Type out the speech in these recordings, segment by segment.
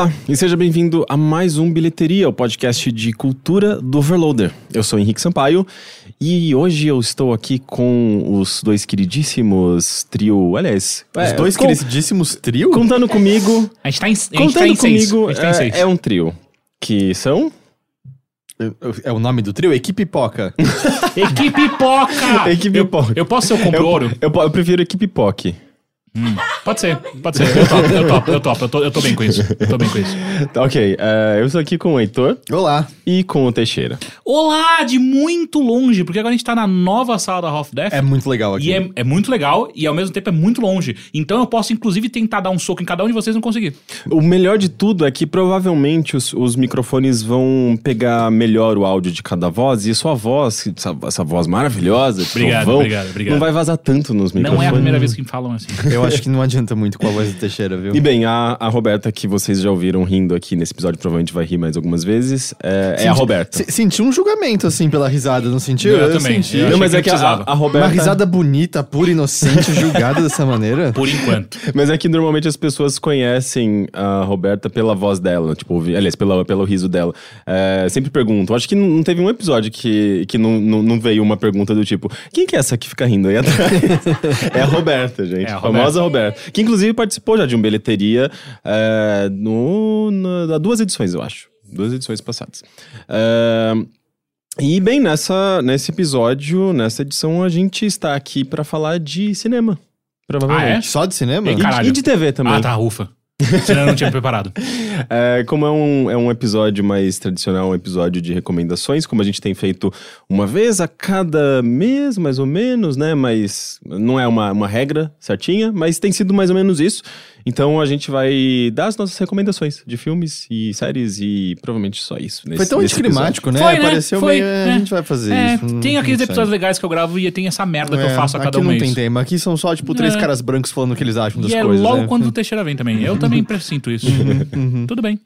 Olá e seja bem-vindo a mais um Bilheteria, o podcast de cultura do Overloader. Eu sou Henrique Sampaio e hoje eu estou aqui com os dois queridíssimos trio, aliás, Os é, dois com- queridíssimos trio? contando comigo, A gente tá em, tá contando em comigo tá em seis. é, é um trio que são É o nome do trio? Equipe Poca. Equipe Poca! Equipe eu, Poca. Eu posso ser o compro ouro? eu, eu prefiro equipe POC. Pode ser, pode ser. Eu topo, eu topo, eu topo. Eu tô, eu tô bem com isso. Eu tô bem com isso. Tá, ok, é, eu estou aqui com o Heitor Olá. e com o Teixeira. Olá, de muito longe, porque agora a gente tá na nova sala da Half Death. É muito legal aqui. E é, é muito legal e ao mesmo tempo é muito longe. Então eu posso, inclusive, tentar dar um soco em cada um de vocês e não conseguir. O melhor de tudo é que provavelmente os, os microfones vão pegar melhor o áudio de cada voz e sua voz, essa, essa voz maravilhosa, Obrigado, trovão, obrigado, obrigado. não vai vazar tanto nos microfones. Não é a primeira vez que me falam assim. Eu acho que não adianta muito com a voz do Teixeira, viu? E bem, a, a Roberta, que vocês já ouviram rindo aqui nesse episódio, provavelmente vai rir mais algumas vezes, é, é a Roberta. Se- Senti um julgamento, assim, pela risada, não sentiu? Eu também. senti. Eu não, mas que é que a, a Roberta. Uma risada bonita, pura, inocente, julgada dessa maneira. Por enquanto. Mas é que normalmente as pessoas conhecem a Roberta pela voz dela, tipo, aliás, pela, pelo riso dela. É, sempre perguntam. Acho que não teve um episódio que, que não, não, não veio uma pergunta do tipo: quem que é essa que fica rindo aí atrás? é a Roberta, gente. É a a famosa Roberta. Que inclusive participou já de um bilheteria é, no, na, há duas edições, eu acho. Duas edições passadas. É, e bem, nessa, nesse episódio, nessa edição, a gente está aqui para falar de cinema. Provavelmente. Só de cinema? E- e de TV também. Ah, tá, ufa. Senão eu não tinha preparado. É, como é um, é um episódio mais tradicional, um episódio de recomendações, como a gente tem feito uma vez a cada mês, mais ou menos, né? Mas não é uma, uma regra certinha, mas tem sido mais ou menos isso. Então a gente vai dar as nossas recomendações de filmes e séries e provavelmente só isso. Nesse, Foi tão nesse anticlimático, né? Foi, né? Pareceu Foi, meio... é, é. A gente vai fazer É, isso. não- tem não aqueles sei. episódios legais que eu gravo e tem essa merda que eu É, faço a cada aqui um não mês. tem tema. Aqui são só, tipo, três É. caras brancos falando o que eles acham das E é coisas, logo né? quando o Teixeira vem também. Eu também sinto isso. Tudo bem.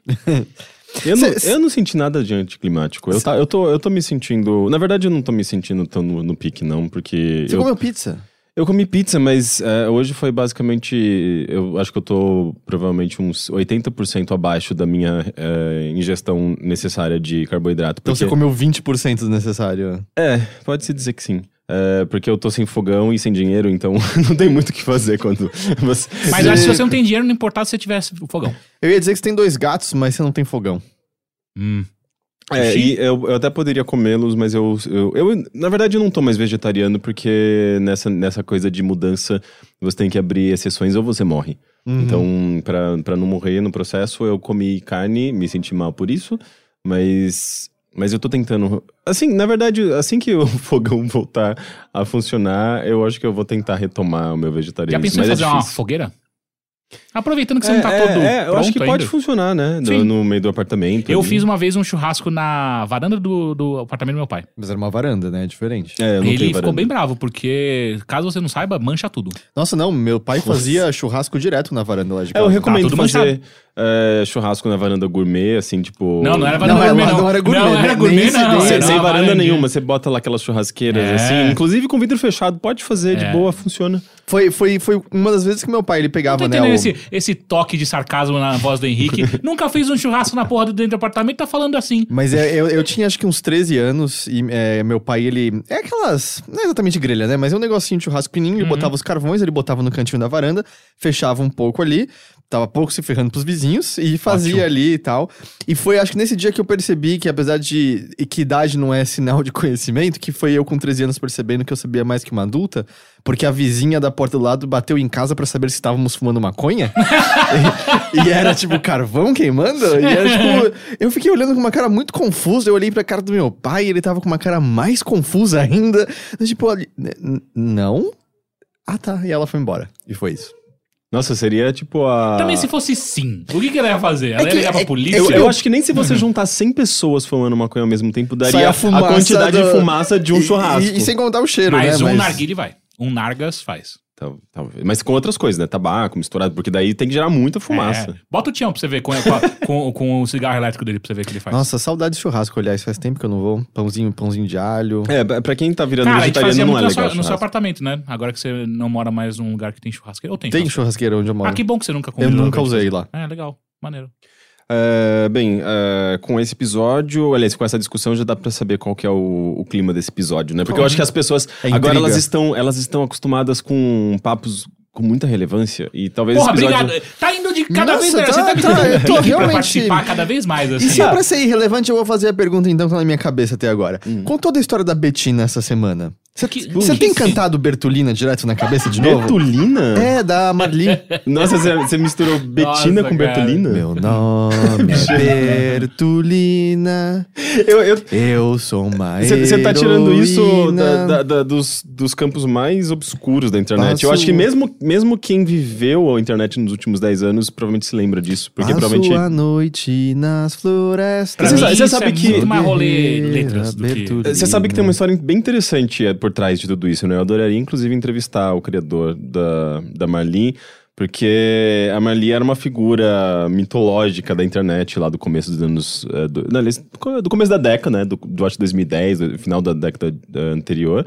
Eu não, Cê- eu não senti nada de anticlimático. Eu, tá, eu, tô, eu tô me sentindo. Na verdade, eu não tô me sentindo tão no, no pique, não, porque. Você eu, comeu pizza? Eu comi pizza, mas é, hoje foi basicamente. Eu acho que eu tô provavelmente uns 80% abaixo da minha é, ingestão necessária de carboidrato. Então porque- você comeu 20% do necessário. É, pode-se dizer que sim. É, porque eu tô sem fogão e sem dinheiro, então não tem muito o que fazer quando você. Mas eu acho que se você não tem dinheiro, não importa se você tivesse o fogão. Eu ia dizer que você tem dois gatos, mas você não tem fogão. Hum. É, e eu, eu até poderia comê-los, mas eu, eu, eu, na verdade, eu não tô mais vegetariano, porque nessa, nessa coisa de mudança, você tem que abrir exceções ou você morre. Uhum. Então, pra, pra não morrer no processo, eu comi carne, me senti mal por isso, mas. Mas eu tô tentando. Assim, na verdade, assim que o fogão voltar a funcionar, eu acho que eu vou tentar retomar o meu Já vegetarianismo. pensou em mas fazer é uma fogueira? Aproveitando que você É, não tá todo é, é, eu acho que pronto pode ainda. funcionar, né? No, no meio do apartamento. Eu ali. fiz uma vez um churrasco na varanda do, do apartamento do meu pai. Mas era uma varanda, né? É diferente. É, eu não Ele ficou bem bravo, porque, caso você não saiba, mancha tudo. Nossa, não, meu pai fazia churrasco direto na varanda lá de É, casa. eu recomendo tudo fazer é, churrasco na varanda gourmet, assim, tipo. Não, não era Não, varanda não, gourmet, não, não. não era gourmet, Não era gourmet, nem não. Era Sem, varanda varandinha. nenhuma, você bota lá aquelas churrasqueiras É. assim, inclusive com vidro fechado, pode fazer de É. boa, funciona. Foi, foi, foi uma das vezes que meu pai ele Não pegava, tô né? o- esse, esse toque de sarcasmo na voz do Henrique. Nunca fez um churrasco na porra do dentro do apartamento, tá falando assim. Mas é, eu, eu tinha acho que uns 13 anos e é, meu pai, ele. É aquelas. Não é exatamente grelha, né? Mas é um negocinho de churrasco. Uhum. Ele botava os carvões, ele botava no cantinho da varanda, fechava um pouco ali, tava pouco se ferrando pros vizinhos e fazia Ótimo. ali e tal. E foi, acho que nesse dia que eu percebi que, apesar de. que idade não é sinal de conhecimento, que foi eu com 13 anos percebendo que eu sabia mais que uma adulta, porque a vizinha da porta do lado bateu em casa pra saber se estávamos fumando maconha. e, e era tipo carvão queimando. E era tipo. Eu fiquei olhando com uma cara muito confusa. Eu olhei pra cara do meu pai e ele tava com uma cara mais confusa ainda. Eu, tipo, olha, "N- não? Ah tá. E ela foi embora. E foi isso. Nossa, seria tipo a. Também se fosse sim, o que, que ela ia fazer? Ela ia que- ligar pra é- polícia? Eu, eu acho que nem se você juntar 100 pessoas fumando maconha ao mesmo tempo, daria a a, quantidade do- de fumaça de um E- churrasco. E, e sem contar o cheiro, Mas né? um narguile vai. Um nargas faz. Tal- Talvez. Mas com outras coisas, né? Tabaco misturado, porque daí tem que gerar muita fumaça. É. Bota o Tião pra você ver com, com, com, com o cigarro elétrico dele pra você ver o que ele faz. Nossa, saudade de churrasco, aliás, faz tempo que eu não vou. Pãozinho, pãozinho de alho. É, pra- quem tá virando Cara, vegetariano, não é no legal. seu, no seu churrasco. apartamento, né? Agora que você não mora mais num lugar que tem churrasqueira. Ou tem, Tem churrasqueira? churrasqueira onde eu moro. Ah, que bom que você nunca eu convidou nunca usei lá. É, legal. Maneiro. É, bem, é, com esse episódio, aliás, com essa discussão já dá pra saber qual que é o, o clima desse episódio, né? Porque eu acho que as pessoas É agora elas estão, elas estão acostumadas com papos com muita relevância e talvez Porra, episódio obrigado. Tá indo de cada Nossa, vez melhor. tá- Você tá me tá, dando eu tô realmente- participar cada vez mais, assim. E se é pra ser irrelevante, eu vou fazer a pergunta então que tá na minha cabeça até agora. Com toda a história da Betina essa semana, você tem cantado Bertolina direto na cabeça de novo? Bertolina? É, da Marli. Nossa, você, misturou Betina Nossa, com cara. Bertolina? Meu nome é Bertolina, Eu, eu, eu sou uma Você tá tirando isso da- da- da- dos, dos campos mais obscuros da internet. Eu Passo- acho que mesmo, mesmo quem viveu a internet nos últimos 10 anos provavelmente se lembra disso. Porque Passo provavelmente. a noite nas florestas. Pra Você sabe- sabe é que- muito mais rolê Guerreira, letras do que... Bertolina. Você sabe que tem uma história bem interessante é, por trás de tudo isso, né? Eu adoraria, inclusive, entrevistar o criador da, da Marli, porque a Marli era uma figura mitológica da internet lá do começo dos anos. eh, do, do começo da década, né? Do, do acho 2010, do final da década eh, anterior.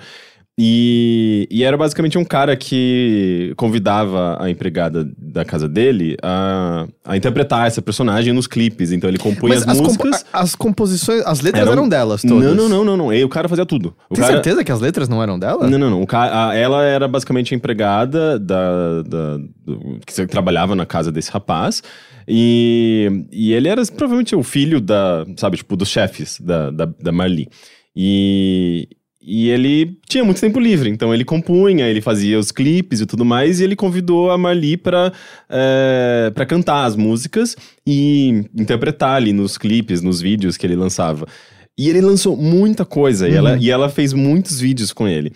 E, e era basicamente um cara que convidava a empregada da casa dele a, a interpretar essa personagem nos clipes. Então ele compunha as, as, compo- músicas. as composições, as letras Eram- eram, delas todas. Não, não, não, não, não. E o cara fazia tudo. O Tem cara... certeza que as letras não eram dela? Não, não, não. A- ela era basicamente a empregada da, da- do- que trabalhava na casa desse rapaz. E, e ele era provavelmente o filho da, sabe, tipo, dos chefes da, da, da Marli. E, e ele tinha muito tempo livre, então ele compunha, ele fazia os clipes e tudo mais, e ele convidou a Marli pra, é, pra cantar as músicas e interpretar ali nos clipes, nos vídeos que ele lançava. E ele lançou muita coisa, e, ela, e ela fez muitos vídeos com ele.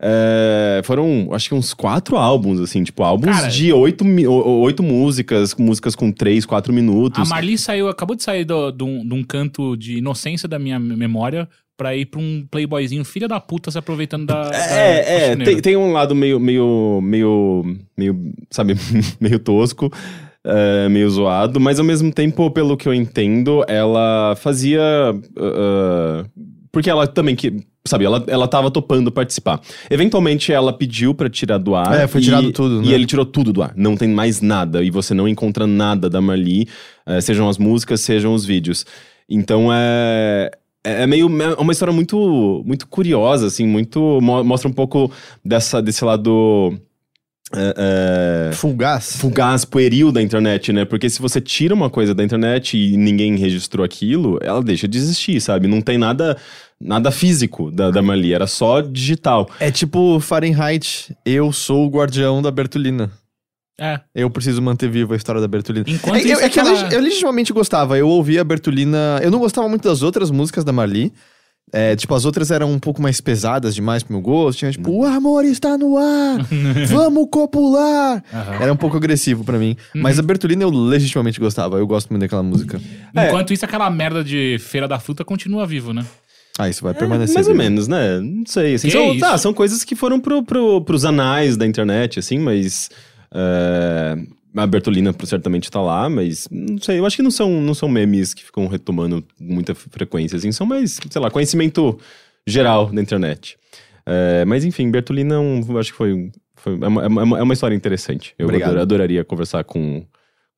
É, foram, acho que uns quatro álbuns, assim, tipo, álbuns Cara, de oito, oito músicas, músicas com três, quatro minutos. A Marli saiu, acabou de sair de um canto de inocência da minha memória pra ir pra um playboyzinho filha da puta se aproveitando da. da É, é, tem, tem um lado meio, meio, meio, meio, sabe, meio tosco, é, meio zoado, mas ao mesmo tempo, pelo que eu entendo, ela fazia, ah, porque ela também que, sabe, ela, ela tava topando participar. Eventualmente ela pediu pra tirar do ar. É, foi e- tirado tudo, E né? ele tirou tudo do ar, não tem mais nada, e você não encontra nada da Marli, eh, sejam as músicas, sejam os vídeos. Então é... É meio é uma história muito muito curiosa, assim, muito mo- mostra um pouco dessa desse lado é, é, Fugaz. fugaz, pueril da internet, né? Porque se você tira uma coisa da internet e ninguém registrou aquilo, ela deixa de existir, sabe? Não tem nada nada físico da, da Marli, era só digital. É tipo Fahrenheit. Eu sou o guardião da Bertolina. É. Eu preciso manter viva a história da Bertolina. Enquanto É, eu- isso, é que eu, aquela- legi- eu legitimamente gostava. Eu ouvia a Bertolina. Eu não gostava muito das outras músicas da Marli. É, tipo, as outras eram um pouco mais pesadas demais pro meu gosto. Tinha tipo, o amor está no ar, vamos copular. Aham. Era um pouco agressivo pra mim. Mas a Bertolina eu legitimamente gostava. Eu gosto muito daquela música. É. Enquanto isso, aquela merda de Feira da Fruta continua vivo, né? Ah, isso vai permanecer. Mais ou menos, né? Não sei. Assim, Que são, isso? tá, são coisas que foram pro, pro, pros anais da internet, assim, mas. É, a Bertolina certamente tá lá, mas não sei, eu acho que não são, não são memes que ficam retomando muita frequência, assim, são mais, sei lá, conhecimento geral da internet. É, mas enfim, Bertolina, é um, eu acho que foi, foi é, uma, é uma- é história interessante. Eu ador- adoraria conversar com,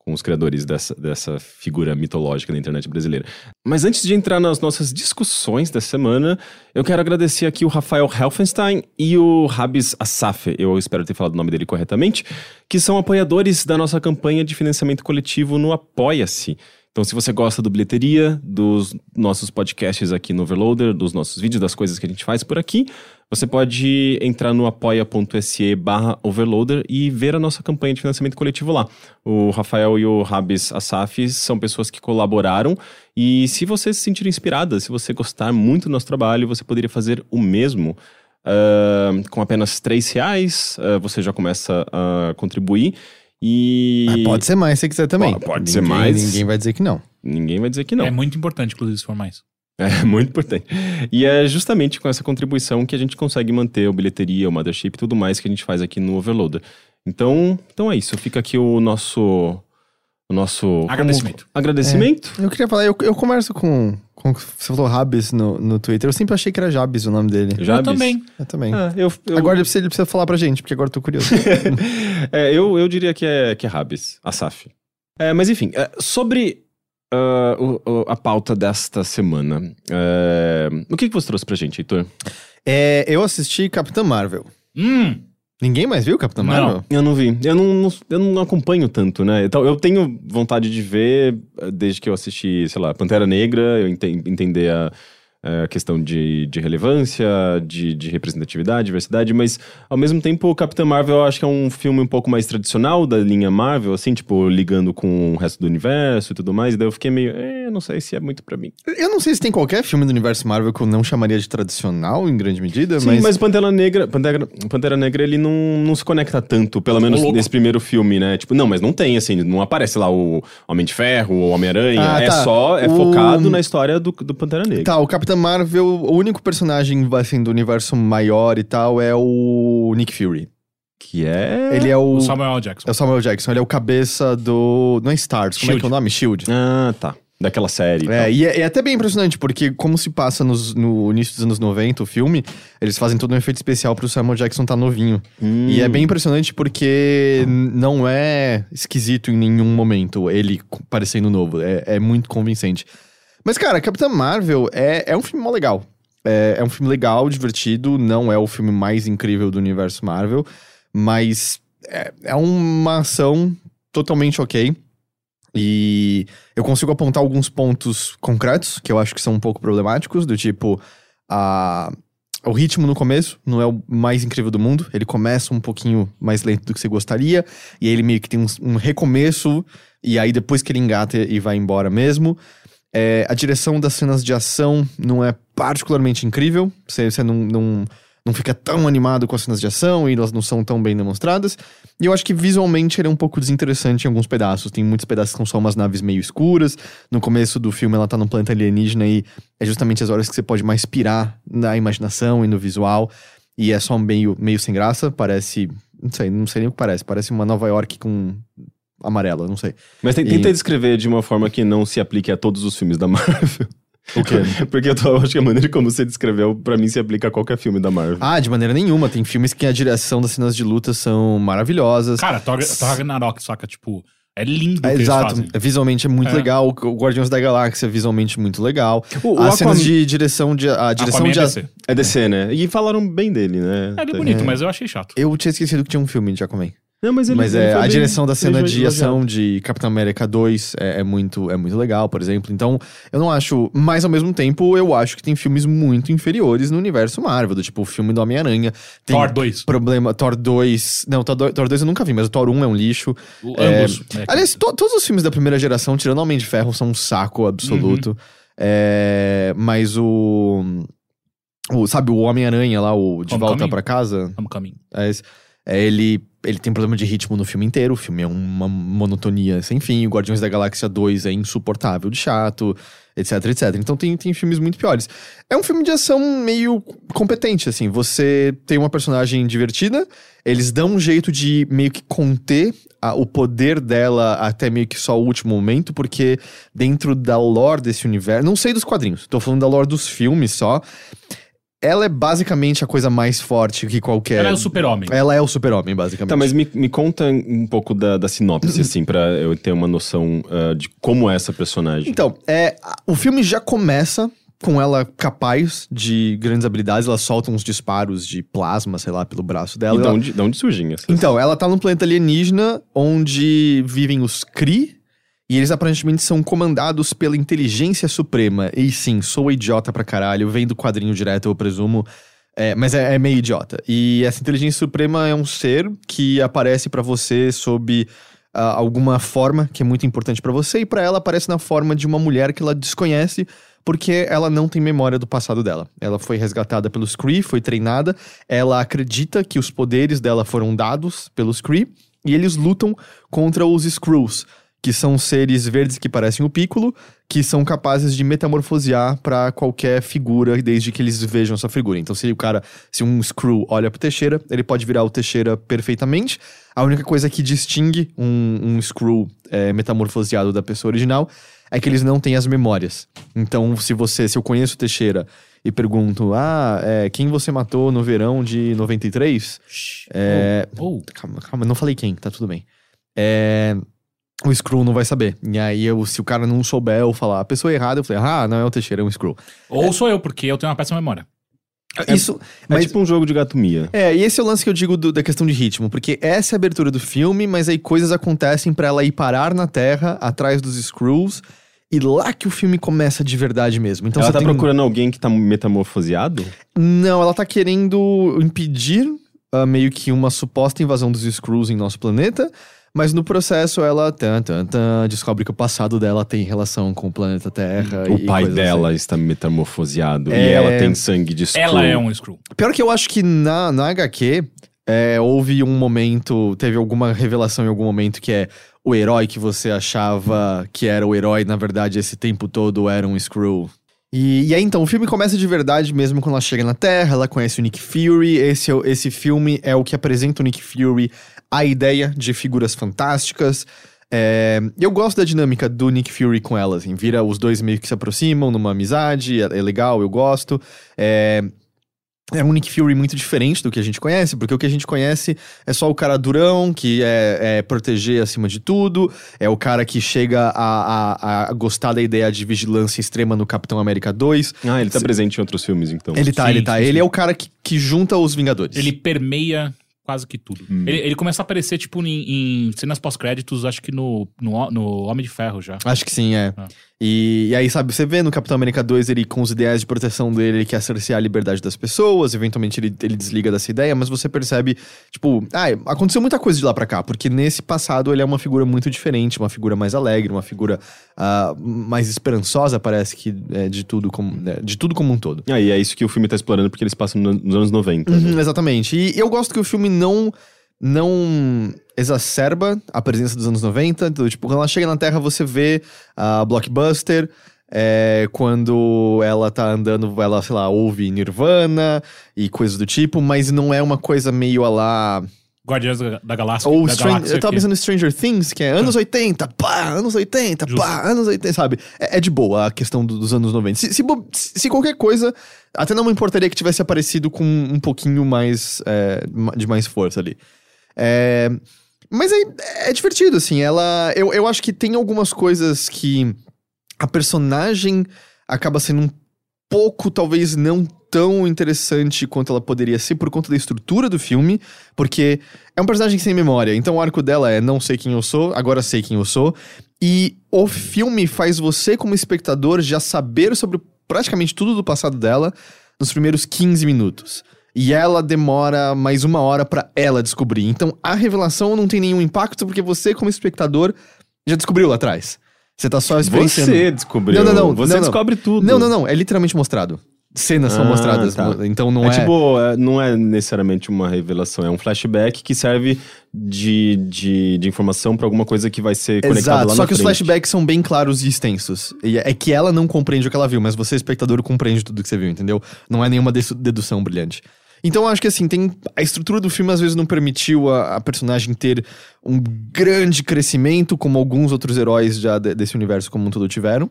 com os criadores dessa, dessa figura mitológica da internet brasileira. Mas antes de entrar nas nossas discussões dessa semana, eu quero agradecer aqui o Rafael Helfenstein e o Rabis Assaf, eu espero ter falado o nome dele corretamente, que são apoiadores da nossa campanha de financiamento coletivo no Apoia-se. Então, se você gosta do Bilheteria, dos nossos podcasts aqui no Overloader, dos nossos vídeos, das coisas que a gente faz por aqui, você pode entrar no apoia.se barra overloader e ver a nossa campanha de financiamento coletivo lá. O Rafael e o Rabis Asaf são pessoas que colaboraram e se você se sentir inspirada, se você gostar muito do nosso trabalho, você poderia fazer o mesmo. Ah, com apenas três reais, ah, você já começa a contribuir e... Mas pode ser mais se quiser também. Pode- pode ser Ninguém- mais. Ninguém vai dizer que não. Ninguém vai dizer que não. É muito importante, inclusive, se for mais. É muito importante. E é justamente com essa contribuição que a gente consegue manter o bilheteria, o mothership e tudo mais que a gente faz aqui no Overloader. Então, então é isso. Fica aqui o nosso. O nosso. Agradecimento. como- agradecimento. Eu queria falar, eu, eu converso com, com. Você falou Rabis no, no Twitter. Eu sempre achei que era Jabes o nome dele. Jabes? Eu também. Eu também. Ah, eu, eu, Agora ele precisa, ele precisa falar pra gente, porque agora eu tô curioso. é, eu, eu diria que é, que é Rabis, Asaf. É, mas enfim, é, sobre o- o- a pauta desta semana. é, o que, que você trouxe pra gente, Heitor? é, eu assisti Capitã Marvel. Hum, Ninguém mais viu Capitã Não. Marvel? Eu não vi. Eu não, não- eu não acompanho tanto, né? Então, eu tenho vontade de ver eh, desde que eu assisti, sei lá, Pantera Negra, eu enten- entender a, a questão de, de relevância, de, de representatividade, diversidade, mas ao mesmo tempo, Capitã Marvel eu acho que é um filme um pouco mais tradicional da linha Marvel, assim, tipo, ligando com o resto do universo e tudo mais, e daí eu fiquei meio, eh, não sei se é muito pra mim. Eu não sei se tem qualquer filme do universo Marvel que eu não chamaria de tradicional, em grande medida, Sim, mas... mas, Pantera Negra, Pantera, Pantera Negra, ele não, não se conecta tanto, pelo menos louco. nesse primeiro filme, né? Tipo, não, mas não tem, assim, não aparece lá o Homem de Ferro, o Homem-Aranha. Ah, é tá. só, é O- focado na história do, do Pantera Negra. Tá, o Capitã Marvel, o único personagem, assim, do universo maior e tal é o Nick Fury. Que é. Ele é o... o Samuel Jackson. É o Samuel Jackson, ele é o cabeça do... Não é Stars, como é que é o nome? SHIELD. Ah, tá. Daquela série. e É, tal. e é, é até bem impressionante, porque como se passa nos- no início dos anos 90, o filme, eles fazem todo um efeito especial pro Samuel Jackson tá novinho. Hum. E é bem impressionante porque n- não é esquisito em nenhum momento ele parecendo novo. É, é muito convincente. Mas, cara, Capitã Marvel é, é um filme mó legal. É, é um filme legal, divertido. Não é o filme mais incrível do universo Marvel. Mas é, é uma ação totalmente ok. E eu consigo apontar alguns pontos concretos que eu acho que são um pouco problemáticos, do tipo. A, o ritmo no começo não é o mais incrível do mundo. Ele começa um pouquinho mais lento do que você gostaria. E aí ele meio que tem um, um recomeço. E aí depois que ele engata e vai embora mesmo. É, a direção das cenas de ação não é particularmente incrível. Você, você não, não, não fica tão animado com as cenas de ação e elas não são tão bem demonstradas. E eu acho que visualmente ele é um pouco desinteressante em alguns pedaços. Tem muitos pedaços que são só umas naves meio escuras. No começo do filme ela tá num planeta alienígena e é justamente as horas que você pode mais pirar na imaginação e no visual. E é só meio, meio sem graça. Parece. Não sei, não sei nem o que parece. Parece uma Nova York com amarela, não sei. Mas tem- E- tenta descrever de uma forma que não se aplique a todos os filmes da Marvel. O quê? Porque eu, tô- eu acho que a maneira como você descreveu, pra mim, se aplica a qualquer filme da Marvel. Ah, de maneira nenhuma. Tem filmes que a direção das cenas de luta são maravilhosas. Cara, Thor, Thor Ragnarok, saca? Tipo, é lindo o É, exato, fazem. visualmente é muito É. legal. O Guardiões da Galáxia é visualmente muito legal. O- o As Aquaman- cenas de direção de. A direção Aquaman de. é DC. É DC, né? E falaram bem dele, né? É, ele é bonito, mas eu achei chato. Eu tinha esquecido que tinha um filme de Aquaman. Não, mas ele, Mas ele é, a bem- direção da cena de ação de Capitão América 2 é, é muito, é muito legal, por exemplo. Então, eu não acho. Mas ao mesmo tempo, eu acho que tem filmes muito inferiores no universo Marvel, do tipo o filme do Homem-Aranha. Tem Thor 2. Problema. Thor 2. Não, Thor 2, Thor 2 eu nunca vi, mas o Thor 1 é um lixo. O- É, Ambos. né? Aliás, to- todos os filmes da primeira geração, tirando Homem de Ferro, são um saco absoluto. Uhum. É, mas o. o- sabe, o Homem-Aranha lá, o De Volta pra Casa? Homecoming. É, esse. É, ele, ele tem problema de ritmo no filme inteiro. O filme é uma monotonia sem fim. O Guardiões da Galáxia 2 é insuportável de chato, etc, etc. Então tem, tem filmes muito piores. É um filme de ação meio competente, assim. Você tem uma personagem divertida, eles dão um jeito de meio que conter a- o poder dela até meio que só o último momento, porque dentro da lore desse universo. Não sei dos quadrinhos, tô falando da lore dos filmes só. Ela é basicamente a coisa mais forte que qualquer. Ela é o super-homem. Ela é o super-homem, basicamente. Tá, mas me, me conta um pouco da, da sinopse, assim, pra eu ter uma noção ah, de como é essa personagem. Então, é, o filme já começa com ela capaz de grandes habilidades. Ela solta uns disparos de plasma, sei lá, pelo braço dela. E de Ela- onde, de onde surgem essas? Então, ela tá num planeta alienígena onde vivem os Kree. E eles aparentemente são comandados pela inteligência suprema. E sim, sou idiota pra caralho. Vem do quadrinho direto, eu presumo. É, mas é, é meio idiota. E essa inteligência suprema é um ser que aparece pra você sob ah, alguma forma que é muito importante pra você. E pra ela aparece na forma de uma mulher que ela desconhece. Porque ela não tem memória do passado dela. Ela foi resgatada pelos Kree, foi treinada. Ela acredita que os poderes dela foram dados pelos Kree. E eles lutam contra os Skrulls, que são seres verdes que parecem o Piccolo, que são capazes de metamorfosear pra qualquer figura, desde que eles vejam essa figura. Então, se o cara, se um Screw olha pro Teixeira, ele pode virar o Teixeira perfeitamente. A única coisa que distingue um, um Screw é, metamorfoseado da pessoa original é que eles não têm as memórias. Então, se você, se eu conheço o Teixeira e pergunto, ah, é, quem você matou no verão de 93? É, Oh, Calma, calma, não falei quem, tá tudo bem. É, o Screw não vai saber. E aí, eu, se o cara não souber eu falar a pessoa errada, eu falei, ah, não é o Teixeira, é um Screw. ou sou eu, porque eu tenho uma péssima memória. Isso, É mas... tipo um jogo de gato mia. É, e esse é o lance que eu digo do- da questão de ritmo, porque essa é a abertura do filme, mas aí coisas acontecem pra ela ir parar na Terra, atrás dos Screws, e lá que o filme começa de verdade mesmo. Então Ela você tá tem- procurando alguém que tá metamorfoseado? Não, ela tá querendo impedir ah, meio que uma suposta invasão dos Skrulls em nosso planeta, mas no processo ela tan, tan, tan, descobre que o passado dela tem relação com o planeta Terra. O e pai dela assim. está metamorfoseado e É. ela tem sangue de Skrull. Ela é um Screw. Pior que eu acho que na, na HQ é, houve um momento, teve alguma revelação em algum momento que é o herói que você achava que era o herói, na verdade, esse tempo todo era um Skrull. E, e aí então, o filme começa de verdade mesmo quando ela chega na Terra, ela conhece o Nick Fury. Esse, é esse filme é o que apresenta o Nick Fury a ideia de figuras fantásticas. É, eu gosto da dinâmica do Nick Fury com ela, assim, vira os dois meio que se aproximam numa amizade, é, é legal, eu gosto. É, é um Nick Fury muito diferente do que a gente conhece, porque o que a gente conhece é só o cara durão, que é, é proteger acima de tudo, é o cara que chega a, a- a gostar da ideia de vigilância extrema no Capitão América 2. Ah, ele tá Se- presente em outros filmes, então. Ele tá, Sim, ele tá. sim, ele sim. é o cara que, que junta os Vingadores. Ele permeia quase que tudo. Hum. Ele, ele começa a aparecer, tipo, em, em cenas pós-créditos, acho que no, no, no Homem de Ferro já. Acho que sim, é. Ah. E, e aí, sabe, você vê no Capitão América 2 ele com os ideais de proteção dele, ele quer cercear a liberdade das pessoas, eventualmente ele, ele desliga dessa ideia, mas você percebe, tipo, ah, aconteceu muita coisa de lá pra cá, porque nesse passado ele é uma figura muito diferente, uma figura mais alegre, uma figura ah, mais esperançosa, parece que é, de, tudo como, né, de tudo como um todo. Ah, e é isso que o filme tá explorando, porque eles passam no- nos anos 90. né? Uhum, exatamente. E eu gosto que o filme não não exacerba a presença dos anos 90. Então, tipo, quando ela chega na Terra, você vê a Blockbuster. é, quando ela tá andando, ela, sei lá, ouve Nirvana e coisas do tipo, mas não é uma coisa meio a lá. Guardiões da, Galáxia. Ou da Stran- Galáxia eu tava pensando em Stranger Things, que é anos 80, pá, anos 80, Justo. pá, anos 80, sabe? É, é de boa a questão do- dos anos 90. Se, se, se qualquer coisa, até não me importaria que tivesse aparecido com um pouquinho mais é, de mais força ali. É, mas é, é divertido, assim. Ela. Eu, eu acho que tem algumas coisas que a personagem acaba sendo um pouco, talvez não tão interessante quanto ela poderia ser por conta da estrutura do filme, porque é um personagem sem memória. Então o arco dela é não sei quem eu sou, agora sei quem eu sou. E o filme faz você, como espectador, já saber sobre praticamente tudo do passado dela nos primeiros 15 minutos. E ela demora mais uma hora pra ela descobrir. Então a revelação não tem nenhum impacto, porque você, como espectador, já descobriu lá atrás. Você tá só experienciando. Você descobriu. Não, não, não, Você não, não. descobre tudo. Não, não, não. É literalmente mostrado. Cenas são Ah, mostradas. tá. Então não é, é. tipo, é, não é necessariamente uma revelação, é um flashback que serve de, de, de informação pra alguma coisa que vai ser conectada Exato, lá só que os frente. flashbacks são bem claros e extensos. E é que ela não compreende o que ela viu, mas você, espectador, compreende tudo que você viu, entendeu? Não é nenhuma dedução brilhante. Então eu acho que assim, tem. A estrutura do filme às vezes não permitiu a, a personagem ter um grande crescimento, como alguns outros heróis já de- desse universo como um todo tiveram.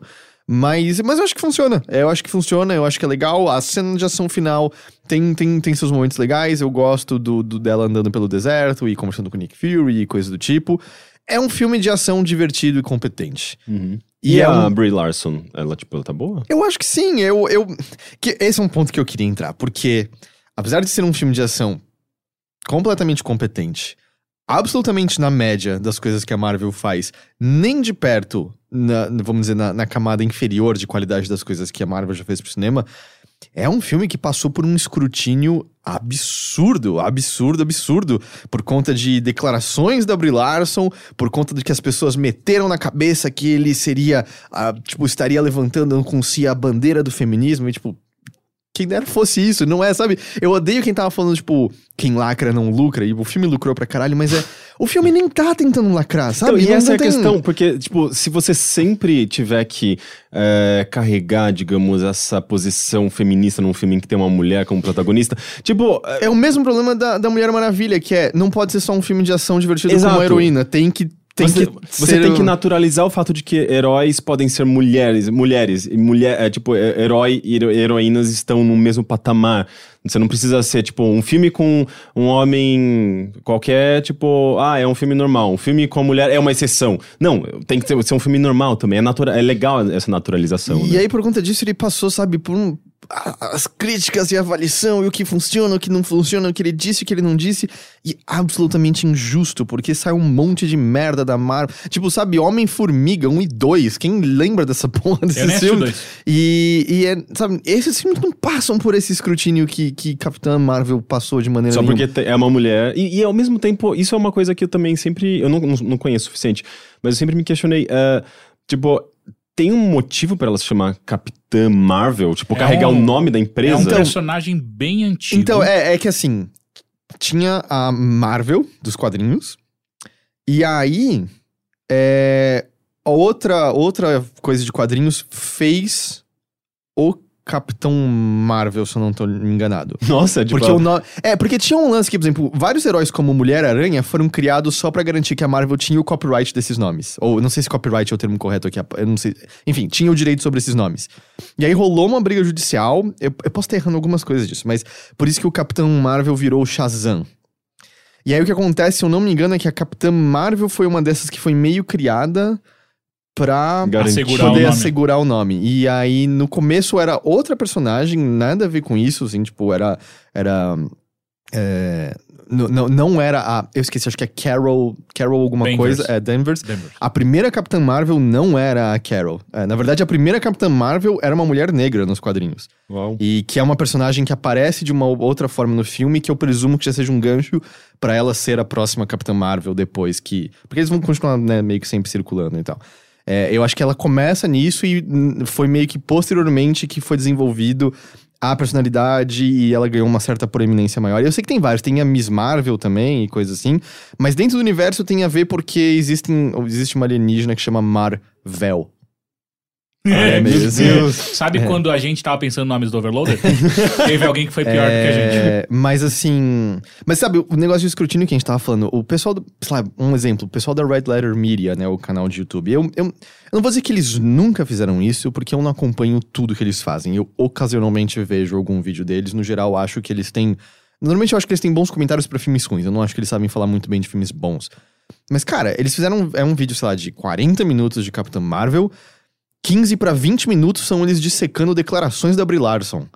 Mas, mas eu acho que funciona. Eu acho que funciona, eu acho que é legal. A cena de ação final tem, tem, tem seus momentos legais. Eu gosto do, do dela andando pelo deserto e conversando com Nick Fury e coisas do tipo. É um filme de ação divertido e competente. Uhum. E E, é a um- Brie Larson, ela, tipo, ela tá boa? Eu acho que sim, eu, eu. Que esse é um ponto que eu queria entrar, porque apesar de ser um filme de ação completamente competente, absolutamente na média das coisas que a Marvel faz, nem de perto, na- vamos dizer, na, na camada inferior de qualidade das coisas que a Marvel já fez pro cinema, é um filme que passou por um escrutínio absurdo, absurdo, absurdo, por conta de declarações da Brie Larson, por conta de que as pessoas meteram na cabeça que ele seria, ah, tipo, estaria levantando com si a bandeira do feminismo, e tipo, quem dera fosse isso, não é, sabe? Eu odeio quem tava falando, tipo, quem lacra não lucra, e o filme lucrou pra caralho, mas é. O filme nem tá tentando lacrar, sabe? Então, e Não- essa não é a tem- questão, porque, tipo, se você sempre tiver que é, carregar, digamos, essa posição feminista num filme em que tem uma mulher como protagonista, tipo, é, É o mesmo problema da, da Mulher Maravilha, que é, não pode ser só um filme de ação divertido com Exato. uma heroína, tem que. Tem você, que você tem que naturalizar o fato de que heróis podem ser mulheres, mulheres, e mulher, é, tipo, é, herói e hero- heroínas estão no mesmo patamar. Você não precisa ser, tipo, um filme com um homem qualquer, tipo, ah, é um filme normal. Um filme com a mulher é uma exceção. Não, tem que ser, ser um filme normal também. É, natura, é legal essa naturalização. E né? aí, por conta disso, ele passou, sabe, por um- as críticas e a avaliação e o que funciona, o que não funciona, o que ele disse, o que ele não disse. E absolutamente injusto, porque sai um monte de merda da Marvel. Tipo, sabe, Homem-Formiga 1 e 2. Quem lembra dessa porra desses filmes? dois. E, e é, sabe, esses filmes não passam por esse escrutínio que, que Capitã Marvel passou de maneira Só nenhuma. porque é uma mulher. E, e, ao mesmo tempo, isso é uma coisa que eu também sempre. Eu não, não, conheço o suficiente, mas eu sempre me questionei. eh, tipo, tem um motivo pra ela se chamar Capitã Marvel? Tipo, É carregar um- o nome da É empresa? um personagem bem antigo. Então, é, é que assim, tinha a Marvel dos quadrinhos, e aí é, outra, outra coisa de quadrinhos fez o Capitão Marvel, se eu não tô enganado. Nossa, tipo. Porque o no... É, porque tinha um lance que, por exemplo, vários heróis como Mulher-Aranha foram criados só pra garantir que a Marvel tinha o copyright desses nomes. Ou não sei se copyright é o termo correto aqui, eu não sei. Enfim, tinha o direito sobre esses nomes. E aí rolou uma briga judicial. Eu, eu posso estar errando algumas coisas disso, mas por isso que o Capitão Marvel virou o Shazam. E aí o que acontece, se eu não me engano, é que a Capitã Marvel foi uma dessas que foi meio criada pra. Assegurar o poder nome. assegurar o nome. E aí, no começo era outra personagem, nada a ver com isso, assim, tipo, era. Era. é, não, não era a. Eu esqueci, acho que é Carol. Carol alguma Danvers. coisa. É, Danvers. Denver. A primeira Capitã Marvel não era a Carol. É, na verdade, a primeira Capitã Marvel era uma mulher negra nos quadrinhos. Uau. E que é uma personagem que aparece de uma outra forma no filme, que eu presumo que já seja um gancho pra ela ser a próxima Capitã Marvel depois que. Porque eles vão continuar, né, meio que sempre circulando e tal. É, eu acho que ela começa nisso e hum, foi meio que posteriormente que foi desenvolvido a personalidade e ela ganhou uma certa proeminência maior. Eu sei que tem vários, tem a Miss Marvel também e coisas assim, mas dentro do universo tem a ver porque existem, existe uma alienígena que chama Marvel. É mesmo. Sabe quando a gente tava pensando nomes do Overloader? Teve alguém que foi pior do que a gente. É, Mas assim. Mas sabe, o negócio de escrutínio que a gente tava falando, o pessoal do. Sei lá, um exemplo, o pessoal da Red Letter Media, né? O canal de YouTube. Eu, eu, eu não vou dizer que eles nunca fizeram isso, porque eu não acompanho tudo que eles fazem. Eu ocasionalmente vejo algum vídeo deles. No geral, acho que eles têm. Normalmente eu acho que eles têm bons comentários pra filmes ruins. Eu não acho que eles sabem falar muito bem de filmes bons. Mas, cara, eles fizeram. É um vídeo, sei lá, de 40 minutos de Capitã Marvel. 15 pra 20 minutos são eles dissecando declarações da Brie Larson.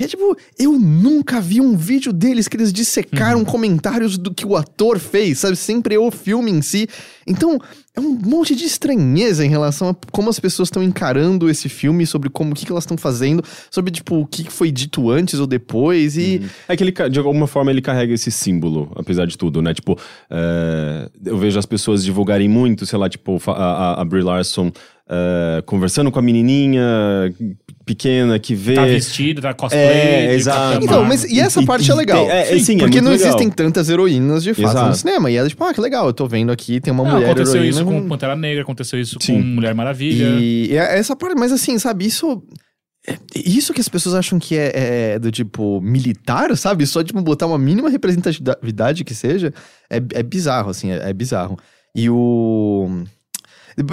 E é tipo, eu nunca vi um vídeo deles que eles dissecaram comentários do que o ator fez, sabe? Sempre é o filme em si. Então, é um monte de estranheza em relação a como as pessoas estão encarando esse filme, sobre como o que, que elas estão fazendo, sobre, tipo, o que foi dito antes ou depois. E. É que ele, de alguma forma, ele carrega esse símbolo, apesar de tudo, né? Tipo, é, eu vejo as pessoas divulgarem muito, sei lá, tipo, a, a, a Brie Larson é, conversando com a menininha pequena que vê... Tá vestido, tá cosplay. É, de exato. Então, mas e essa E- parte e- é legal. é, é, sim, é porque muito não legal. existem tantas heroínas de fato no Exato. cinema. E ela, tipo, ah, que legal, eu tô vendo aqui, tem uma Não, mulher aconteceu heroína. isso com Pantera Negra, aconteceu isso Sim. com Mulher Maravilha. E e é essa parte, mas assim, sabe, isso. é- Isso que as pessoas acham que é, é do tipo militar, sabe? Só tipo botar uma mínima representatividade que seja, é, é bizarro, assim, é, é bizarro. E o.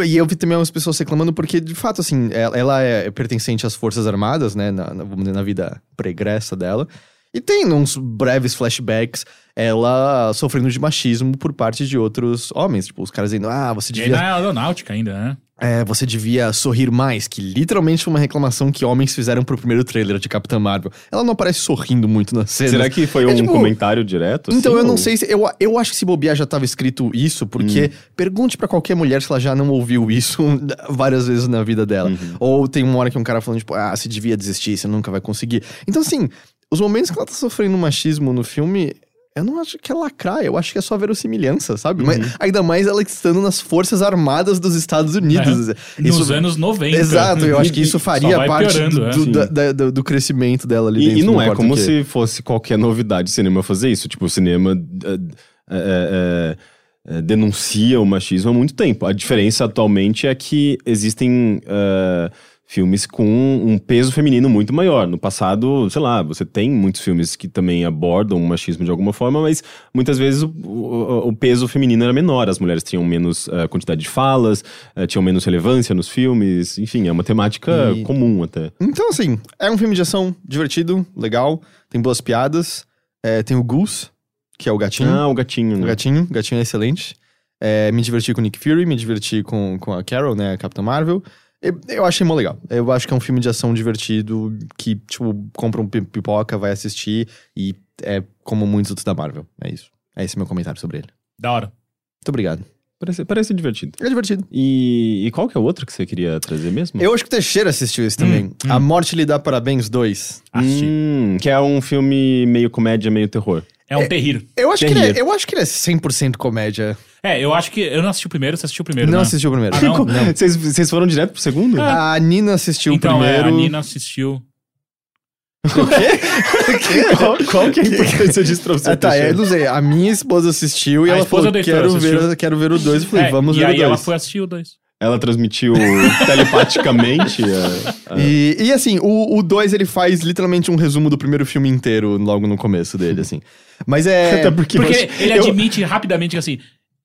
E eu vi também algumas pessoas reclamando porque, de fato, assim, ela, ela é pertencente às Forças Armadas, né? Na, na- vamos dizer, na vida pregressa dela. E tem uns breves flashbacks ela sofrendo de machismo por parte de outros homens. Tipo, os caras dizendo, ah, você E devia na aeronáutica ainda, né? É, você devia sorrir mais, que literalmente foi uma reclamação que homens fizeram pro primeiro trailer de Capitã Marvel. Ela não aparece sorrindo muito na cena. Será que foi É um tipo- comentário direto? Então assim, eu não ou- sei se. Eu, eu acho que se bobear já tava escrito isso, porque Hum. pergunte pra qualquer mulher se ela já não ouviu isso várias vezes na vida dela. Uhum. Ou tem uma hora que um cara falando, tipo, ah, você devia desistir, você nunca vai conseguir. Então, assim, os momentos que ela tá sofrendo machismo no filme. Eu não acho que é lacrar, eu acho que é só verossimilhança, sabe? Uhum. Mas ainda mais ela estando nas Forças Armadas dos Estados Unidos. É. Nos anos 90. Exato, eu acho que E- isso faria parte piorando, do, é. do- da- da- do- crescimento dela ali dentro. E, e não, é como o se fosse qualquer novidade cinema fazer isso. Tipo, o cinema é, é, é, é, denuncia o machismo há muito tempo. A diferença atualmente é que existem é, filmes com um peso feminino muito maior. No passado, sei lá, você tem muitos filmes que também abordam o machismo de alguma forma, mas muitas vezes o, o- o peso feminino era menor. As mulheres tinham menos eh, quantidade de falas, eh, tinham menos relevância nos filmes. Enfim, é uma temática E- comum até. Então, assim, é um filme de ação divertido, legal, tem boas piadas. é, tem o Goose, que é o gatinho. Ah, o gatinho, O né? gatinho, o gatinho é excelente. É, me diverti com o Nick Fury, me diverti com, com a Carol, né, a Capitã Marvel. Eu, eu achei mó legal. Eu acho que é um filme de ação divertido que, tipo, compra um pi- pipoca, vai assistir e é como muitos outros da Marvel. É isso. É esse meu comentário sobre ele. Da hora. Muito obrigado. Parece, parece divertido. É divertido. E, e qual que é o outro que você queria trazer mesmo? Eu acho que o Teixeira assistiu esse também. Hum, A Morte lhe dá parabéns 2. Assisti. Hum, que é um filme meio comédia, meio terror. É um terrível. Eu acho, que ele é, eu acho que ele é 100% comédia. É, eu acho que. Eu não assisti o primeiro, você assistiu o primeiro. não né? assistiu o primeiro. Ah, não? Vocês, vocês foram direto pro segundo? Ah. A Nina assistiu Então, o é, primeiro. a Nina assistiu. qual, qual que é a importância disso pra você? Ah, tá, eu não sei. A minha esposa assistiu e A ela esposa falou: do Heitor quero assistiu. ver, quero ver o 2. Eu falei: É, vamos e ver aí o 2. ela foi assistir o dois. Ela transmitiu telepaticamente. a- a- E, e assim, o 2 ele faz literalmente um resumo do primeiro filme inteiro logo no começo dele, assim. Mas é. Até porque, Porque você- ele eu- admite rapidamente que assim.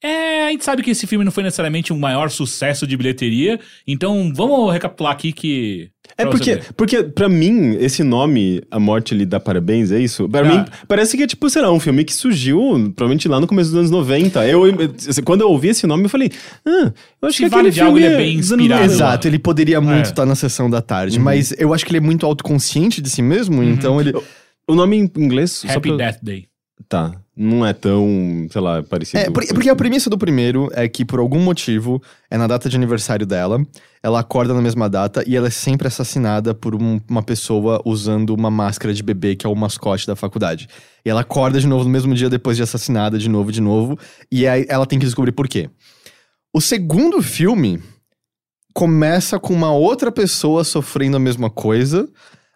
É, a gente sabe que esse filme não foi necessariamente um maior sucesso de bilheteria, então vamos recapitular aqui que. É porque, porque, pra mim, esse nome, A Morte lhe dá parabéns, é isso? Pra Ah. mim, parece que é tipo, sei lá, um filme que surgiu provavelmente lá no começo dos anos 90. Eu, assim, quando eu ouvi esse nome, eu falei, ah, eu acho Se que vale aquele de algo, filme ele é bem dos anos inspirado. 90. Exato, ele poderia muito É. estar na sessão da tarde, Uhum. mas eu acho que ele é muito autoconsciente de si mesmo, então ele. O nome em inglês, só Happy pra... Death Day. Tá, não é tão, sei lá, parecido. É, por- porque a premissa do primeiro é que, por algum motivo, é na data de aniversário dela, ela acorda na mesma data e ela é sempre assassinada por um- uma pessoa usando uma máscara de bebê, que é o mascote da faculdade. E ela acorda de novo no mesmo dia depois de assassinada, de novo, de novo, e aí ela tem que descobrir por quê. O segundo filme começa com uma outra pessoa sofrendo a mesma coisa.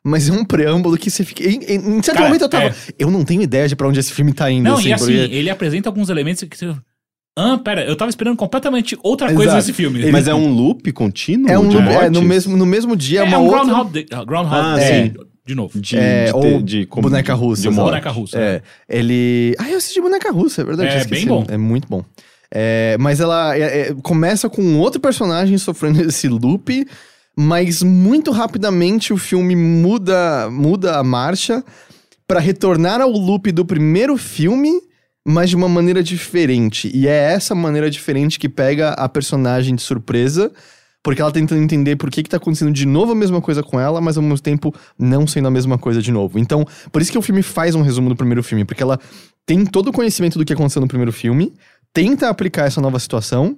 Mas é um preâmbulo que você fica. Em, em- em certo Cara, momento eu tava. é. Eu não tenho ideia de pra onde esse filme tá indo. Não, assim, e assim, porque- ele apresenta alguns elementos que você. Ah, pera, eu tava esperando completamente outra coisa Exato. nesse filme. Mas é um loop contínuo É um loop, é, no mesmo, no mesmo dia, É, uma um outra... Groundhog Day. uh, Groundhog Ah, Day, sim. de novo. De, É, de, ou de, como- boneca russa, de. Boneca russa. É, ele... Ah, eu assisti Boneca Russa, é verdade. É, bem bom. É muito bom. É, mas ela é- é- começa com um outro personagem sofrendo esse loop, mas muito rapidamente o filme muda, muda a marcha pra retornar ao loop do primeiro filme, mas de uma maneira diferente. E é essa maneira diferente que pega a personagem de surpresa, porque ela tentando entender por que, que tá acontecendo de novo a mesma coisa com ela, mas ao mesmo tempo não sendo a mesma coisa de novo. Então, por isso que o filme faz um resumo do primeiro filme, porque ela tem todo o conhecimento do que aconteceu no primeiro filme, tenta aplicar essa nova situação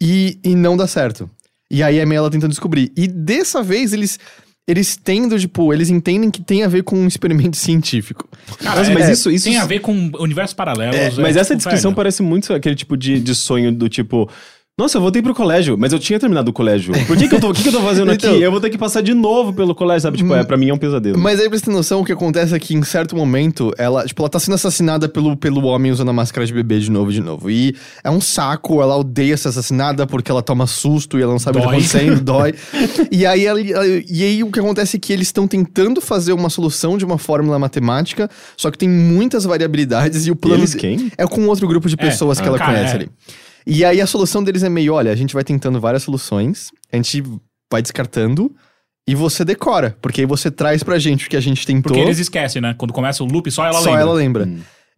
e, e não dá certo. E aí é meio ela tentando descobrir. E dessa vez eles. Eles tendo, tipo, eles entendem que tem a ver com um experimento científico. Cara, Mas- é- mas isso- isso- tem a ver com universos paralelos. É, é, mas essa tipo, descrição velho. parece muito aquele tipo de, de sonho do tipo. Nossa, eu voltei pro colégio, mas eu tinha terminado o colégio. Por que, que eu tô, que, que eu tô fazendo Então- aqui? Eu vou ter que passar de novo pelo colégio, sabe? Tipo, é, pra mim é um pesadelo. Mas aí, pra você ter noção, o que acontece é que em certo momento, ela, tipo, ela tá sendo assassinada pelo, pelo homem usando a máscara de bebê de novo e de novo. E é um saco, ela odeia ser assassinada porque ela toma susto e ela não sabe o que tá Dói. acontecendo, dói. E aí, ela- e aí o que acontece é que eles estão tentando fazer uma solução de uma fórmula matemática, só que tem muitas variabilidades e o E plano. eles quem? É com outro grupo de pessoas que ah, ela cara, conhece é. ali. E aí a solução deles é meio, olha, a gente vai tentando várias soluções, a gente vai descartando e você decora, porque aí você traz pra gente o que a gente tentou, Porque eles esquecem, né? Quando começa o loop, só ela só lembra. ela lembra.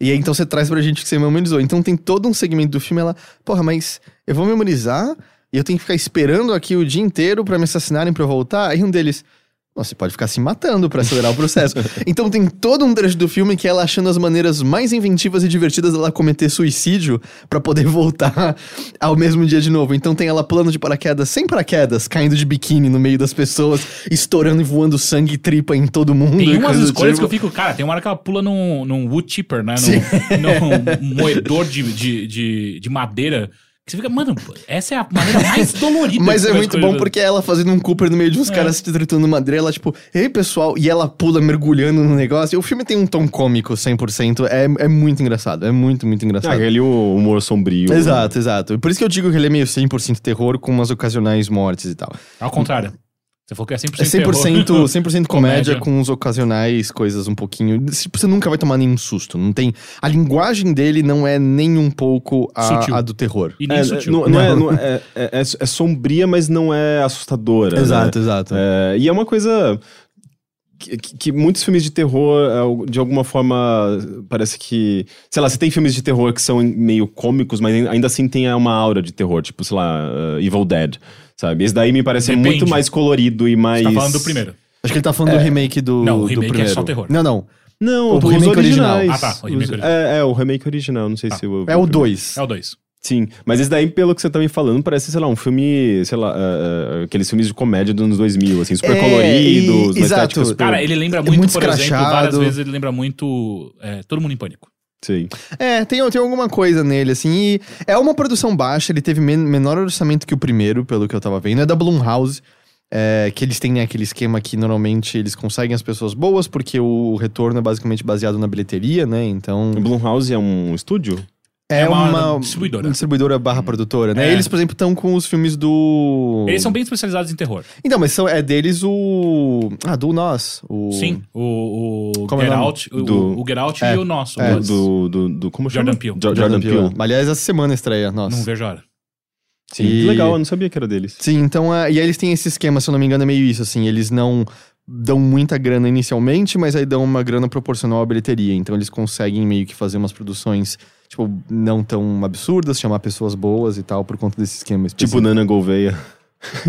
E aí então você traz pra gente o que você memorizou. Então tem todo um segmento do filme, ela, porra, mas eu vou memorizar e eu tenho que ficar esperando aqui o dia inteiro pra me assassinarem pra eu voltar. Aí um deles, Você pode ficar se matando pra acelerar o processo. então tem todo um trecho do filme que é ela achando as maneiras mais inventivas e divertidas dela cometer suicídio pra poder voltar ao mesmo dia de novo. Então tem ela pulando de paraquedas sem paraquedas, caindo de biquíni no meio das pessoas, estourando e voando sangue e tripa em todo mundo. Tem umas escolhas que eu tipo. fico, cara, tem uma hora que ela pula num, num wood chipper, né? Num, num moedor de, de, de, de madeira. Que você fica, mano, essa é a maneira mais dolorida Mas é muito bom porque ela fazendo um Cooper no meio de uns É. caras se tritando madeira, ela tipo, ei pessoal, e ela pula mergulhando no negócio. E o filme tem um tom cômico 100%, é, é muito engraçado, é muito, muito Ah, engraçado. aquele humor sombrio. Exato, exato. Por isso que eu digo que ele é meio 100% terror com umas ocasionais mortes e tal. Ao contrário. Você falou que é 100% É 100%, terror. 100 comédia, Comédia. com uns ocasionais coisas um pouquinho. Tipo, você nunca vai tomar nenhum susto. Não tem. A linguagem dele não é nem um pouco a, a do terror. E nem É, sutil. não, não é, Não. é, é, é- é sombria, mas não é assustadora. Exato, né? exato. É, e é uma coisa que, que- muitos filmes de terror, é, de alguma forma, parece que. Sei lá, você tem filmes de terror que são meio cômicos, mas ainda assim tem uma aura de terror, tipo, sei lá, uh, Evil Dead. Sabe? Esse daí me parece Depende. muito mais colorido e mais. Você tá falando do primeiro. Acho que ele tá falando do remake do, Não, o do remake é primeiro. só terror. Não, não. Não, O remake original. Ah, tá, o remake original. É, é, o remake original, não sei Tá. se o. É o 2. É o 2. Sim, mas esse daí, pelo que você tá me falando, parece, sei lá, um filme, sei lá, é, é, aqueles filmes de comédia dos anos 2000, assim, super É, coloridos, e- exato. super... Cara, ele lembra É muito, muito por exemplo, escrachado. várias vezes ele lembra muito é, Todo Mundo em Pânico. Sim. É, tem, tem alguma coisa nele, assim. E é uma produção baixa, ele teve men- menor orçamento que o primeiro, pelo que eu tava vendo. É da Blumhouse. É, que eles têm né, aquele esquema que normalmente eles conseguem as pessoas boas, porque o retorno é basicamente baseado na bilheteria, né? Então. O Blumhouse é um estúdio? É, É uma uma, distribuidora. distribuidora barra produtora, né? É. Eles, por exemplo, estão com os filmes do. Eles são bem especializados em terror. Então, mas são, é deles o. Ah, do Nós. O... Sim. O, o Como é Get o nome? Out, o, Do- o Get Out É, e o nosso. é, Do, do, do, Como chama? Jordan Peele. Jo- Jordan, Peele. Aliás, essa semana estreia, nossa. Não vejo a hora. Sim, E- que legal, eu não sabia que era deles. Sim, então, ah, e aí eles têm esse esquema, se eu não me engano, é meio isso, assim, eles não dão muita grana inicialmente, mas aí dão uma grana proporcional à bilheteria, então eles conseguem meio que fazer umas produções, tipo, não tão absurdas, chamar pessoas boas e tal, por conta desse esquema Tipo específico. Nana Gouveia.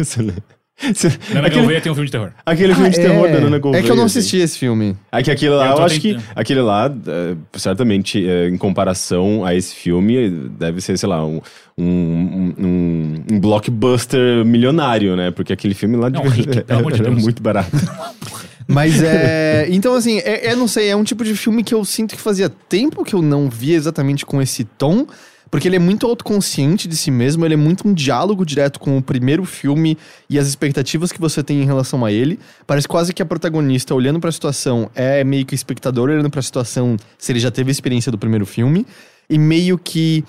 Nana aquele, Gouveia tem um filme de terror. aquele filme de Ah, terror é. da Nana Gouveia. É que eu não assim. assisti esse filme. É que aquele lá, Eu eu, acho que aquele lá, é, certamente, é, em comparação a esse filme, deve ser, sei lá, um, um, um, um blockbuster milionário, né? Porque aquele filme lá de Não, de era Deus. muito barato. Mas é. Então, assim, é, é, não sei, é um tipo de filme que eu sinto que fazia tempo que eu não via exatamente com esse tom. Porque ele é muito autoconsciente de si mesmo, ele é muito um diálogo direto com o primeiro filme e as expectativas que você tem em relação a ele. Parece quase que a protagonista, olhando pra situação, é meio que o espectador olhando pra situação se ele já teve a experiência do primeiro filme. E meio que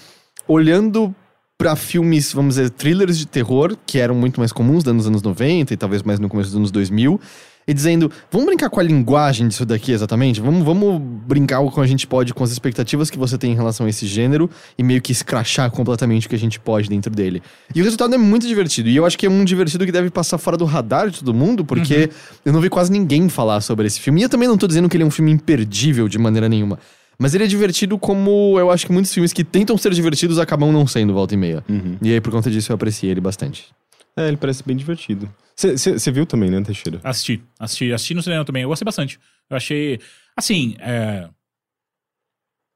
olhando pra filmes, vamos dizer, thrillers de terror, que eram muito mais comuns nos anos 90 e talvez mais no começo dos anos 2000, e dizendo, vamos brincar com a linguagem disso daqui exatamente? Vamos, vamos brincar como a gente pode com as expectativas que você tem em relação a esse gênero e meio que escrachar completamente o que a gente pode dentro dele. E o resultado é muito divertido. E eu acho que é um divertido que deve passar fora do radar de todo mundo, porque eu não vi quase ninguém falar sobre esse filme. E eu também não tô dizendo que ele é um filme imperdível de maneira nenhuma. Mas ele é divertido como eu acho que muitos filmes que tentam ser divertidos acabam não sendo volta e meia. Uhum. E aí, por conta disso, eu apreciei ele bastante. É, ele parece bem divertido. Você viu também, né, Teixeira? Assisti. Assisti, assisti no cinema também. Eu gostei bastante. Eu achei. Assim, é.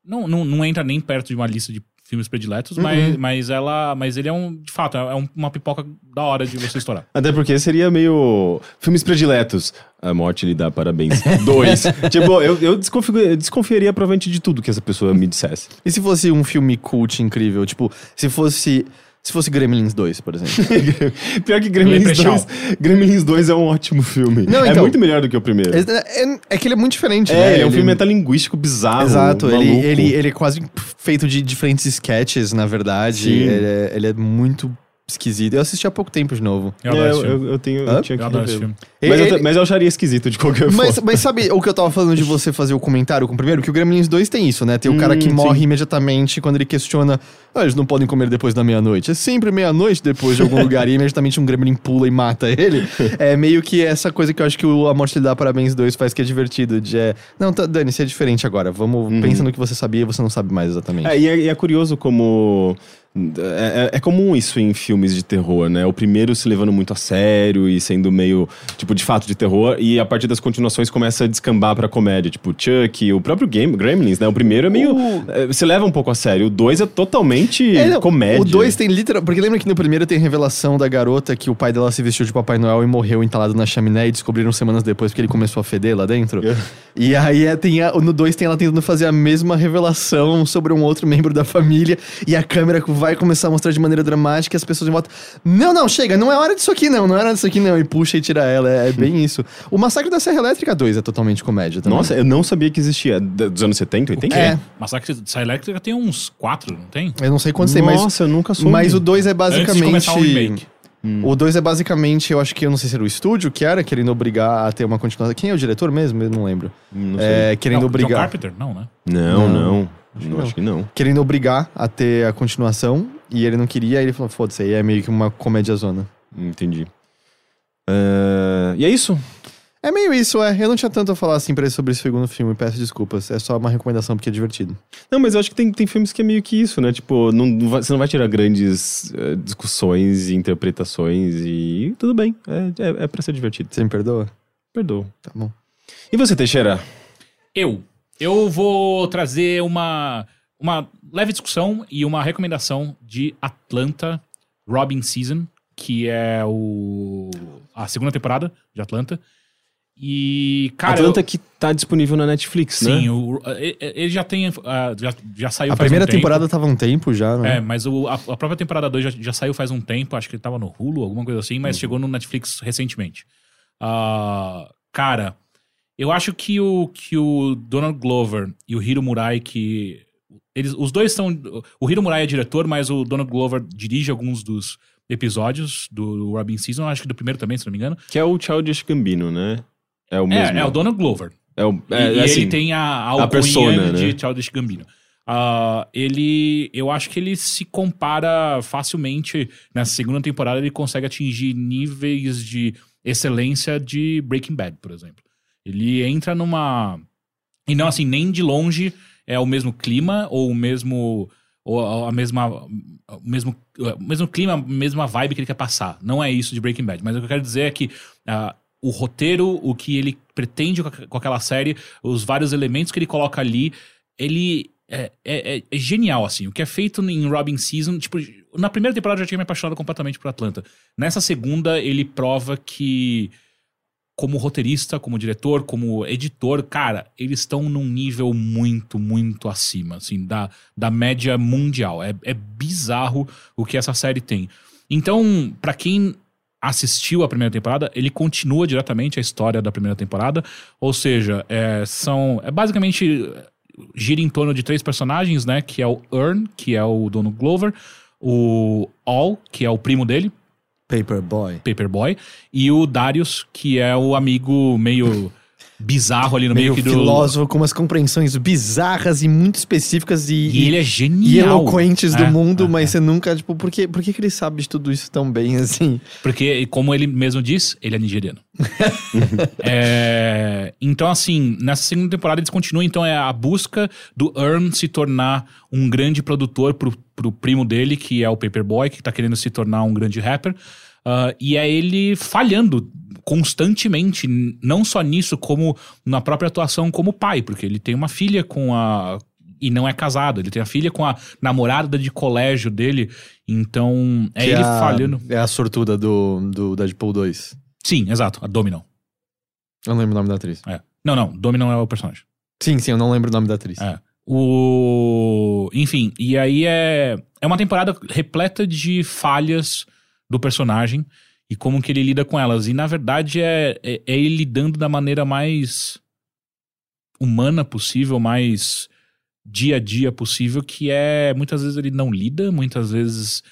Não, não, não entra nem perto de uma lista de filmes prediletos, Uhum. mas, mas ela. Mas ele é um. De fato, é um- uma pipoca da hora de você estourar. Até porque seria meio. Filmes prediletos. A morte lhe dá parabéns. Dois. tipo, eu, eu eu desconfiaria provavelmente de tudo que essa pessoa me dissesse. E se fosse um filme cult incrível? Tipo, se fosse. Se fosse Gremlins 2, por exemplo. Pior que Gremlins Leprechaun. 2. Gremlins 2 é um ótimo filme. Não, É então- muito melhor do que o primeiro. é, é- é que ele é muito diferente, É, né? ele é um filme metalinguístico bizarro. Exato, ele, maluco. ele, ele é quase feito de diferentes sketches, na verdade. Ele é, ele é muito esquisito. Eu assisti há pouco tempo de novo. Eu É, eu, eu, eu tenho. Hã? Eu tinha que Eu. Mas, eu, Ele- mas eu acharia esquisito de qualquer Mas, forma. mas sabe o que eu tava falando de você fazer o comentário com o primeiro? Que o Gremlins 2 tem isso, né? Tem o cara Hum, que sim. morre imediatamente quando ele questiona. Ah, eles não podem comer depois da meia-noite. É sempre meia-noite depois de algum lugar e imediatamente um Gremlin pula e mata ele. É meio que essa coisa que eu acho que o A Morte Lhe Dá Parabéns 2 faz que é divertido. De é, não, tá, Dani, isso é diferente agora. Vamos, Uhum. pensa no que você sabia e você não sabe mais exatamente. É, e é, e é curioso como É, é- é comum isso em filmes de terror, né? O primeiro se levando muito a sério e sendo meio, tipo, de fato de terror, e a partir das continuações começa a descambar pra comédia, tipo Chuck, o próprio Game, Gremlins, né? O primeiro é meio. O- é, se leva um pouco a sério. O dois é totalmente É, não, comédia. O 2 tem literal. Porque lembra que no primeiro tem revelação da garota que o pai dela se vestiu de Papai Noel e morreu entalado na chaminé e descobriram semanas depois porque ele começou a feder lá dentro? É. E aí é, tem a- no 2 tem ela tentando fazer a mesma revelação sobre um outro membro da família e a câmera vai começar a mostrar de maneira dramática e as pessoas em volta. Não, não, chega, não é hora disso aqui não, não é hora disso aqui não. E puxa e tira ela. É, é bem isso. O Massacre da Serra Elétrica 2 é totalmente comédia também. Nossa, eu não sabia que existia. Dos anos 70, 80? É. Massacre da Elétrica tem uns quatro, não tem? Eu não sei quantos tem, mas. Nossa, eu nunca soube. Mas o 2 é basicamente. Antes de começar o remake. O 2 é basicamente, eu acho que eu não sei se era o estúdio que era querendo obrigar a ter uma continuação. Quem é o diretor mesmo? Eu não lembro. Não sei. É, querendo Não, John obrigar. Carpenter? Não, né? Não, Não, não. Acho Não, que acho que não. Querendo obrigar a ter a continuação e ele não queria, aí ele falou: foda-se, aí é meio que uma comédia zona. Entendi. É, E é isso? É meio isso, é. Eu não tinha tanto a falar assim pra ele sobre esse segundo filme, peço desculpas. É só uma recomendação porque é divertido. Não, mas eu acho que tem, tem filmes que é meio que isso, né? Tipo, não, não vai- você não vai tirar grandes eh, discussões e interpretações e tudo bem. É, é, é pra ser divertido. Você me perdoa? Perdoa. Tá bom. E você, Teixeira? Eu. Eu vou trazer uma, uma leve discussão e uma recomendação de Atlanta Robin Season, que é o a segunda temporada de Atlanta. E, cara. Atlanta eu- que tá disponível na Netflix, né? Sim, o- e- e- ele já tem. ah, já, já saiu A faz primeira um tempo. temporada tava um tempo já, né? É, mas o- a, a própria temporada 2 já, já saiu faz um tempo, acho que ele tava no Hulu, alguma coisa assim, mas chegou no Netflix recentemente. Ah, cara, eu acho que o, que o Donald Glover e o Hiro Murai, que. Eles, os dois são. O Hiro Murai é diretor, mas o Donald Glover dirige alguns dos episódios do Robin Season, acho que do primeiro também, se não me engano. Que é o Childish Gambino, né? É o mesmo. É, é o Donald Glover. É o, E- é, e é assim, ele tem a, a alcunha persona, de né? Childish Gambino. Ah, ele, eu acho que ele se compara facilmente nessa segunda temporada. Ele consegue atingir níveis de excelência de Breaking Bad, por exemplo. Ele entra numa e não assim nem de longe é o mesmo clima ou o mesmo ou a mesma o mesmo o mesmo clima, a mesma vibe que ele quer passar. Não é isso de Breaking Bad, mas o que eu quero dizer é que ah, o roteiro, o que ele pretende com aquela série, os vários elementos que ele coloca ali, ele é, é- é- é genial, assim. O que é feito em Robin Season, tipo, na primeira temporada eu já tinha me apaixonado completamente por Atlanta. Nessa segunda, ele prova que, como roteirista, como diretor, como editor, cara, eles estão num nível muito, muito acima, assim, da, da média mundial. É, é bizarro o que essa série tem. Então, pra quem assistiu a primeira temporada, ele continua diretamente a história da primeira temporada. Ou seja, é, são. É basicamente. Gira em torno de três personagens, né? Que é o Earn, que é o dono Glover, o All, que é o primo dele, Paperboy. Paperboy, e o Darius, que é o amigo meio bizarro ali no meio, Meio do. filósofo com umas compreensões bizarras e muito específicas e, E ele é e genial. eloquentes do É, mundo, é, mas você nunca, tipo, por que, por que, que ele sabe de tudo isso tão bem assim? Porque, como ele mesmo diz, ele é nigeriano. É, então, assim, nessa segunda temporada eles continuam, então, é a busca do Earn se tornar um grande produtor pro, pro primo dele, que é o Paperboy, que tá querendo se tornar um grande rapper. Ah, e é ele falhando constantemente, não só nisso, como na própria atuação como pai, porque ele tem uma filha com a. E não é casado, ele tem a filha com a namorada de colégio dele. Então, é Que ele a- falhando. É a sortuda do, do Deadpool 2. Sim, exato, a Dominó. Eu não lembro o nome da atriz. É. Não, não, Dominó é o personagem. Sim, sim, eu não lembro o nome da atriz. É. O. Enfim, e aí é. É uma temporada repleta de falhas do personagem e como que ele lida com elas. E na verdade é, é, é ele lidando da maneira mais humana possível, mais dia a dia possível, que é. Muitas vezes ele não lida, muitas vezes.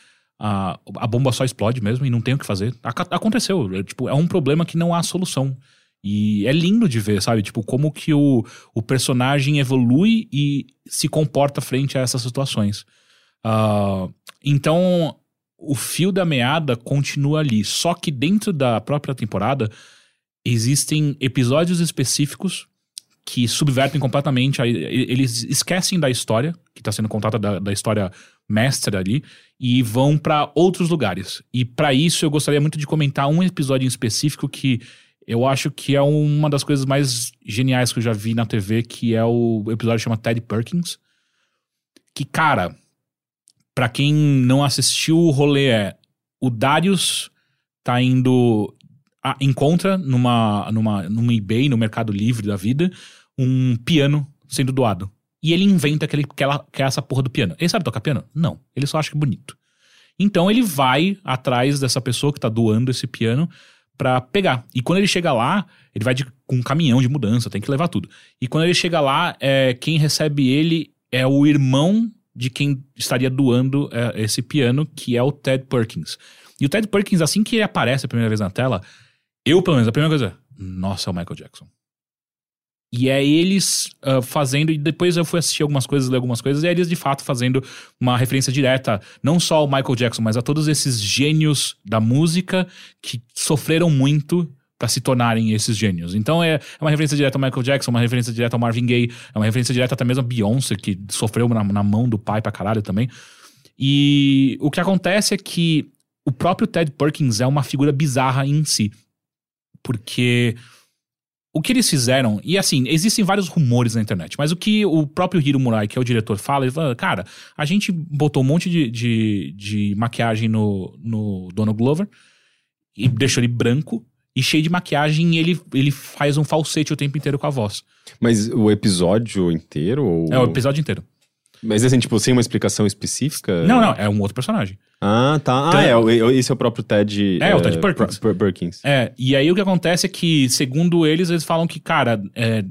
A, a bomba só explode mesmo e não tem o que fazer. Aconteceu. É, tipo, é um problema que não há solução. E é lindo de ver, sabe? Tipo, como que o, o personagem evolui e se comporta frente a essas situações. Ah, então, o fio da meada continua ali. Só que dentro da própria temporada, existem episódios específicos que subvertem completamente. a- Eles esquecem da história, que está sendo contada da, da história mestra ali, e vão para outros lugares. E para isso eu gostaria muito de comentar um episódio em específico que eu acho que é uma das coisas mais geniais que eu já vi na TV, que é o episódio que chama Ted Perkins. Que, cara, pra quem não assistiu, o rolê é o Darius tá indo. a- encontra numa, numa, numa eBay, no Mercado Livre da vida, um piano sendo doado. E ele inventa que quer essa porra do piano. Ele sabe tocar piano? Não. Ele só acha que é bonito. Então ele vai atrás dessa pessoa que tá doando esse piano pra pegar. E quando ele chega lá, ele vai de- com um caminhão de mudança, tem que levar tudo. E quando ele chega lá, é, quem recebe ele é o irmão de quem estaria doando é, esse piano, que é o Ted Perkins. E o Ted Perkins, assim que ele aparece a primeira vez na tela, eu, pelo menos, a primeira coisa, nossa, é o Michael Jackson. E é eles ah, fazendo, e depois eu fui assistir algumas coisas, ler algumas coisas, e é eles de fato fazendo uma referência direta, não só ao Michael Jackson, mas a todos esses gênios da música que sofreram muito pra se tornarem esses gênios. Então é, é uma referência direta ao Michael Jackson, uma referência direta ao Marvin Gaye, é uma referência direta até mesmo a Beyoncé, que sofreu na, na mão do pai pra caralho também. E o que acontece é que o próprio Ted Perkins é uma figura bizarra em si. Porque o que eles fizeram, e assim, existem vários rumores na internet, mas o que o próprio Hiro Murai, que é o diretor, fala, ele fala, cara, a gente botou um monte de, de, de maquiagem no, no Donald Glover e deixou ele branco e cheio de maquiagem e ele, ele faz um falsete o tempo inteiro com a voz. Mas o episódio inteiro? Ou... É o episódio inteiro. Mas assim, tipo, sem uma explicação específica? Não, não, é um outro personagem. Ah, tá. Então- Ah, é, esse é o próprio Ted... É, o Ted Perkins. Per- Perkins. É, e aí o que acontece é que, segundo eles, eles falam que, cara, é,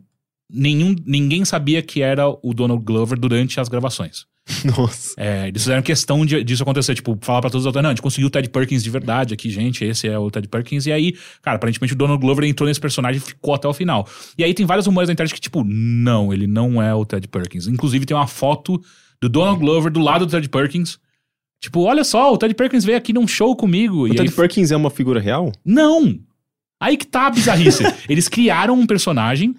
nenhum, ninguém sabia que era o Donald Glover durante as gravações. Nossa. É, eles fizeram questão de- disso acontecer, tipo, falar pra todos os atores, não, a gente conseguiu o Ted Perkins de verdade aqui, gente, esse é o Ted Perkins, e aí, cara, aparentemente o Donald Glover entrou nesse personagem e ficou até o final. E aí tem vários rumores na internet que, tipo, não, ele não é o Ted Perkins. Inclusive tem uma foto do Donald Glover do lado do Ted Perkins, tipo, olha só, o Ted Perkins veio aqui num show comigo. O Ted aí, Perkins é uma figura real? não! Aí que tá a bizarrice. Eles criaram um personagem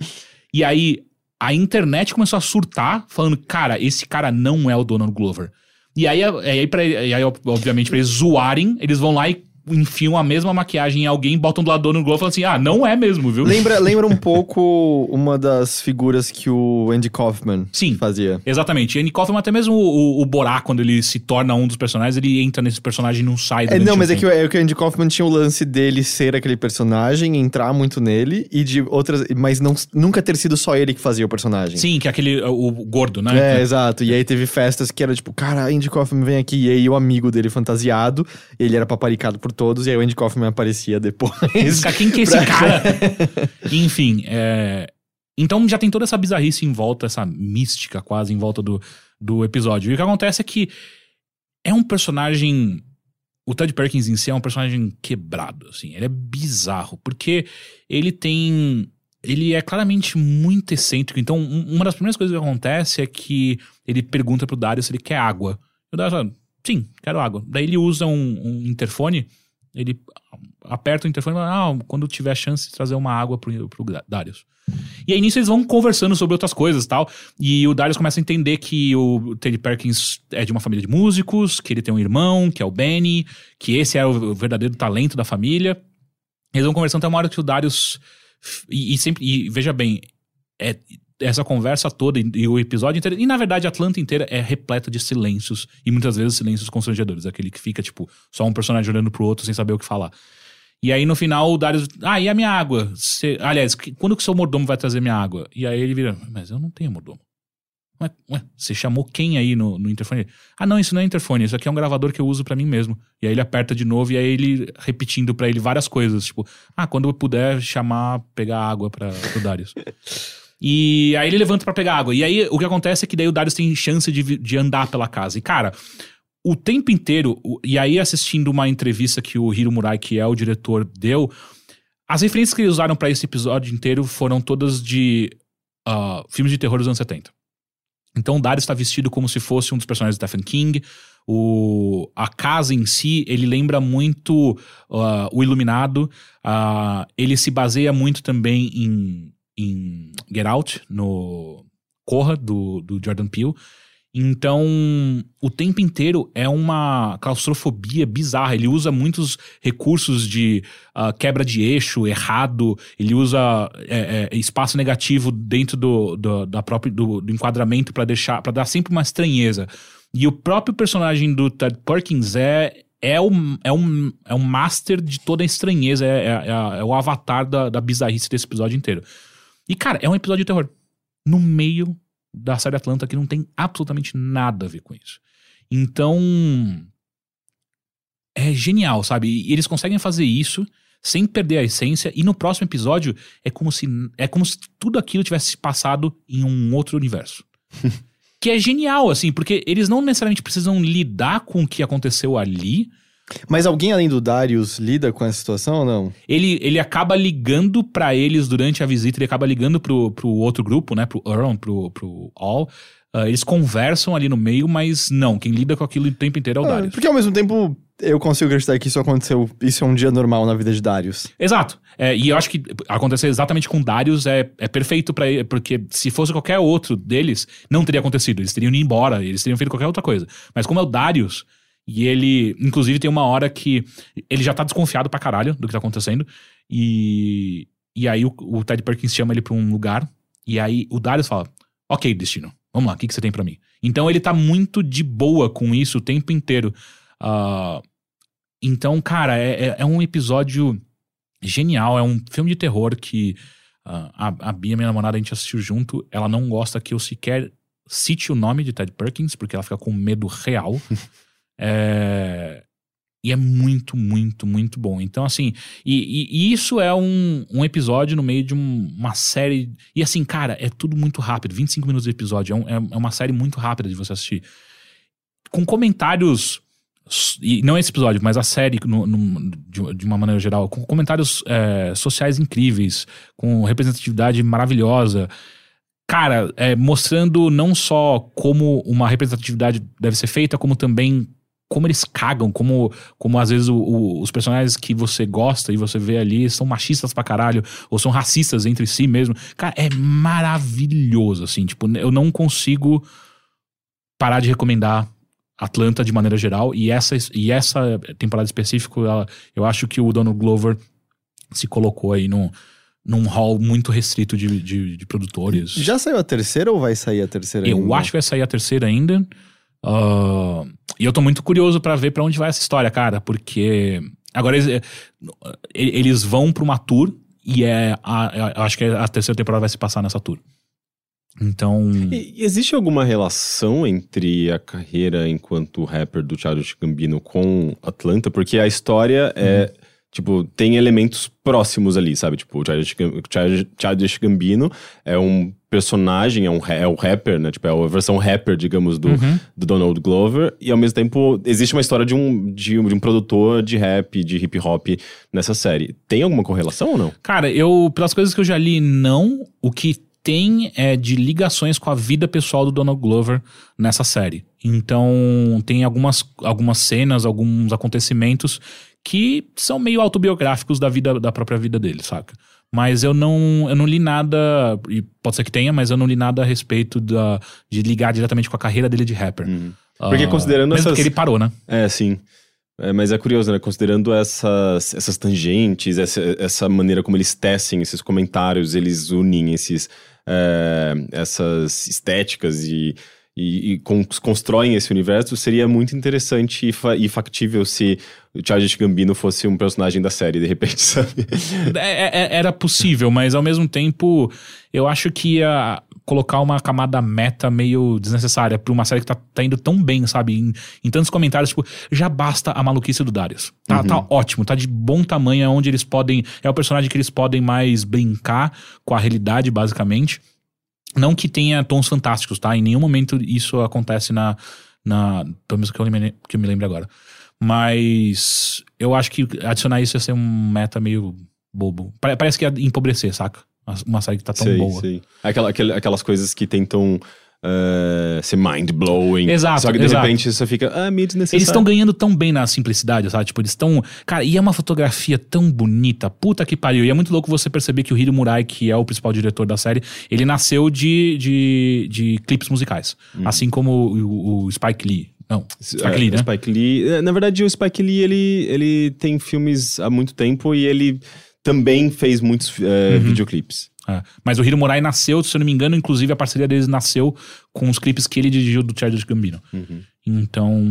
e aí a internet começou a surtar, falando, cara, esse cara não é o Donald Glover. E aí, e aí, pra, aí obviamente, pra eles zoarem, eles vão lá e enfiam a mesma maquiagem em alguém, botam do lado do Glover e falam assim, ah, não é mesmo, viu? Lembra, lembra um pouco uma das figuras que o Andy Kaufman Sim. fazia. Exatamente. Andy Kaufman, até mesmo o, o Borá, quando ele se torna um dos personagens, ele entra nesse personagem e não sai É, não, mas é que, o- é que o Andy Kaufman tinha o lance dele ser aquele personagem, entrar muito nele, e de outras. Mas não, nunca ter sido só ele que fazia o personagem. Sim, que é aquele, o, o gordo, né? É, exato. E aí teve festas que era tipo, cara, Andy Kaufman vem aqui. E aí o amigo dele fantasiado, ele era paparicado por todos, e aí o Andy Kaufman aparecia depois. Quem que é esse cara? Enfim, é... então já tem toda essa bizarrice em volta, essa mística quase em volta do, do episódio. E o que acontece é que é um personagem. O Ted Perkins em si é um personagem quebrado, assim. Ele é bizarro, porque ele tem. Ele é claramente muito excêntrico. Então, um- uma das primeiras coisas que acontece é que ele pergunta pro Dario se ele quer água. E o Dario fala, sim, quero água. Daí ele usa um, um interfone, ele aperta o interfone e fala, ah, quando tiver chance de trazer uma água pro, pro Darius. E aí nisso eles vão conversando sobre outras coisas tal. E o Darius começa a entender que o Teddy Perkins é de uma família de músicos, que ele tem um irmão, que é o Benny, que esse é o verdadeiro talento da família. Eles vão conversando até uma hora que o Darius. E, e sempre. E veja bem, é, essa conversa toda e, e o episódio inteiro. E na verdade, a Atlanta inteira é repleta de silêncios. E muitas vezes silêncios constrangedores. Aquele que fica, tipo, só um personagem olhando pro outro sem saber o que falar. E aí no final o Darius. Ah, e a minha água? Cê- aliás, que- quando que o seu mordomo vai trazer minha água? E aí ele vira, mas eu não tenho mordomo. Ué, você chamou quem aí no, no interfone? Ah, não, isso não é interfone, isso aqui é um gravador que eu uso pra mim mesmo. E aí ele aperta de novo e aí ele repetindo pra ele várias coisas, tipo, ah, quando eu puder chamar, pegar água pra, pro Darius. E aí ele levanta pra pegar água. E aí o que acontece é que daí o Darius tem chance de, de andar pela casa. E cara, o tempo inteiro, e aí assistindo uma entrevista que o Hiro Murai, que é o diretor, deu, as referências que eles usaram pra esse episódio inteiro foram todas de ah, filmes de terror dos anos 70. Então o Darius está vestido como se fosse um dos personagens de Stephen King. O, a casa em si, ele lembra muito ah, o Iluminado. Ah, ele se baseia muito também em, em Get Out, no Corra, do, do Jordan Peele. Então, o tempo inteiro é uma claustrofobia bizarra. Ele usa muitos recursos de uh, quebra de eixo errado, ele usa é, é, espaço negativo dentro do, do da própria, do, do enquadramento para deixar para dar sempre uma estranheza. E o próprio personagem do Ted Perkins é, é, o, é, um, é um master de toda a estranheza, é, é, é o avatar da, da bizarrice desse episódio inteiro. E, cara, é um episódio de terror. No meio da série Atlanta que não tem absolutamente nada a ver com isso. Então. É genial, sabe? E eles conseguem fazer isso sem perder a essência, e no próximo episódio é como se, é como se tudo aquilo tivesse passado em um outro universo. que é genial, assim, porque eles não necessariamente precisam lidar com o que aconteceu ali, mas alguém além do Darius lida com essa situação ou não? Ele, ele acaba ligando para eles durante a visita, ele acaba ligando pro, pro outro grupo, né? Pro Earl, pro, pro All. Uh, eles conversam ali no meio, mas não, quem lida com aquilo o tempo inteiro é o ah, Darius. Porque ao mesmo tempo eu consigo acreditar que isso aconteceu, isso é um dia normal na vida de Darius. Exato. É, e eu acho que acontecer exatamente com Darius é, é perfeito para ele, porque se fosse qualquer outro deles, não teria acontecido. Eles teriam ido embora, eles teriam feito qualquer outra coisa. Mas como é o Darius, e ele, inclusive, tem uma hora que ele já tá desconfiado pra caralho do que tá acontecendo. E, e aí o, o Ted Perkins chama ele pra um lugar. E aí o Darius fala: Ok, destino, vamos lá, o que, que você tem para mim? Então ele tá muito de boa com isso o tempo inteiro. Uh, então, cara, é, é, é, um episódio genial. É um filme de terror que uh, a, a Bia, minha namorada, a gente assistiu junto. Ela não gosta que eu sequer cite o nome de Ted Perkins, porque ela fica com medo real. É, e é muito, muito, muito bom. Então, assim, e, e isso é um, um, episódio no meio de um, uma série. E assim, cara, é tudo muito rápido 25 minutos de episódio. É, um, é, uma série muito rápida de você assistir. Com comentários. E não esse episódio, mas a série no, no, de, de, uma maneira geral, com comentários é, sociais incríveis, com representatividade maravilhosa. Cara, é, mostrando não só como uma representatividade deve ser feita, como também como eles cagam, como, como às vezes o, o, os personagens que você gosta e você vê ali são machistas pra caralho, ou são racistas entre si mesmo. Cara, é maravilhoso, assim. Tipo, eu não consigo parar de recomendar Atlanta de maneira geral. E essa, e essa temporada específica, eu acho que o Donald Glover se colocou aí no, num hall muito restrito de, de, de produtores. Já saiu a terceira ou vai sair a terceira eu ainda? acho que vai sair a terceira ainda. Uh, e eu tô muito curioso para ver para onde vai essa história, cara, porque agora eles, eh, eles vão pra uma tour e é. A, eu acho que a terceira temporada vai se passar nessa tour. Então. E, existe alguma relação entre a carreira enquanto rapper do Childish Gambino com Atlanta? Porque a história é. Tipo, tem elementos próximos ali, sabe? Tipo, o Childish Gambino é um personagem, é um é o rapper, né? Tipo, é a versão rapper, digamos, do, uhum. do Donald Glover. E ao mesmo tempo, existe uma história de um, de, de um produtor de rap, de hip hop nessa série. Tem alguma correlação ou não? Cara, eu, pelas coisas que eu já li, não. O que tem é de ligações com a vida pessoal do Donald Glover nessa série. Então, tem algumas, algumas cenas, alguns acontecimentos que são meio autobiográficos da vida da própria vida dele, saca? Mas eu não, eu não li nada, e pode ser que tenha, mas eu não li nada a respeito da, de ligar diretamente com a carreira dele de rapper. Uhum. Porque uh, considerando essas... que ele parou, né? É, sim. É, mas é curioso, né? Considerando essas, essas tangentes, essa, essa maneira como eles tecem esses comentários, eles unem esses, é, essas estéticas e e, e constroem esse universo, seria muito interessante e, fa e factível se o Charles Gambino fosse um personagem da série, de repente, sabe? É, é, é, era possível, mas ao mesmo tempo, eu acho que ia colocar uma camada meta meio desnecessária pra uma série que tá, tá indo tão bem, sabe? Em, em, tantos comentários, tipo, já basta a maluquice do Darius. Tá, uhum. tá ótimo, tá de bom tamanho, é onde eles podem. É o personagem que eles podem mais brincar com a realidade, basicamente. Não que tenha tons fantásticos, tá? Em nenhum momento isso acontece na. na pelo menos que eu, me, que eu me lembro agora. Mas eu acho que adicionar isso ia ser um meta meio bobo. Parece que ia empobrecer, saca? Uma série que tá tão sei, boa. Sei. Aquela, aquelas coisas que tentam eh, ser mind-blowing. Exato, Só que de exato. repente você fica, ah, meio desnecessário. Eles estão ganhando tão bem na simplicidade, sabe? Tipo, eles estão. Cara, e é uma fotografia tão bonita. Puta que pariu. E é muito louco você perceber que o Hiro Murai, que é o principal diretor da série, ele nasceu de, de, de clipes musicais. Assim como o, o Spike Lee. Não, Spike É, Lee, né? Spike Lee. É, Na verdade, o Spike Lee, ele, ele tem filmes há muito tempo e ele também fez muitos eh, Uhum. videoclipes. É. Mas o Hiro Murai nasceu, se eu não me engano, inclusive a parceria deles nasceu com os clipes que ele dirigiu do Childish Gambino. Então,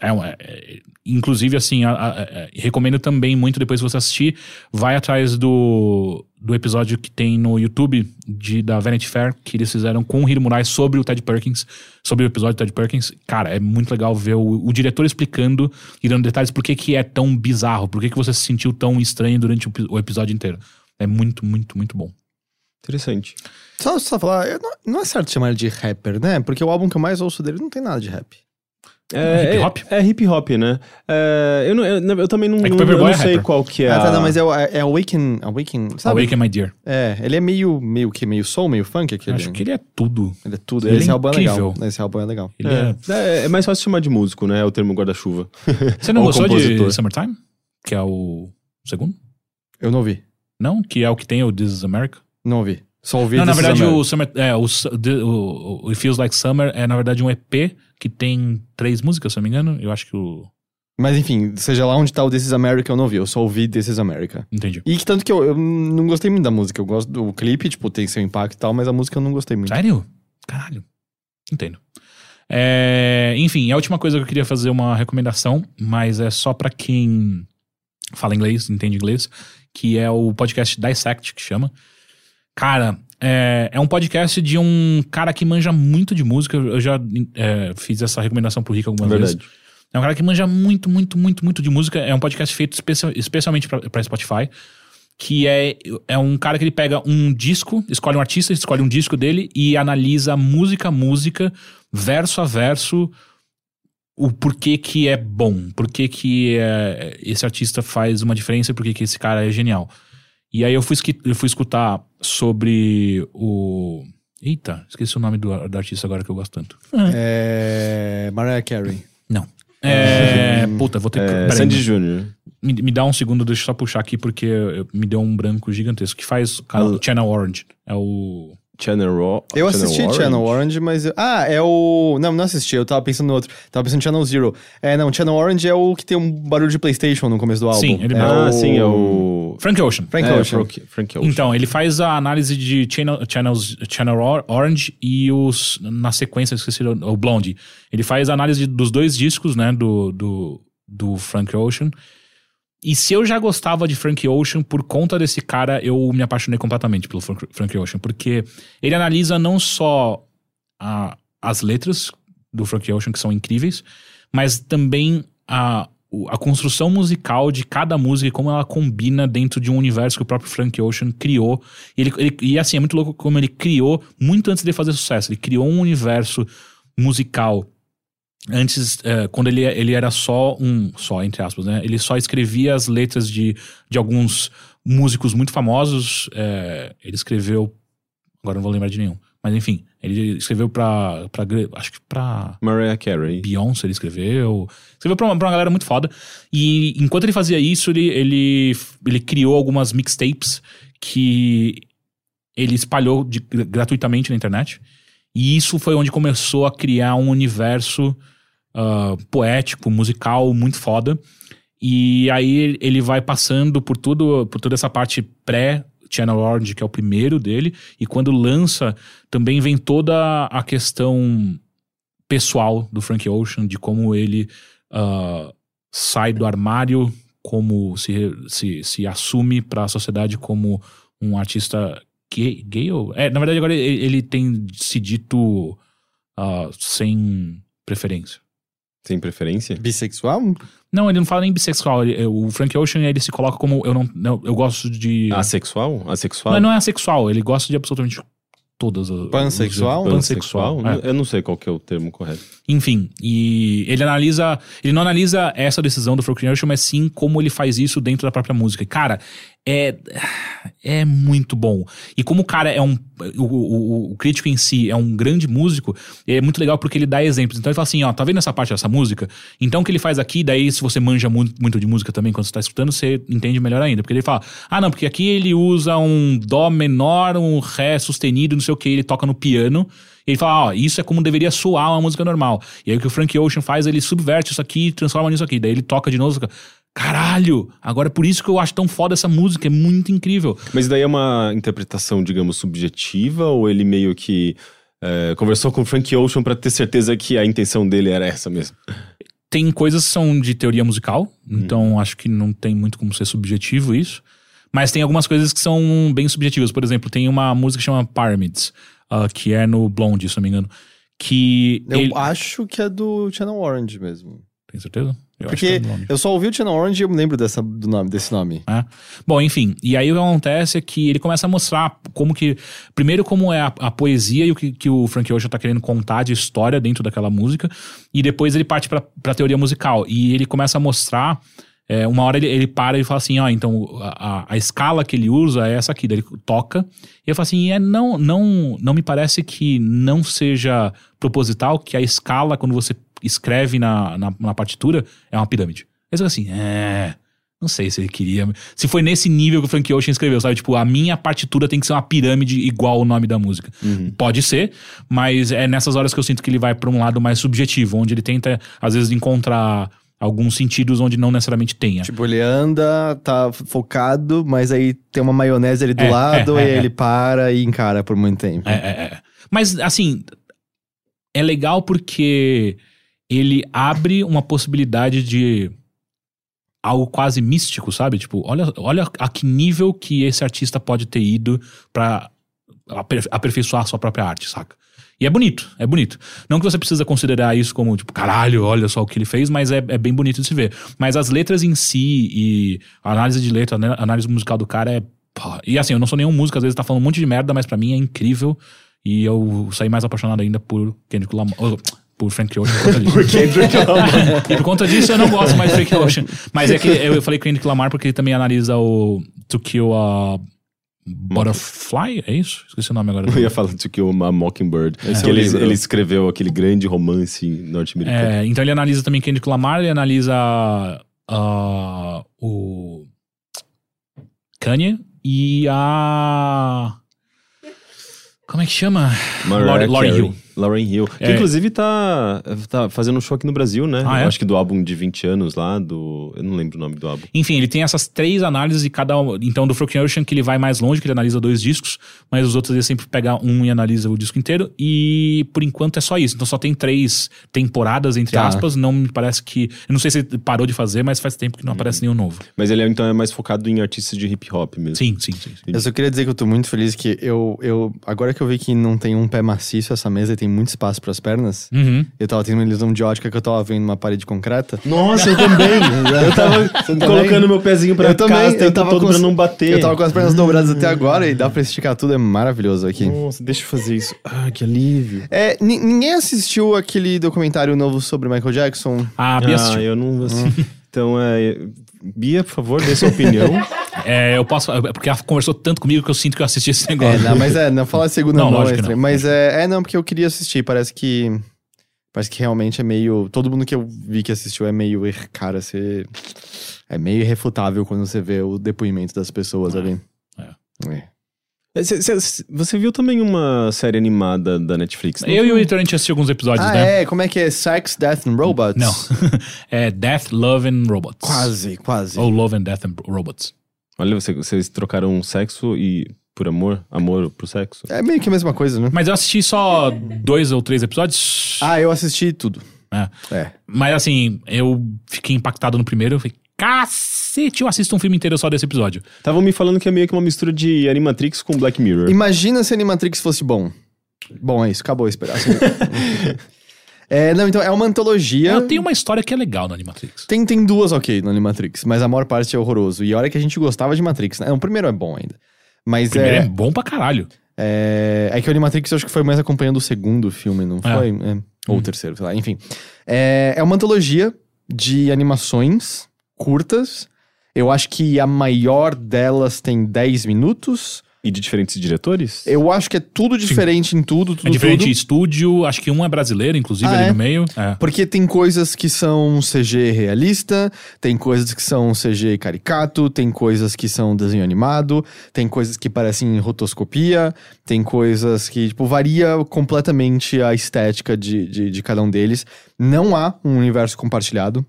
é, um- é- é- inclusive assim, a- a- a- recomendo também muito depois que você assistir, vai atrás do, do episódio que tem no YouTube de, da Vanity Fair, que eles fizeram com o Hiro Murai sobre o Ted Perkins, sobre o episódio do Ted Perkins. Cara, é muito legal ver o, o diretor explicando e dando detalhes por que, que é tão bizarro, por que, que você se sentiu tão estranho durante o, o episódio inteiro. É muito, muito, muito bom. Interessante. Só, só falar, eu não, não é certo chamar ele de rapper, né? Porque o álbum que eu mais ouço dele não tem nada de rap. É, Hip hop? É, é hip hop, né? É, eu, não- eu, eu também não, É que não- Paperboy eu não é sei qual que é. Ah, tá, não, mas é, é, é Awaken, Awaken, sabe? Awaken My Dear. É, ele é meio, meio que, meio soul, meio funk aquele. Acho que ele é tudo. Ele é tudo. ele Esse é álbum é legal. Esse álbum é legal. É... É, é, é mais fácil chamar de músico, né? É o termo guarda-chuva. Você não Ou gostou compositor. de Summertime? Que é o segundo? Eu não ouvi. Não? Que é o que tem o This is America? Não ouvi. Só ouvi não, na verdade, o Summer. É, o, the- o, o It Feels Like Summer é, na verdade, um EP que tem três músicas, se eu não me engano. Eu acho que o. Mas enfim, seja lá onde tá o This Is America, eu não ouvi. Eu só ouvi This Is America. Entendi. E que tanto que eu, eu não gostei muito da música. Eu gosto do clipe, tipo, tem seu impacto e tal, mas a música eu não gostei muito. Sério? Caralho. Entendo. É, enfim, a última coisa que eu queria fazer uma recomendação, mas é só pra quem fala inglês, entende inglês, que é o podcast Dissect, que chama. Cara, é, é um podcast de um cara que manja muito de música. Eu já é, fiz essa recomendação pro Rico algumas vezes. Verdade. É um cara que manja muito, muito, muito, muito de música. É um podcast feito especia- especialmente pra Spotify. Que é, é um cara que ele pega um disco, escolhe um artista, escolhe um disco dele e analisa música a música, verso a verso, o porquê que é bom, por que é, esse artista faz uma diferença e por que que esse cara é genial. E aí eu fui, eu fui escutar sobre o... Eita, esqueci o nome do, do artista agora que eu gosto tanto. É. Mariah Carey. Não. É. Puta, vou ter que. É, Sandy Júnior. me, me dá um segundo, deixa eu só puxar aqui, porque eu- me deu um branco gigantesco. Que faz cara, o Channel Orange. É o. Channel Raw. Eu assisti Channel Orange, mas. eu- Ah, é o. Não, não assisti, eu tava pensando no outro. Tava pensando em Channel Zero. É, não, Channel Orange é o que tem um barulho de PlayStation no começo do álbum. Sim, ele é Ah, o... sim, é o. Frank Ocean. Frank é, Ocean. Frank, Frank Ocean. Então, ele faz a análise de Channel, Channels, Channel Or- Orange e os. Na sequência, esqueci o o Blondie. Ele faz a análise dos dois discos, né? Do, do, do Frank Ocean. E se eu já gostava de Frank Ocean, por conta desse cara, eu me apaixonei completamente pelo Frank, Ocean. Porque ele analisa não só a- as letras do Frank Ocean, que são incríveis, mas também a, a construção musical de cada música e como ela combina dentro de um universo que o próprio Frank Ocean criou. E, ele, ele- e assim, é muito louco como ele criou, muito antes de fazer sucesso, ele criou um universo musical Antes, eh, quando ele, ele era só um. Só, entre aspas, né? Ele só escrevia as letras de, de alguns músicos muito famosos. eh, ele escreveu. Agora não vou lembrar de nenhum. Mas enfim, ele escreveu pra. acho que pra. Mariah Carey. Beyoncé ele escreveu. Escreveu pra uma, pra uma galera muito foda. E enquanto ele fazia isso, ele, ele, ele criou algumas mixtapes que ele espalhou de- gratuitamente na internet. E isso foi onde começou a criar um universo ah, poético, musical muito foda. E aí ele vai passando por tudo, por toda essa parte pré Channel Orange, que é o primeiro dele, e quando lança, também vem toda a questão pessoal do Frank Ocean, de como ele ah, sai do armário, como se, se, se assume para a sociedade como um artista gay, gay ou... É, na verdade agora ele, ele tem se dito ah, sem preferência. Sem preferência? Bissexual? Não, ele não fala nem bissexual. ele- o Frank Ocean, ele se coloca como... Eu não, não eu gosto de... Asexual? Asexual? Mas não é assexual, ele gosta de absolutamente todas as... Pansexual? Pansexual. é. Eu não sei qual que é o termo correto. Enfim, e ele analisa. Ele não analisa essa decisão do Frank Ocean, mas sim como ele faz isso dentro da própria música. Cara, é, é muito bom. E como o cara é um. O, o, o crítico em si é um grande músico, é muito legal porque ele dá exemplos. Então ele fala assim: ó, tá vendo essa parte dessa música? Então o que ele faz aqui, daí se você manja muito, muito de música também quando você tá escutando, você entende melhor ainda. Porque ele fala: ah, não, porque aqui ele usa um Dó menor, um Ré sustenido, não sei o que, ele toca no piano. E ele fala, ó, isso é como deveria soar uma música normal. E aí o que o Frank Ocean faz, ele subverte isso aqui e transforma nisso aqui. Daí ele toca de novo, fica, caralho, agora é por isso que eu acho tão foda essa música, é muito incrível. Mas daí é uma interpretação, digamos, subjetiva, ou ele meio que é, conversou com o Frank Ocean pra ter certeza que a intenção dele era essa mesmo? Tem coisas que são de teoria musical, então acho que não tem muito como ser subjetivo isso. Mas tem algumas coisas que são bem subjetivas. Por exemplo, tem uma música que chama Pyramids, ah, que é no Blonde, se não me engano. Que. Eu ele- acho que é do Channel Orange mesmo. Tem certeza? Eu acho Porque que é eu só ouvi o Channel Orange e eu me lembro dessa, do nome, desse nome. É. Bom, enfim, e aí o que acontece é que ele começa a mostrar como que. Primeiro, como é a, a poesia e o que, que o Frank Ocean tá querendo contar de história dentro daquela música, e depois ele parte pra, pra teoria musical. E ele começa a mostrar. É, uma hora ele, ele para e fala assim: ó, então a, a- escala que ele usa é essa aqui. Daí ele toca. E eu falo assim: é, não, não, não me parece que não seja proposital que a escala, quando você escreve na, na, na partitura, é uma pirâmide. Aí você fala assim: é. Não sei se ele queria. Se foi nesse nível que o Frank Ocean escreveu, sabe? Tipo, a minha partitura tem que ser uma pirâmide igual o nome da música. Pode ser, mas é nessas horas que eu sinto que ele vai pra um lado mais subjetivo, onde ele tenta, às vezes, encontrar alguns sentidos onde não necessariamente tenha. Tipo, ele anda, tá focado, mas aí tem uma maionese ali do É, lado é, e é, é. ele para e encara por muito tempo. É, é, é. Mas, assim, é legal porque ele abre uma possibilidade de algo quase místico, sabe? Tipo, olha, olha a que nível que esse artista pode ter ido aper- aperfeiçoar a sua própria arte, saca? E é bonito, é bonito. Não que você precisa considerar isso como, tipo, caralho, olha só o que ele fez, mas é, é bem bonito de se ver. Mas as letras em si e a análise de letra, a análise musical do cara é. pô, E assim, eu não sou nenhum músico, às vezes tá falando um monte de merda, mas pra mim é incrível. E eu saí mais apaixonado ainda por Kendrick Lamar. oh, Por Frank Ocean por conta disso. Por Kendrick Lamar. E por conta disso eu não gosto mais de Frank Ocean. Mas é que eu falei Kendrick Lamar porque ele também analisa o To Kill a Butterfly, é isso? Esqueci o nome agora. Eu ia falar de que uma Mockingbird. Que é o ele, livro. ele escreveu aquele grande romance norte-americano. É, então ele analisa também Kendrick Lamar, ele analisa ah, o Kanye e a... Como é que chama? Mariah. Hill. Lauryn Hill. Que É. inclusive tá, tá fazendo um show aqui no Brasil, né? Ah, é? Acho que do álbum de 20 anos lá, do. Eu não lembro o nome do álbum. Enfim, ele tem essas três análises e cada um. Então, do Frank Ocean, que ele vai mais longe, que ele analisa dois discos, mas os outros ele sempre pega um e analisa o disco inteiro. E por enquanto é só isso. Então só tem três temporadas, entre Tá. aspas. Não me parece que. Eu não sei se ele parou de fazer, mas faz tempo que não aparece nenhum novo. Mas ele é, então é mais focado em artistas de hip hop mesmo. Sim, sim, sim. sim. Eu só queria dizer que eu tô muito feliz que eu, eu. Agora que eu vi que não tem um pé maciço essa mesa e tem muito espaço pras pernas, Uhum. eu tava tendo uma ilusão de ótica que eu tava vendo uma parede concreta. Nossa, eu também. eu tava também? colocando meu pezinho pra Eu cá, também, eu tava todo com pra não bater. Eu tava com as pernas dobradas até agora e dá pra esticar tudo, é maravilhoso aqui. Nossa, deixa eu fazer isso. Ah, que alívio. É, ni- ninguém assistiu aquele documentário novo sobre Michael Jackson? Ah, assistiu. eu não assim. Então, é. Bia, por favor, dê sua opinião. É, eu posso. é Porque ela conversou tanto comigo que eu sinto que eu assisti esse É, negócio. não, mas é, não falar segunda Não, lógico é não. Mas é, é, não, porque eu queria assistir. Parece que. Parece que realmente é meio. Todo mundo que eu vi que assistiu é meio. Cara, você. É meio irrefutável quando você vê o depoimento das pessoas ali. É. Cê- cê- Você viu também uma série animada da Netflix? não Eu e o? Heitor, a gente assistiu alguns episódios, Ah, né? é? Como é que é? Sex, Death and Robots? Não. é Death, Love and Robots. Quase, quase. Ou Love and Death and Robots. Olha, você- vocês trocaram sexo e por amor? Amor pro sexo? É meio que a mesma coisa, né? Mas eu assisti só dois ou três episódios. Ah, eu assisti tudo. É. É. Mas assim, eu fiquei impactado no primeiro. Eu falei, cacete, eu assisto um filme inteiro só desse episódio. Estavam me falando que é meio que uma mistura de Animatrix com Black Mirror. Imagina se Animatrix fosse bom. Bom, é isso, acabou a esperança. é, não, então é uma antologia. Eu tenho uma história que é legal no Animatrix. Tem, tem duas ok no Animatrix, mas a maior parte é horroroso. E olha que a gente gostava de Matrix, né? O primeiro é bom ainda. Mas O primeiro é... é, bom pra caralho. é. É que o Animatrix eu acho que foi mais acompanhando o segundo filme, não É. foi? É. Ou o terceiro, sei lá, enfim. É, é uma antologia de animações curtas Eu acho que a maior delas tem 10 minutos. E de diferentes diretores? Eu acho que é tudo diferente em tudo, tudo, É diferente tudo. estúdio, acho que um é brasileiro, inclusive, Ah, ali é? no meio. É. Porque tem coisas que são CG realista, tem coisas que são CG caricato, tem coisas que são desenho animado, tem coisas que parecem rotoscopia, tem coisas que, tipo, varia completamente a estética de, de, de cada um deles. Não há um universo compartilhado.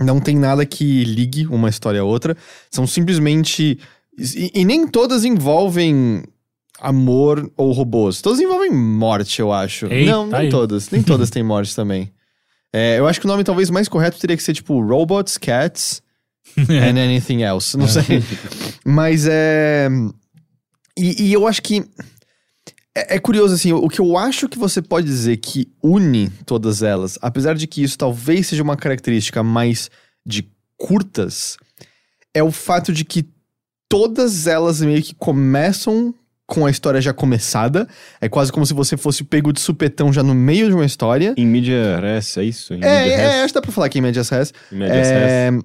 Não tem nada que ligue uma história a outra. São simplesmente. E, e nem todas envolvem amor ou robôs. Todas envolvem morte, eu acho. Eita, não, nem aí. todas. Nem todas têm morte também. É, eu acho que o nome talvez mais correto teria que ser tipo Robots, Cats and Anything Else. Não sei. Mas é. E, e eu acho que. É, é curioso, assim, o que eu acho que você pode dizer que une todas elas, apesar de que isso talvez seja uma característica mais de curtas, é o fato de que todas elas meio que começam com a história já começada. É quase como se você fosse pego de supetão já no meio de uma história. Em mídia res, é isso? Em É, mídia é, acho que dá pra falar que em médias res. Em média res.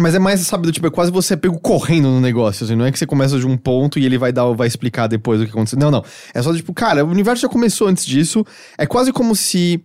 Mas é mais, sabe, do tipo, é quase você é pego correndo no negócio, assim, não é que você começa de um ponto e ele vai dar, vai explicar depois o que aconteceu. Não, não. É só tipo, cara, o universo já começou antes disso. É quase como se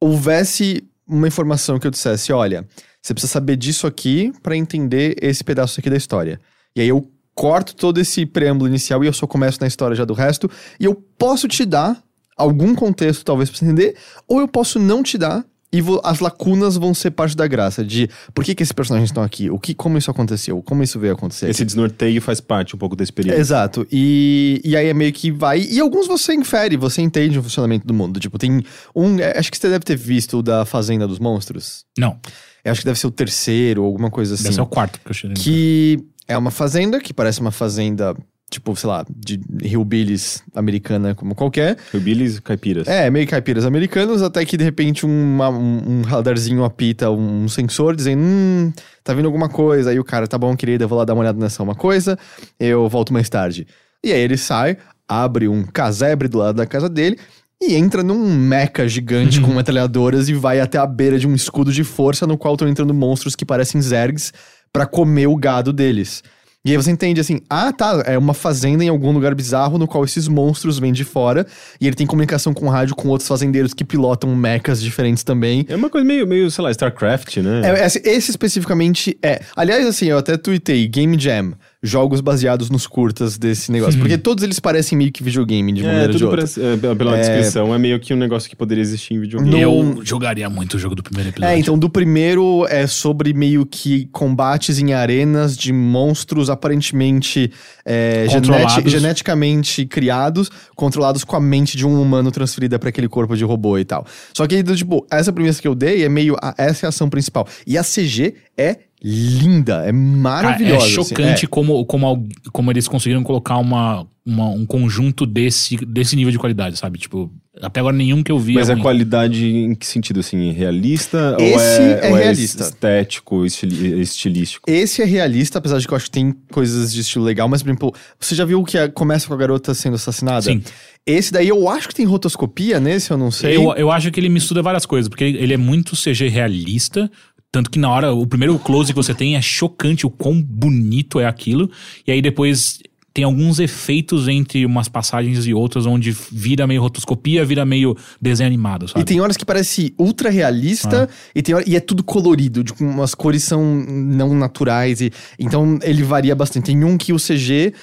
houvesse uma informação que eu dissesse, olha, você precisa saber disso aqui pra entender esse pedaço aqui da história. E aí eu corto todo esse preâmbulo inicial e eu só começo na história já do resto. E eu posso te dar algum contexto, talvez, você entender, ou eu posso não te dar. E vo- as lacunas vão ser parte da graça de por que, que esses personagens estão aqui, o que, como isso aconteceu, como isso veio acontecer. Esse desnorteio faz parte um pouco desse período. Exato. E, e aí é meio que vai. E alguns você infere, você entende o funcionamento do mundo. Tipo, tem um. é, Acho que você deve ter visto o da Fazenda dos Monstros. Não, Eu acho que deve ser o terceiro, alguma coisa assim. deve ser o quarto que eu cheguei. Que é uma fazenda que parece uma fazenda, tipo, sei lá, de hillbillies americana como qualquer. Hillbillies caipiras. É, meio caipiras americanos, até que de repente uma- um, um radarzinho apita um sensor dizendo: Hum, tá vindo alguma coisa. Aí o cara, tá bom, querida, eu vou lá dar uma olhada nessa uma coisa, eu volto mais tarde. E aí ele sai, abre um casebre do lado da casa dele e entra num mecha gigante com metralhadoras e vai até a beira de um escudo de força no qual estão entrando monstros que parecem zergs pra comer o gado deles. E aí você entende assim, ah tá, é uma fazenda em algum lugar bizarro no qual esses monstros vêm de fora e ele tem comunicação com rádio com outros fazendeiros que pilotam mechas diferentes também. É uma coisa meio, meio sei lá, StarCraft, né? É, esse, esse especificamente é. Aliás, assim, eu até tuitei Game Jam, jogos baseados nos curtas desse negócio. Porque todos eles parecem meio que videogame de É, maneira de tudo outra. parece, é, pela- É. descrição, é meio que um negócio que poderia existir em videogame. No- Eu jogaria muito o jogo do primeiro episódio. É, então do primeiro é sobre meio que combates em arenas de monstros aparentemente é, geneti- geneticamente criados, controlados com a mente de um humano transferida pra aquele corpo de robô e tal. Só que, tipo, essa premissa que eu dei é meio. a- essa é a ação principal. E a CG é linda, é Cara, maravilhosa. é assim, chocante como, como, como eles conseguiram colocar uma, uma- um conjunto desse, desse nível de qualidade, sabe? Tipo, até agora nenhum que eu vi. Mas é a ruim. qualidade em que sentido, assim? Realista? ou Esse é, é ou realista. estético, estili- estilístico? Esse é realista, apesar de que eu acho que tem coisas de estilo legal, mas, por exemplo, você já viu que a- começa com a garota sendo assassinada? Sim. Esse daí eu acho que tem rotoscopia nesse, eu não sei. Eu, eu acho que ele mistura várias coisas, porque ele ele é muito CG realista. Tanto que na hora, o primeiro close que você tem é chocante o quão bonito é aquilo. E aí depois tem alguns efeitos entre umas passagens e outras, onde vira meio rotoscopia, vira meio desenho animado, sabe? E tem horas que parece ultra realista e, tem hora- e é tudo colorido, tipo, umas cores são não naturais. E, então ele varia bastante. Tem um que o CG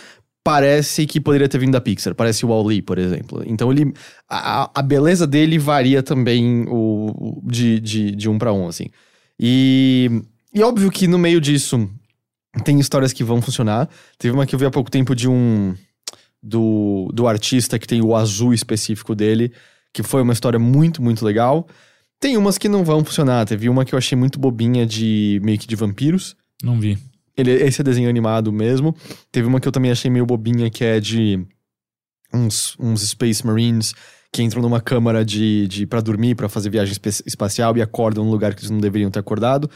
parece que poderia ter vindo da Pixar, parece o Wall-E, por exemplo. Então ele. A, a beleza dele varia também o, de, de, de um pra um, assim. E, e óbvio que no meio disso tem histórias que vão funcionar. Teve uma que eu vi há pouco tempo de um. Do, do artista que tem o azul específico dele, que foi uma história muito, muito legal. Tem umas que não vão funcionar. Teve uma que eu achei muito bobinha de meio que de vampiros. Não vi. Ele, esse é desenho animado mesmo. Teve uma que eu também achei meio bobinha, que é de uns, uns Space Marines que entram numa câmara de, de para dormir, pra fazer viagem espacial e acordam num lugar que eles não deveriam ter acordado.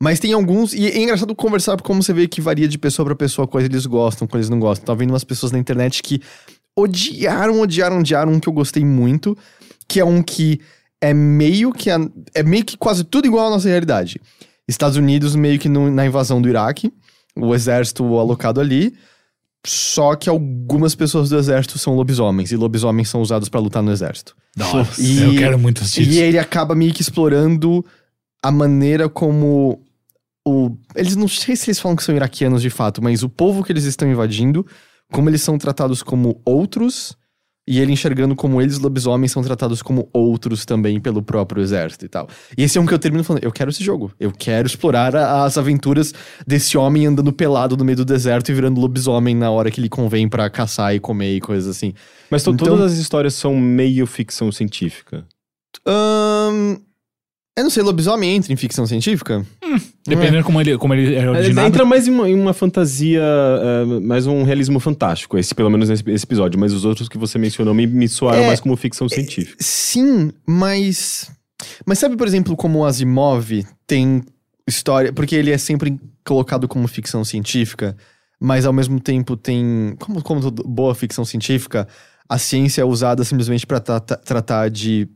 Mas tem alguns, e é engraçado conversar como você vê que varia de pessoa pra pessoa, coisa eles gostam, coisa eles não gostam. Tá vendo umas pessoas na internet que odiaram, odiaram, odiaram um que eu gostei muito, que é um que é meio que a- é meio que quase tudo igual à nossa realidade. Estados Unidos meio que no- na invasão do Iraque, o exército alocado ali. Só que algumas pessoas do exército são lobisomens, e lobisomens são usados pra lutar no exército. Hora. E- Eu quero muito assistir E ele acaba meio que explorando a maneira como o. Eles não sei se eles falam que são iraquianos de fato, mas o povo que eles estão invadindo, como eles são tratados como outros, e ele enxergando como eles, lobisomens, são tratados como outros também pelo próprio exército e tal. E esse é um que eu termino falando: eu quero esse jogo. Eu quero explorar a- as aventuras desse homem andando pelado no meio do deserto e virando lobisomem na hora que ele convém pra caçar e comer e coisas assim. Mas Então- todas as histórias são meio ficção científica. Ahn, eu não sei, lobisomem entra em ficção científica? Dependendo como ele, como ele é Ele originado. entra mais em uma, em uma fantasia, eh, mais um realismo fantástico, esse pelo menos nesse esse episódio, mas os outros que você mencionou me, me soaram É, mais como ficção científica. Sim, mas. Mas sabe, por exemplo, como o Asimov tem história. Porque ele é sempre colocado como ficção científica, mas ao mesmo tempo tem. Como, como boa ficção científica, a ciência é usada simplesmente para tratar de.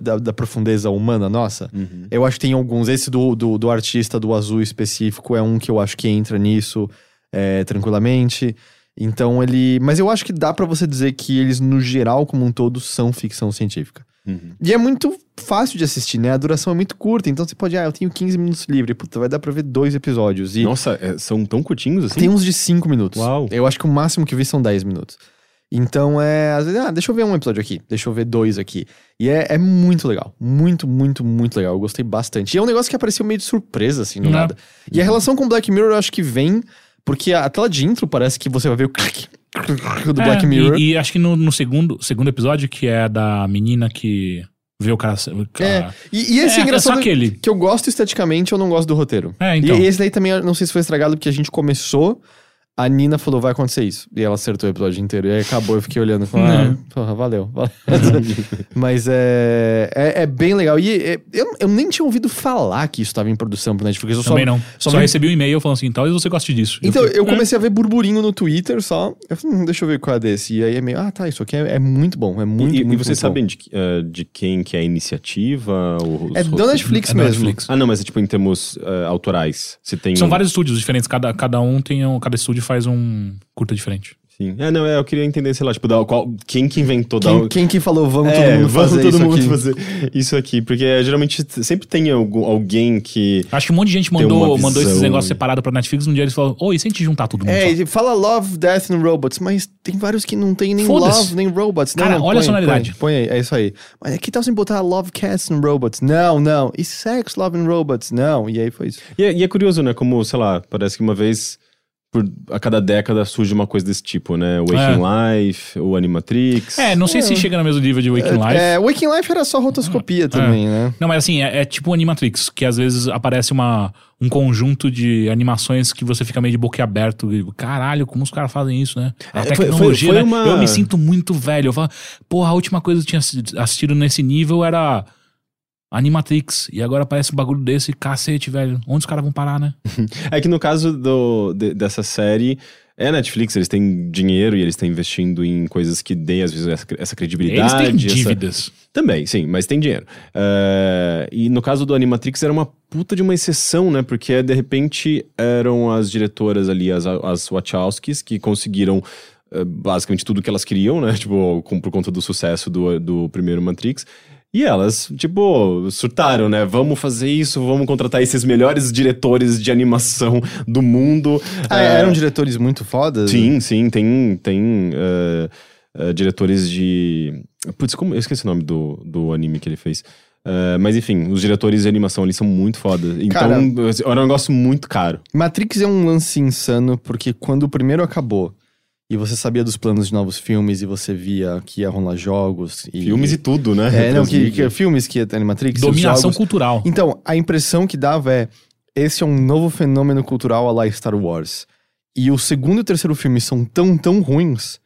Da, da- profundeza humana nossa. Uhum. Eu acho que tem alguns. Esse do, do, do artista do azul específico é um que eu acho que entra nisso é, tranquilamente. Então ele. Mas eu acho que dá pra você dizer que eles, no geral, como um todo, são ficção científica. Uhum. E é muito fácil de assistir, né? A duração é muito curta. Então você pode, ah, eu tenho 15 minutos livre. Puta, vai dar pra ver dois episódios. E Nossa, é, são tão curtinhos assim? tem uns de 5 minutos. Uau. Eu acho que o máximo que vi são 10 minutos. Então é, às vezes, ah, deixa eu ver um episódio aqui, deixa eu ver dois aqui. E é, é muito legal. Muito, muito, muito legal. Eu gostei bastante. E é um negócio que apareceu meio de surpresa, assim, do nada. E a relação com Black Mirror eu acho que vem porque a tela de intro parece que você vai ver o clique do É, Black Mirror. E, e acho que no, no segundo, segundo episódio, que é da menina que vê o cara. o É, cara- e, e esse É, é, engraçado só aquele. que eu gosto esteticamente, eu não gosto do roteiro. É, então. E esse daí também, não sei se foi estragado, porque a gente começou, a Nina falou, vai acontecer isso. E ela acertou o episódio inteiro. E aí acabou, eu fiquei olhando e falei, ah, Não. porra, valeu. valeu. Mas é, é, é bem legal. E é, eu, eu nem tinha ouvido falar que isso estava em produção pro Netflix. Eu só, Também não. só Só, vi- recebi um e-mail falando assim, talvez você goste disso. Então, eu "É." comecei a ver burburinho no Twitter só. Eu falei, hum, deixa eu ver qual é desse. E aí é meio, ah, tá, isso aqui é, é muito bom. É muito, e, e muito, vocês muito sabem de, eh, de quem que é a iniciativa? Os É do? Netflix É mesmo. Netflix. Ah, não, mas é tipo em termos eh, autorais. Você tem. São vários estúdios diferentes, cada, cada um tem um. Cada estúdio faz um curta diferente. Sim. É, não, é, eu queria entender, sei lá, tipo, da, qual, quem que inventou da. Quem, quem que falou, vamos todo É, mundo vamos fazer todo isso mundo aqui? fazer isso aqui. Porque eh, geralmente sempre tem algum, alguém que. Acho que um monte de gente mandou, mandou esses negócios separados pra Netflix. Um dia eles falaram, oi, e se a gente juntar todo mundo? É, só?" ele fala Love, Death and Robots, mas tem vários que não tem nem. Love, nem Robots. Não, Cara, não, olha a põe, sonoridade. Põe, põe aí, é isso aí. Mas aqui tá sem botar Love, Cats and Robots. Não, não. E Sex, Love and Robots. Não. E aí foi isso. E é, e é curioso, né? Como, sei lá, parece que uma vez. Por, a cada década surge uma coisa desse tipo, né? Waking Life, o Animatrix. É, não sei se chega no mesmo nível de Waking Life. É, Waking Life era só rotoscopia também, né? Não, mas assim, é, é tipo o Animatrix, que às vezes aparece uma, um conjunto de animações que você fica meio de boca aberto. e, Caralho, como os caras fazem isso, né? A É, foi- tecnologia, foi- foi né? uma- Eu me sinto muito velho. Eu falo, porra, a última coisa que eu tinha assi- assistido nesse nível era Animatrix. E agora aparece um bagulho desse, cacete, velho. Onde os caras vão parar, né? É que no caso do, de- dessa série, é Netflix, eles têm dinheiro e eles estão investindo em coisas que deem, às vezes, essa, essa Eles credibilidade. têm essa- dívidas. Também, sim, mas tem dinheiro. É, e no caso do Animatrix era uma puta de uma exceção, né? Porque de repente eram as diretoras ali, as, as Wachowskis, que conseguiram eh, basicamente tudo que elas queriam, né? Tipo, com- por conta do sucesso do, do primeiro Matrix. E elas, tipo, surtaram, né? Vamos fazer isso, vamos contratar esses melhores diretores de animação do mundo. Ah, É, eram diretores muito fodas? Sim, sim, tem, tem eh, eh, diretores de. Putz, como. Eu esqueci o nome do, do anime que ele fez. Eh, mas enfim, os diretores de animação ali são muito fodas. Então, era um negócio muito caro. Matrix é um lance insano, porque quando o primeiro acabou e você sabia dos planos de novos filmes e você via que ia rolar jogos e. Filmes e tudo, né? É, não, que, que filmes que ia ter Matrix. os Dominação jogos. cultural. Então, a impressão que dava é: esse é um novo fenômeno cultural a lá Star Wars. E o segundo e o terceiro filme são tão, tão ruins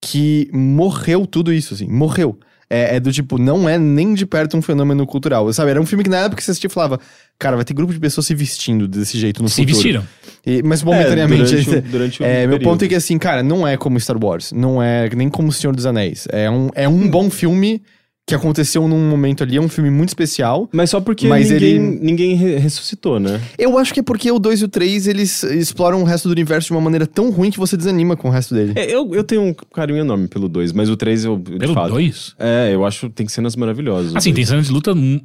que morreu tudo isso, assim, morreu. É, é do tipo, não é nem de perto um fenômeno cultural. Sabe, era um filme que na época que você assistia e falava, cara, vai ter grupo de pessoas se vestindo desse jeito no Se futuro. vestiram. E- mas É, momentaneamente. durante, o- durante o É, meu ponto é que assim, cara, não é como Star Wars. Não é nem como Senhor dos Anéis. É um, é um bom filme que aconteceu num momento ali, é um filme muito especial. Mas só porque Mas ninguém, ele- ninguém re- ressuscitou, né? Eu acho que é porque o 2 e o 3, eles exploram o resto do universo de uma maneira tão ruim que você desanima com o resto dele. É, eu, eu tenho um carinho enorme pelo 2, mas o 3 eu, de Pelo fato... 2? É, eu acho que tem cenas maravilhosas. Assim, tem cenas de luta, hum,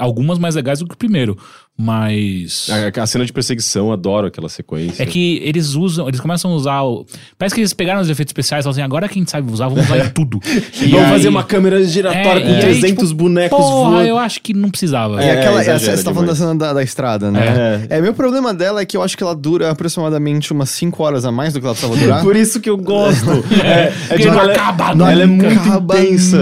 algumas mais legais do que o primeiro. Mas. A, a cena de perseguição, adoro aquela sequência. É que eles usam, eles começam a usar. O... Parece que eles pegaram os efeitos especiais e falaram assim: agora que a gente sabe usar, vamos usar em tudo. E vamos fazer uma câmera giratória É, com e aí, 300 tipo, bonecos Porra, voando. eu acho que não precisava. E É, aquela, exagera você tá falando da cena da, da estrada, né? É. É. meu problema dela é que eu acho que ela dura aproximadamente umas 5 horas a mais do que ela precisava durar. Por isso que eu gosto. é, é Porque tipo, não ela, acaba não, ela é muito Acaba intensa.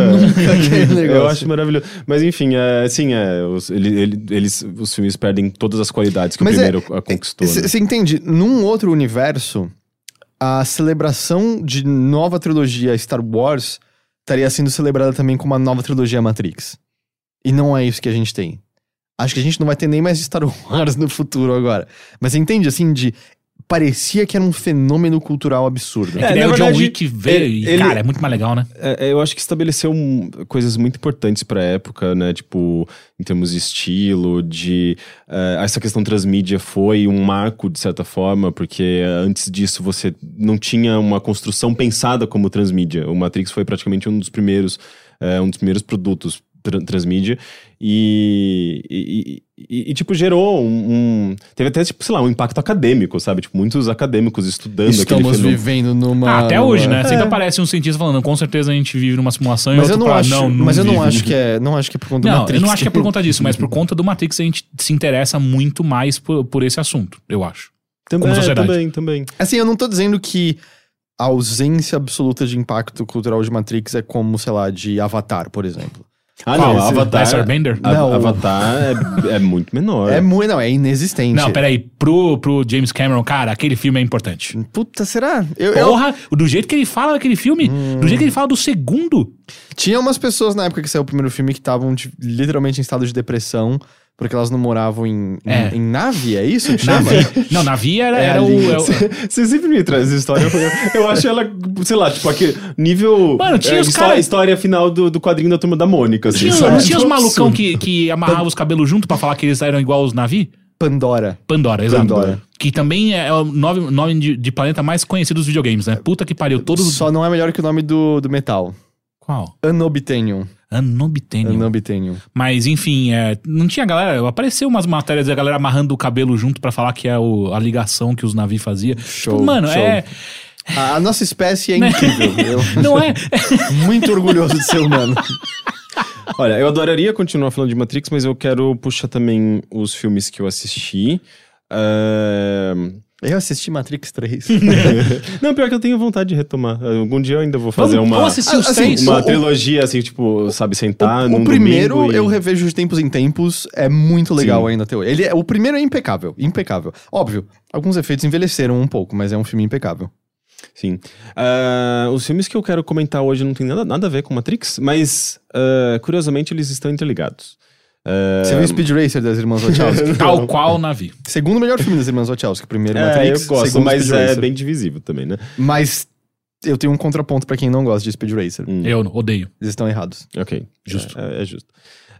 Eu acho maravilhoso. Mas enfim, é, assim, é, os, ele- ele- eles, os filmes perdem todas as qualidades que Mas o é- primeiro a conquistou. né? Você entende? Num outro universo, a celebração de nova trilogia Star Wars estaria sendo celebrada também com uma nova trilogia Matrix. E não é isso que a gente tem. Acho que a gente não vai ter nem mais Star Wars no futuro agora. Mas você entende, assim, de... Parecia que era um fenômeno cultural absurdo. É, É, que daí o John Wick veio e, ele- cara, é muito mais legal, né? É, é, eu acho que estabeleceu um- coisas muito importantes pra época, né? Tipo, em termos de estilo, de. eh, essa questão transmídia foi um marco, de certa forma, porque antes disso você não tinha uma construção pensada como transmídia. O Matrix foi praticamente um dos primeiros, eh, um dos primeiros produtos tra- transmídia. E, e, e- e, tipo, gerou um, um- Teve até, tipo, sei lá, um impacto acadêmico, sabe? Tipo, muitos acadêmicos estudando aquele Estamos vivendo numa... Ah, até numa- hoje, né? Sempre É. aparece um cientista falando, com certeza a gente vive numa simulação e Mas eu outro não fala, acho, não, não mas eu não acho que é, não acho que é por conta do Não, Matrix. eu não acho que é por conta disso, mas por conta do Matrix a gente se interessa muito mais por, por esse assunto, eu acho. Também, como sociedade. também, também. Assim, eu não tô dizendo que a ausência absoluta de impacto cultural de Matrix é como, sei lá, de Avatar, por exemplo. Ah, Qual? não, Avatar. Last Airbender? A- Não. Avatar é, é muito menor. É muito, não, é inexistente. Não, peraí, pro, pro James Cameron, cara, aquele filme é importante. Puta, será? Eu, eu- Porra, do jeito que ele fala daquele filme, do jeito que ele fala do segundo. Tinha umas pessoas na época que saiu o primeiro filme que estavam de- literalmente em estado de depressão, porque elas não moravam em, em- É. em nave, é isso que chama? Não, Navi era, É era o. língua. é Você sempre me traz essa história. Eu, eu acho ela, sei lá, tipo, aquele nível. Mano, tinha é, os histó- cara- História final do, do quadrinho da turma da Mônica. Assim, Tinha, sabe? não tinha os malucão absurdo. que, que amarravam os cabelos junto pra falar que eles eram igual os Navi? Pandora. Pandora, exato. Pandora. Que também é o nome, nome de, de planeta mais conhecido dos videogames, né? Puta que pariu, todos os. Só não é melhor que o nome do, do metal. Qual? Unobtainium. Anobitênio. Unobtainium. Mas, enfim, é, não tinha galera. Apareceu umas matérias da galera amarrando o cabelo junto pra falar que é o- a ligação que os navios faziam. Show, Tipo, mano, show. é. A, a nossa espécie é incrível. Eu- Não é. muito orgulhoso de ser humano. Olha, eu adoraria continuar falando de Matrix, mas eu quero puxar também os filmes que eu assisti. Ahn, Eu assisti Matrix 3. Não, pior que eu tenho vontade de retomar. Algum dia eu ainda vou fazer Vamos, uma, vamos assistir os Assim, três. uma o- trilogia, assim, tipo, sabe, sentar o, num o primeiro domingo e- eu revejo de tempos em tempos, é muito legal Sim. ainda até hoje. Ele é, o primeiro é impecável, impecável. Óbvio, alguns efeitos envelheceram um pouco, mas é um filme impecável. Sim. Ah, os filmes que eu quero comentar hoje não tem nada, nada a ver com Matrix, mas ah, curiosamente eles estão interligados. Você viu Speed Racer das Irmãs Wachowski? Tal qual o Navi. Segundo melhor filme das Irmãs Wachowski. Primeiro é, Matrix, eu gosto, segundo mas Speed é Racer. bem divisível também, né? Mas eu tenho um contraponto pra quem não gosta de Speed Racer. Hum, Eu odeio. Eles estão errados. Ok. Justo. É, é justo.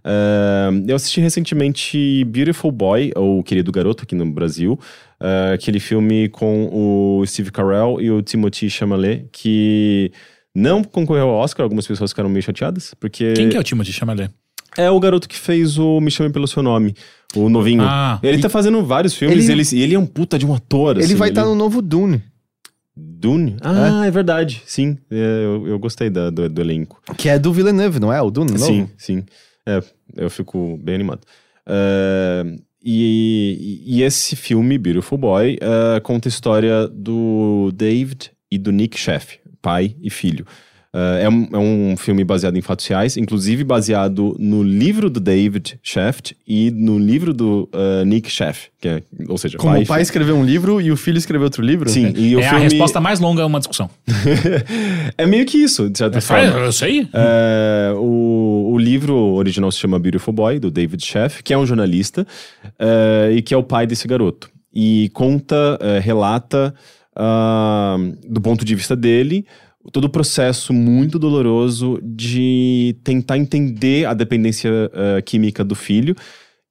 Ah, eu assisti recentemente Beautiful Boy, ou Querido Garoto, aqui no Brasil. Ah, aquele filme com o Steve Carell e o Timothy Chalamet, que não concorreu ao Oscar. Algumas pessoas ficaram meio chateadas, porque... Quem que é o Timothy Chalamet? É o garoto que fez o Me Chame Pelo Seu Nome, o novinho. Ah, ele tá fazendo vários filmes Ele- ele, ele, ele é um puta de um ator, ele assim, vai estar no novo Dune, Dune? Ah, é, verdade, sim. É, eu, eu gostei da- do, do elenco. que é do Villeneuve, não é? O Dune novo? Sim, sim. É, eu fico bem animado. É, e, e esse filme, Beautiful Boy, é, conta a história do David e do Nick Sheff, pai e filho. É, é um, é um filme baseado em fatos reais, inclusive baseado no livro do David Sheff e no livro do uh, Nick Sheff, que é, ou seja, Como pai o pai escreveu um livro e o filho escreveu outro livro? Sim, e o é a filme resposta mais longa a uma discussão. é meio que isso, de certa forma. É, eu sei. É, o, o livro original se chama Beautiful Boy, do David Sheff, que é um jornalista é, e que é o pai desse garoto. E conta, é, relata, ah, do ponto de vista dele, todo o processo muito doloroso de tentar entender a dependência uh, química do filho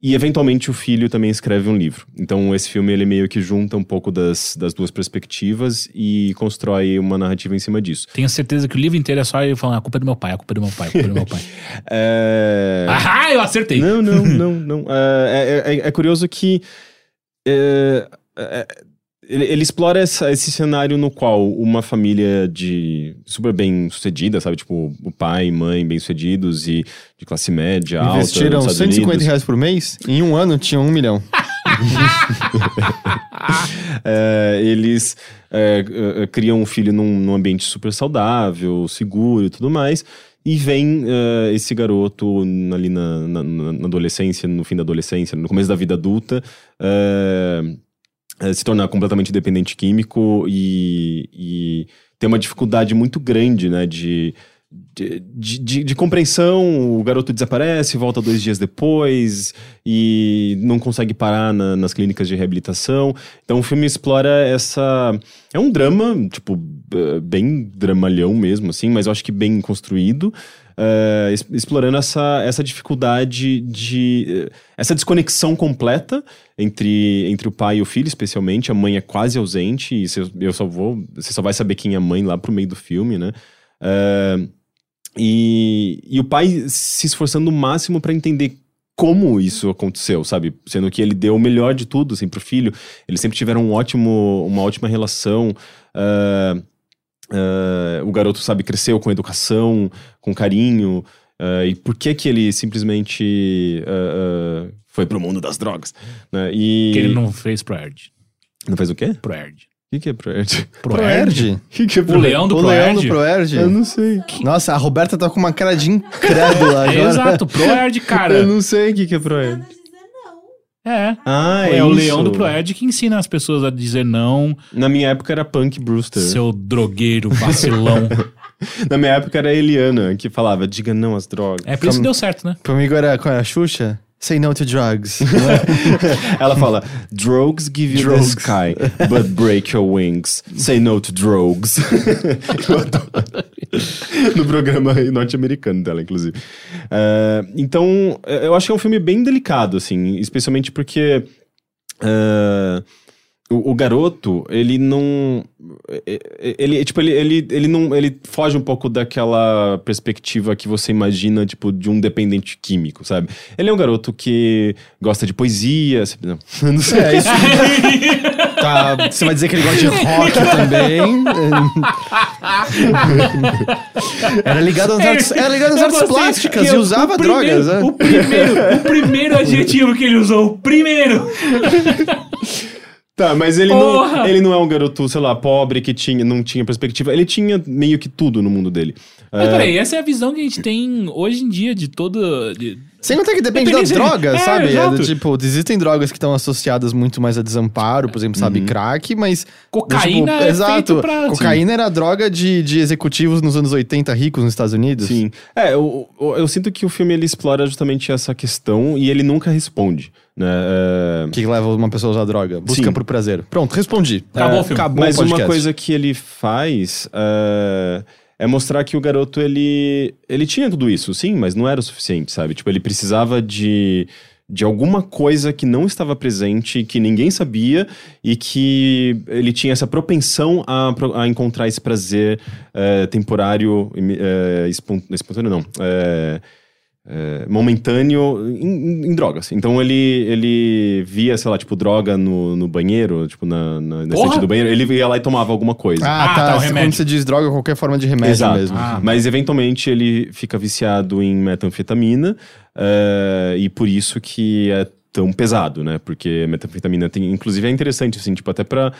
e eventualmente o filho também escreve um livro. Então esse filme ele meio que junta um pouco das, das duas perspectivas e constrói uma narrativa em cima disso. Tenho certeza que o livro inteiro é só ele falando: a culpa é do meu pai, a culpa é do meu pai, a culpa é do meu pai. é... Ah, eu acertei! Não, não, não, não. É, é, é, é curioso que. Ele, ele, explora essa, esse cenário no qual uma família de super bem sucedida, sabe? Tipo, o pai e mãe bem sucedidos e de classe média, Investiram alta. Investiram 150 Unidos. reais por mês, em um ano tinham um milhão. é, eles é, é, criam um filho num, num, ambiente super saudável, seguro e tudo mais. E vem uh, esse garoto ali na, na, na, adolescência, no fim da adolescência, no começo da vida adulta, uh, se tornar completamente dependente químico e, e ter uma dificuldade muito grande, né, de, de, de, de, compreensão, o garoto desaparece, volta dois dias depois e não consegue parar na, nas clínicas de reabilitação. Então o filme explora essa. É um drama, tipo, bem dramalhão mesmo, assim, mas eu acho que bem construído. Uh, explorando essa, essa dificuldade de. Uh, essa desconexão completa entre, entre o pai e o filho, especialmente. A mãe é quase ausente, e você, eu só vou. Você só vai saber quem é a mãe lá pro meio do filme, né? Uh, e, e o pai se esforçando o máximo para entender como isso aconteceu, sabe? Sendo que ele deu o melhor de tudo, assim, pro filho. Eles sempre tiveram um ótimo, uma ótima relação. Uh, o garoto, sabe, cresceu com educação, com carinho. Uh, e por que que ele simplesmente uh, foi pro mundo das drogas? Né? E... Que ele não fez Proerd. Não fez o quê? Proerd. O que, que é Proerd? Proerd? que, que é O leão do o Proerd. leão do Proerd? Eu não sei. Nossa, a Roberta tá com uma cara de incrédula agora. Exato, Proerd, cara. Eu não sei o que, que é Proerd. É. Ah, É, é, o leão do Proerd que ensina as pessoas a dizer não, Na minha época era Punk Brewster. seu drogueiro, vacilão. Na minha época era a Eliana, que falava, diga não às drogas. É por isso que deu certo, né? Comigo era, qual era a Xuxa? Say no to drugs. Ela fala, drugs give you Drugs. the sky, but break your wings. Say no to drugs. No programa norte-americano dela, inclusive. Eh, então, eh, eu acho que é um filme bem delicado, assim, especialmente porque eh, o, o garoto, ele não. eh, Ele, tipo, ele, ele, ele não. Ele foge um pouco daquela perspectiva que você imagina, tipo, de um dependente químico, sabe? Ele é um garoto que gosta de poesia. Não, não sei. é, isso. tá, você vai dizer que ele gosta de rock também. era ligado às artes, era ligado às artes plásticas e usava primeiro- drogas, né? O primeiro, o primeiro adjetivo que ele usou, o primeiro. Tá, mas ele Porra! não, ele não é um garoto, sei lá, pobre que tinha, não tinha perspectiva. Ele tinha meio que tudo no mundo dele. Mas É, peraí, essa é a visão que a gente tem hoje em dia de todo. de- Sem contar que depende das Depende- drogas, é, sabe? É tipo, existem drogas que estão associadas muito mais a desamparo, por exemplo, sabe, crack, mas. Cocaína tipo, é exato. feito pra- Cocaína era droga de, de executivos nos anos 80 ricos nos Estados Unidos. Sim. É, eu, eu, eu sinto que o filme ele explora justamente essa questão e ele nunca responde, né? É, Que leva uma pessoa a usar droga. Busca Sim. por prazer. Pronto, respondi. Acabou É, o filme. Acabou Mas o uma coisa que ele faz é, é mostrar que o garoto, ele, ele tinha tudo isso, sim, mas não era o suficiente, sabe? Tipo, ele precisava de, de alguma coisa que não estava presente, que ninguém sabia e que ele tinha essa propensão a, a encontrar esse prazer é, temporário, é, espon- espontâneo não, é, é, momentâneo em, em- drogas. Então ele, ele via, sei lá, tipo, droga no, no banheiro, tipo, na, na, na estante do banheiro, ele ia lá e tomava alguma coisa. Ah, Ah, tá. tá, remédio. Quando você diz droga, qualquer forma de remédio Exato. mesmo. Ah. Mas eventualmente ele fica viciado em metanfetamina eh, e por isso que é tão pesado, né? Porque metanfetamina tem, inclusive é interessante assim, tipo até para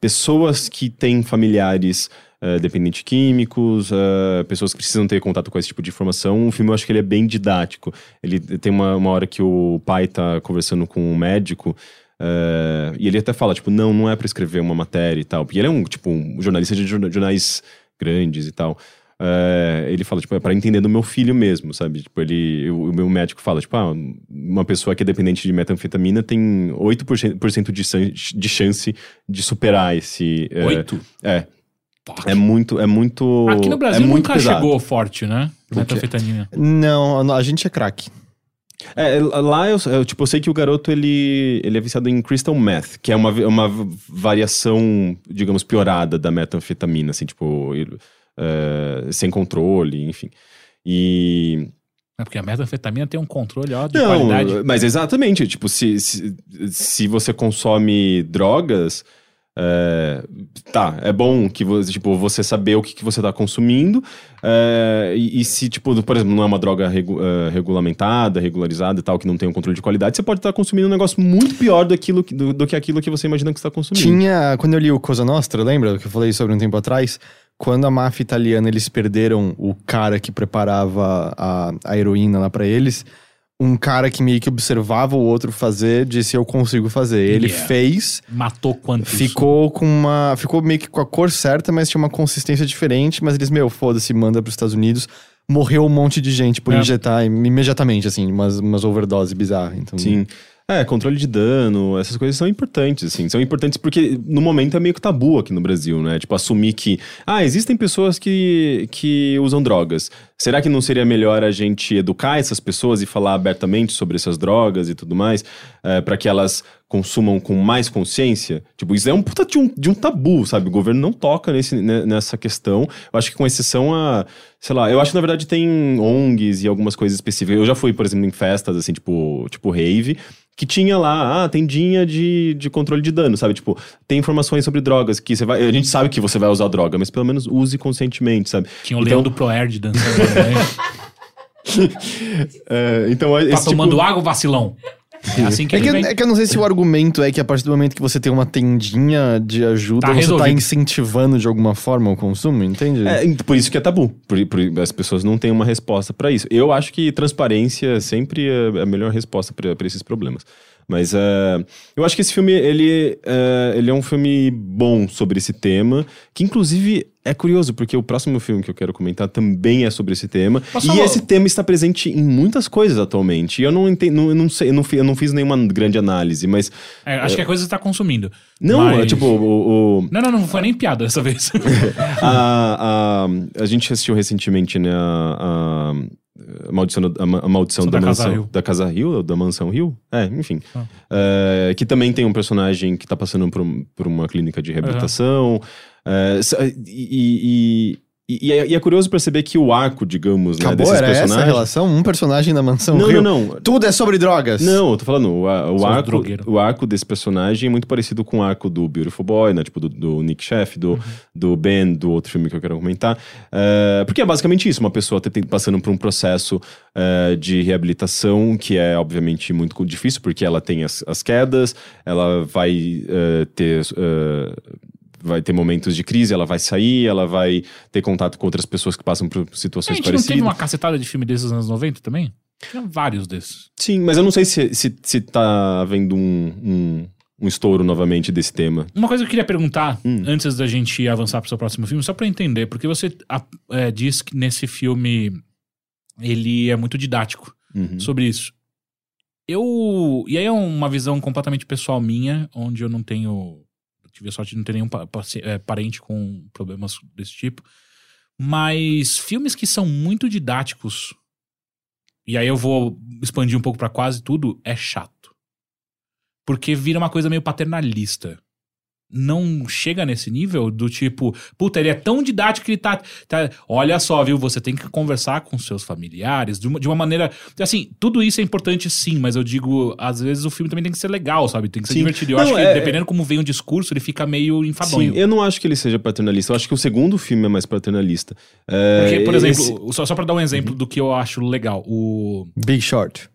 pessoas que têm familiares eh, dependentes químicos, eh, pessoas que precisam ter contato com esse tipo de informação. O filme eu acho que ele é bem didático. Ele tem uma, uma hora que o pai tá conversando com um médico eh, e ele até fala, tipo, não, não é para escrever uma matéria e tal. Porque ele é um, tipo, um jornalista de jorna- jornais grandes e tal. É, ele fala, tipo, é pra entender do meu filho mesmo, sabe? Tipo, ele, o, o meu médico fala, tipo, ah, uma pessoa que é dependente de metanfetamina tem 8% por cento de, de chance de superar esse... é, Oito? É. É muito, é muito. Aqui no Brasil é muito nunca pesado. chegou forte, né? quê? Metanfetamina. Não, a gente é craque. É, lá eu, eu, tipo, eu sei que o garoto ele, ele é viciado em crystal meth, que é uma, uma variação, digamos, piorada da metanfetamina, assim, tipo, ele, é, sem controle, enfim. E. É porque a metanfetamina tem um controle ó, de Não, qualidade. mas exatamente, tipo, se, se, se você consome drogas. É, tá, é bom que você, tipo, você saber o que, que você tá consumindo. é, e, e se, tipo, por exemplo, não é uma droga regu- é, regulamentada, regularizada e tal, que não tem um controle de qualidade, você pode estar consumindo um negócio muito pior daquilo, do, do que aquilo que você imagina que está consumindo. Tinha, quando eu li o Cosa Nostra, lembra que eu falei sobre um tempo atrás? Quando a máfia italiana eles perderam o cara que preparava a, a heroína lá pra eles, um cara que meio que observava o outro fazer disse eu consigo fazer. Ele Yeah. fez, Matou quantos? ficou com uma, ficou meio que com a cor certa, mas tinha uma consistência diferente, mas eles meu, foda-se, manda pros Estados Unidos. Morreu um monte de gente por É. injetar imediatamente assim, umas umas overdose bizarras, então. Sim. É, controle de dano, essas coisas são importantes, assim. São importantes porque no momento é meio que tabu aqui no Brasil, né? Tipo, assumir que, ah, existem pessoas que, que usam drogas. Será que não seria melhor a gente educar essas pessoas e falar abertamente sobre essas drogas e tudo mais, é, para que elas consumam com mais consciência? Tipo, isso é um puta de um, de um tabu, sabe? O governo não toca nesse, nessa questão. Eu acho que com exceção a, sei lá, eu acho que na verdade tem ONGs e algumas coisas específicas. Eu já fui, por exemplo, em festas, assim, tipo, tipo rave, que tinha lá, ah, tendinha de, de controle de dano, sabe? Tipo, tem informações sobre drogas que você vai. A gente sabe que você vai usar droga, mas pelo menos use conscientemente, sabe? Tinha o Então- leão do Proerd dançando. É, então, tá esse tomando tipo... água, vacilão. É assim que É que, é que eu não sei se o argumento é que a partir do momento que você tem uma tendinha de ajuda, Tá você tá resolvido. incentivando de alguma forma o consumo, entende? É, por isso que é tabu. Por, por- as pessoas não têm uma resposta pra isso. Eu acho que transparência sempre é a melhor resposta pra esses problemas. Mas é, eu acho que esse filme, ele, é, ele é um filme bom sobre esse tema, que inclusive é curioso, porque o próximo filme que eu quero comentar também é sobre esse tema. Posso e falar? esse tema está presente em muitas coisas atualmente. E eu não entendo, não, eu não sei, eu não, fi- eu não fiz nenhuma grande análise, mas... É, acho que é coisa que você tá consumindo. Não, Mas- é tipo, o- o, Não, não, não foi nem piada dessa vez. a, a, a gente assistiu recentemente, né, a, a, a maldição, a, ma- a maldição da, da mansão, da Casa Rio, ou da Mansão Rio? É, enfim. Ah. É, que também tem um personagem que tá passando por, por uma clínica de reabilitação. É, e, e, e, e é, e é curioso perceber que o arco, digamos, né, Acabou, desses era essa personagens... relação? Um personagem da mansão Não, Rio. não, não. Tudo é sobre drogas. Não, eu tô falando, o, o arco, o arco desse personagem é muito parecido com o arco do Beautiful Boy, né? Tipo, do, do Nick Sheff, do, do Ben, do outro filme que eu quero comentar. É, porque é basicamente isso, uma pessoa te- passando por um processo é, de reabilitação que é, obviamente, muito difícil, porque ela tem as, as quedas, ela vai é, ter... Vai ter momentos de crise, ela vai sair, ela vai ter contato com outras pessoas que passam por A situações gente não parecidas. teve uma cacetada de filme desses nos anos 90 também? Tinha vários desses. Sim, mas eu não sei se, se, se tá havendo um, um, um estouro novamente desse tema. Uma coisa que eu queria perguntar, Hum. antes da gente avançar pro seu próximo filme, só pra eu entender, porque você a- é, diz que nesse filme ele é muito didático Uhum. sobre isso. Eu. E aí é uma visão completamente pessoal minha, onde eu não tenho. Tive a sorte de não ter nenhum é, parente com problemas desse tipo. Mas filmes que são muito didáticos, e aí eu vou expandir um pouco pra quase tudo, é chato. Porque vira uma coisa meio paternalista. Não chega nesse nível do tipo, puta, ele é tão didático que ele tá, tá- Olha só, viu? Você tem que conversar com seus familiares de uma, de uma maneira. Assim, tudo isso é importante sim, mas eu digo, às vezes o filme também tem que ser legal, sabe? Tem que ser Sim. divertido. Eu Não, acho que é- dependendo como vem o discurso, ele fica meio enfadonho. Sim, eu não acho que ele seja paternalista. Eu acho que o segundo filme é mais paternalista. É, Porque, por exemplo, esse- só, só pra dar um exemplo do que eu acho legal, o. Big Short.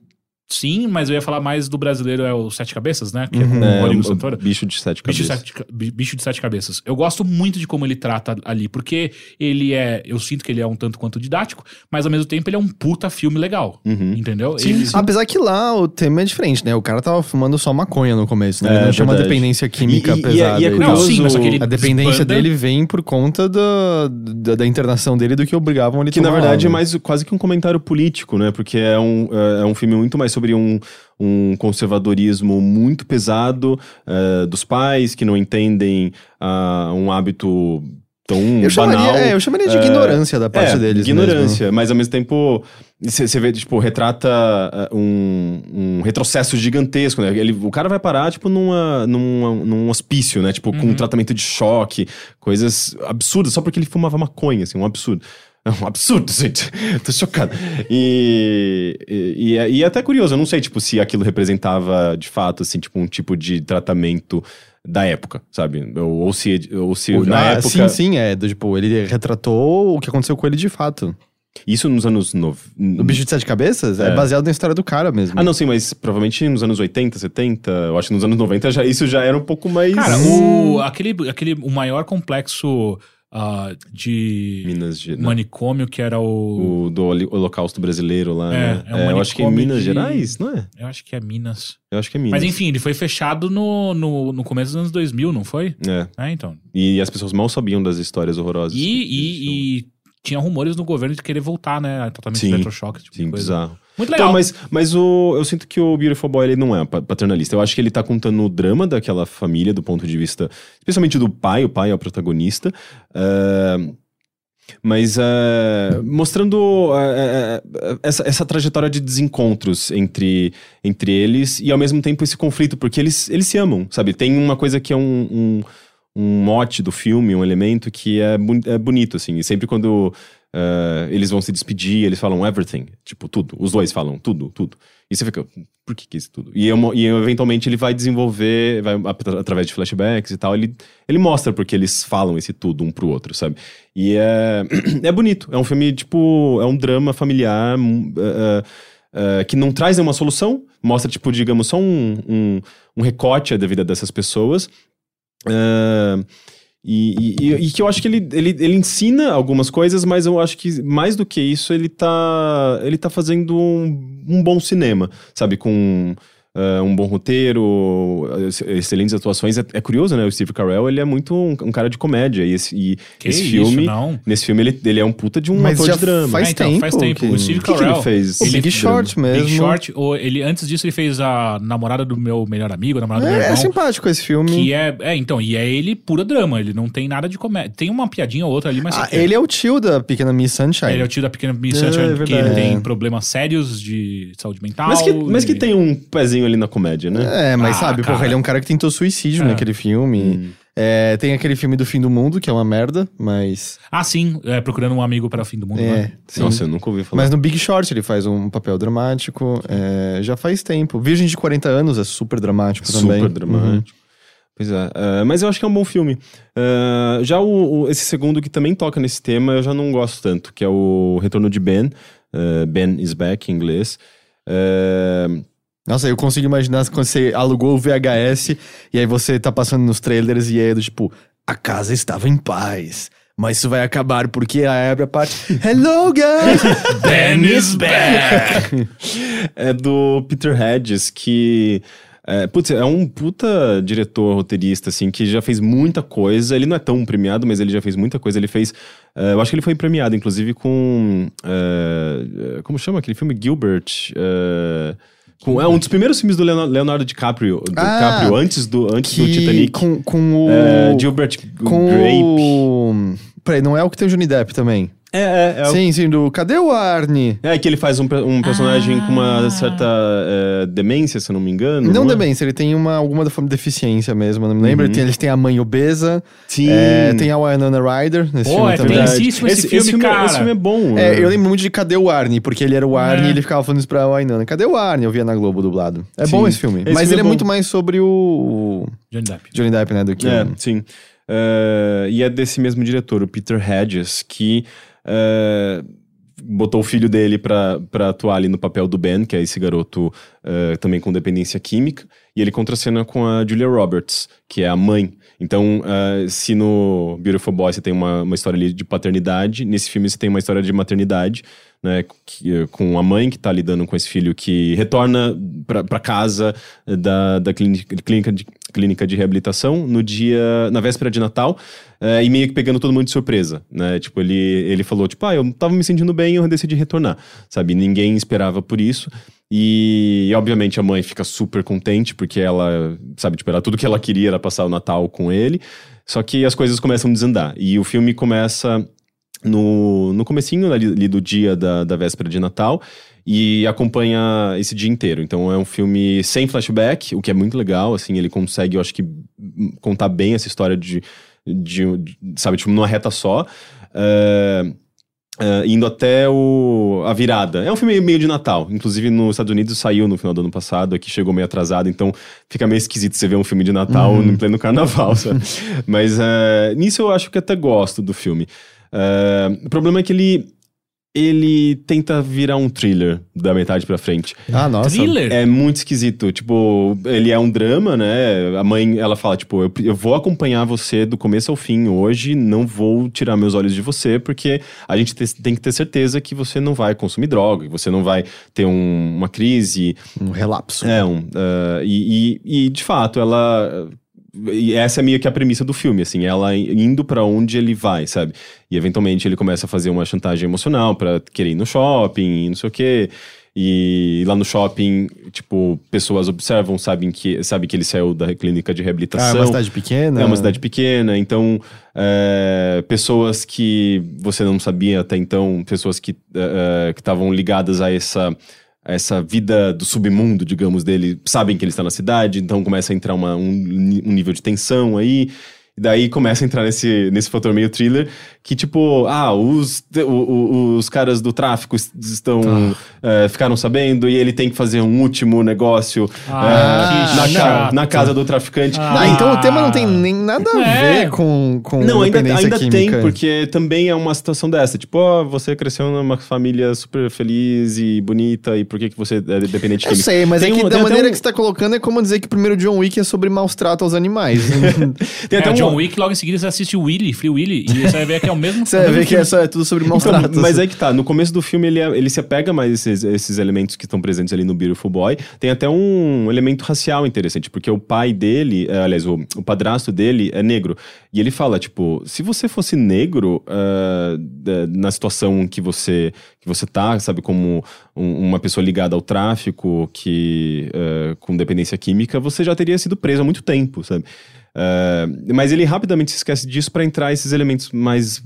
Sim, mas eu ia falar mais do brasileiro, é o Sete Cabeças, né? Que é com Uhum. o é, Rodrigo o Santoro. bicho de sete Bicho de, cabeças. sete, bicho de sete cabeças. Eu gosto muito de como ele trata ali, porque ele é. Eu sinto que ele é um tanto quanto didático, mas ao mesmo tempo ele é um puta filme legal. Uhum. Entendeu? Sim, Ele- sim. Apesar que lá o tema é diferente, né? O cara tava fumando só maconha no começo, né? É, Ele não uma verdade. dependência química E- e- e é- pesada. e é e Não, curioso- sim, mas só que ele A dependência expanda- dele vem por conta da, da, da internação dele do que obrigavam ele a Que na verdade é algo. mais quase que um comentário político, né? Porque é um, é é um filme muito mais sobre um, um conservadorismo muito pesado eh, dos pais que não entendem ah, um hábito tão Eu chamaria, banal. é, eu chamaria de É, ignorância da parte é, deles. ignorância, mesmo. mas ao mesmo tempo você vê, tipo, retrata uh, um, um retrocesso gigantesco, né? Ele, o cara vai parar, tipo, numa, numa, num hospício, né? Tipo, com um tratamento de choque, coisas absurdas, só porque ele fumava maconha, assim, um absurdo. É um absurdo, gente. Tô chocado. E, e, e é- e é até curioso, eu não sei, tipo, se aquilo representava, de fato, assim, tipo, um tipo de tratamento da época, sabe? Ou, ou se, ou se na ah, época... Sim, sim, é. do tipo, ele retratou o que aconteceu com ele de fato. Isso nos anos... No... O Bicho de Sete Cabeças é, É. baseado na história do cara mesmo. Ah, não, sim, mas provavelmente nos anos 80, 70, eu acho que nos anos 90 já, isso já era um pouco mais. Cara, o, aquele, aquele, o maior complexo ah, de Minas Gerais. manicômio que era o... O do Holocausto Brasileiro lá, É, né? é um eu acho que é Minas de- Gerais, não é? Eu acho que é Minas. Eu acho que é Minas. Mas enfim, ele foi fechado no, no, no começo dos anos 2000, não foi? É. É, então. E as pessoas mal sabiam das histórias horrorosas. E, e, e tinha rumores no governo de querer voltar, né? a Tratamento Sim. de eletrochoque, tipo Sim, coisa. bizarro. Muito legal. Então, mas, mas o, eu sinto que o Beautiful Boy ele não é pa- paternalista. Eu acho que ele tá contando o drama daquela família do ponto de vista, especialmente do pai. O pai é o protagonista. É, mas é, mostrando é, essa, essa trajetória de desencontros entre, entre eles e ao mesmo tempo esse conflito, porque eles, eles se amam, sabe? Tem uma coisa que é um, um, um mote do filme, um elemento que é, é bonito, assim. E sempre quando eh, eles vão se despedir, eles falam everything. Tipo, tudo. Os dois falam tudo, tudo. E você fica, por que que isso tudo? E, é uma- e eventualmente ele vai desenvolver, vai, atra- através de flashbacks e tal, ele, ele mostra porque eles falam esse tudo um pro outro, sabe? E é, é bonito. É um filme, tipo, é um drama familiar eh, eh, que não traz nenhuma solução. Mostra, tipo, digamos, só um, um, um recorte da vida dessas pessoas. Ah, e, e- e que eu acho que ele, ele, ele ensina algumas coisas, mas eu acho que mais do que isso, ele tá, ele tá fazendo um, um bom cinema, sabe? Com ah, um bom roteiro, ex- excelentes atuações. É, é curioso, né? O Steve Carell, ele é muito um, um cara de comédia. E esse, e Que esse isso, filme, não. nesse filme, ele, ele é um puta de um Mas ator já de drama. faz É, então, tempo faz tempo. que- O Steve O que que ele Carell, fez? O ele- Big Short mesmo. Big Short, ou ele, antes disso, ele fez a namorada do meu melhor amigo, a namorada do meu É, é irmão. simpático esse filme. Que é, é, então, e é ele pura drama, ele não tem nada de comédia. Tem uma piadinha ou outra ali, mas. Ah, que- ele é o tio da pequena Miss Sunshine. ele é o tio da pequena Miss É, Sunshine, é porque ele tem problemas sérios de saúde mental. Mas que, mas que tem um pezinho ali na comédia, né? É, mas Ah, sabe, cara. porra, ele é um cara que tentou suicídio É. naquele filme. Hum. É, tem aquele filme do fim do mundo, que é uma merda, mas. Ah, sim, é, procurando um amigo para o fim do mundo. É, né? sim. Nossa, eu nunca ouvi falar. Mas no Big Short ele faz um papel dramático. é, já faz tempo. Virgem de 40 anos é super dramático também. Super dramático. Pois é. eh, mas eu acho que é um bom filme. Eh, já o, o- esse segundo que também toca nesse tema, eu já não gosto tanto, que é o Retorno de Ben. eh, ben is Back, em inglês. Uhum. Nossa, eu consigo imaginar quando você alugou o VHS e aí você tá passando nos trailers e é do tipo, a casa estava em paz. Mas isso vai acabar porque a parte. Hello, guys! Ben is back! é do Peter Hedges, que. É, putz, é um puta diretor, roteirista, assim, que já fez muita coisa. Ele não é tão premiado, mas ele já fez muita coisa. Ele fez. é, eu acho que ele foi premiado, inclusive, com. é, como chama aquele filme? Gilbert. é, com, é um dos primeiros filmes do Leonardo, DiCaprio, Ah, DiCaprio antes, do, antes do Titanic. com, com o. É, Gilbert com Grape. o. Peraí, não é o que tem o Johnny Depp também? É, é, é o Sim, sim, do. Cadê o Arnie? É que ele faz um, um personagem com uma certa é, demência, se eu não me engano. Não, é? demência, ele tem uma, alguma forma de deficiência mesmo, não me lembro. Uhum. Tem- Eles têm a mãe obesa, Sim. é, tem a Winona Ryder nesse Pô, filme é também. verdade. tensíssimo esse filme, cara. Esse filme é bom. É, né? eu lembro muito de Cadê o Arnie? Porque ele era o Arnie É. e ele ficava falando isso pra Winona. Cadê o Arnie? Eu via na Globo dublado. É Sim. bom esse filme. Esse Mas filme ele é é, muito mais sobre o, Johnny Depp. Johnny Depp, né? Do que. É, sim. É, e é desse mesmo diretor, o Peter Hedges, que é, botou o filho dele pra atuar ali no papel do Ben, que é esse garoto é, também com dependência química, e ele contracena com a Julia Roberts, que é a mãe. Então, é, se no Beautiful Boy você tem uma, uma história ali de paternidade, nesse filme você tem uma história de maternidade, né, que- com a mãe que tá lidando com esse filho que retorna pra casa da, da clínica, clínica, de, clínica de reabilitação no dia, na véspera de Natal, eh, e meio que pegando todo mundo de surpresa, né, tipo, ele, ele falou, tipo, ah, eu tava me sentindo bem e eu decidi retornar, sabe, ninguém esperava por isso, E, obviamente a mãe fica super contente porque ela, sabe, tipo, era tudo que ela queria era passar o Natal com ele. Só que as coisas começam a desandar. E o filme começa no, no comecinho ali, ali do dia da, da véspera de Natal e acompanha esse dia inteiro. Então é um filme sem flashback, o que é muito legal, assim, ele consegue, eu acho que, contar bem essa história de, de, de sabe, tipo, numa reta só. Uh, Uh, indo até o, a virada. É um filme meio de Natal. Inclusive, nos Estados Unidos saiu no final do ano passado, aqui chegou meio atrasado, então fica meio esquisito você ver um filme de Natal uhum. em pleno carnaval, sabe? Mas uh, nisso eu acho que até gosto do filme. Uh, o problema é que ele ele tenta virar um thriller da metade pra frente. Ah, nossa. Thriller? É muito esquisito. Tipo, ele é um drama, né? A mãe, ela fala, tipo, eu, eu vou acompanhar você do começo ao fim hoje, não vou tirar meus olhos de você, porque a gente te, tem que ter certeza que você não vai consumir droga, que você não vai ter um, uma crise. Um relapso. É, um. Uh, e, e, e, de fato, ela e essa é meio que a premissa do filme, assim, ela indo para onde ele vai, sabe? E eventualmente ele começa a fazer uma chantagem emocional para querer ir no shopping, não sei o quê. E lá no shopping, tipo, pessoas observam, sabem que, sabe que ele saiu da clínica de reabilitação. Ah, é uma cidade pequena. É uma cidade pequena, então é, pessoas que você não sabia até então, pessoas que é, estavam ligadas a essa essa vida do submundo, digamos, dele, sabem que ele está na cidade, então começa a entrar uma, um, um nível de tensão aí. E daí começa a entrar nesse, nesse fator meio thriller, que tipo, ah, os, o, os caras do tráfico estão ah. é, ficaram sabendo e ele tem que fazer um último negócio ah, é, na, ca, na, casa do traficante. Ah. Não, então o tema não tem nem nada a é. ver com, com Não, ainda, ainda tem, porque também é uma situação dessa. Tipo, ó, oh, você cresceu numa família super feliz e bonita e por que, que você é dependente de Eu sei, mas tem é que um, da maneira um... que você tá colocando é como dizer que o primeiro John Wick é sobre maus tratos aos animais. tem até um John Wick, logo em seguida você assiste o Willy, Free Willy, e você vai ver que é o mesmo Você vai ver que é, só, é tudo sobre maus então, tratos. Mas aí que tá, no começo do filme ele, é, ele se apega mais esses, esses elementos que estão presentes ali no Beautiful Boy. Tem até um elemento racial interessante, porque o pai dele, é, aliás, o, o padrasto dele é negro. E ele fala, tipo, se você fosse negro uh, na situação que você, que você tá, sabe, como um, uma pessoa ligada ao tráfico, que uh, com dependência química, você já teria sido preso há muito tempo, sabe? Uh, mas ele rapidamente se esquece disso para entrar esses elementos mais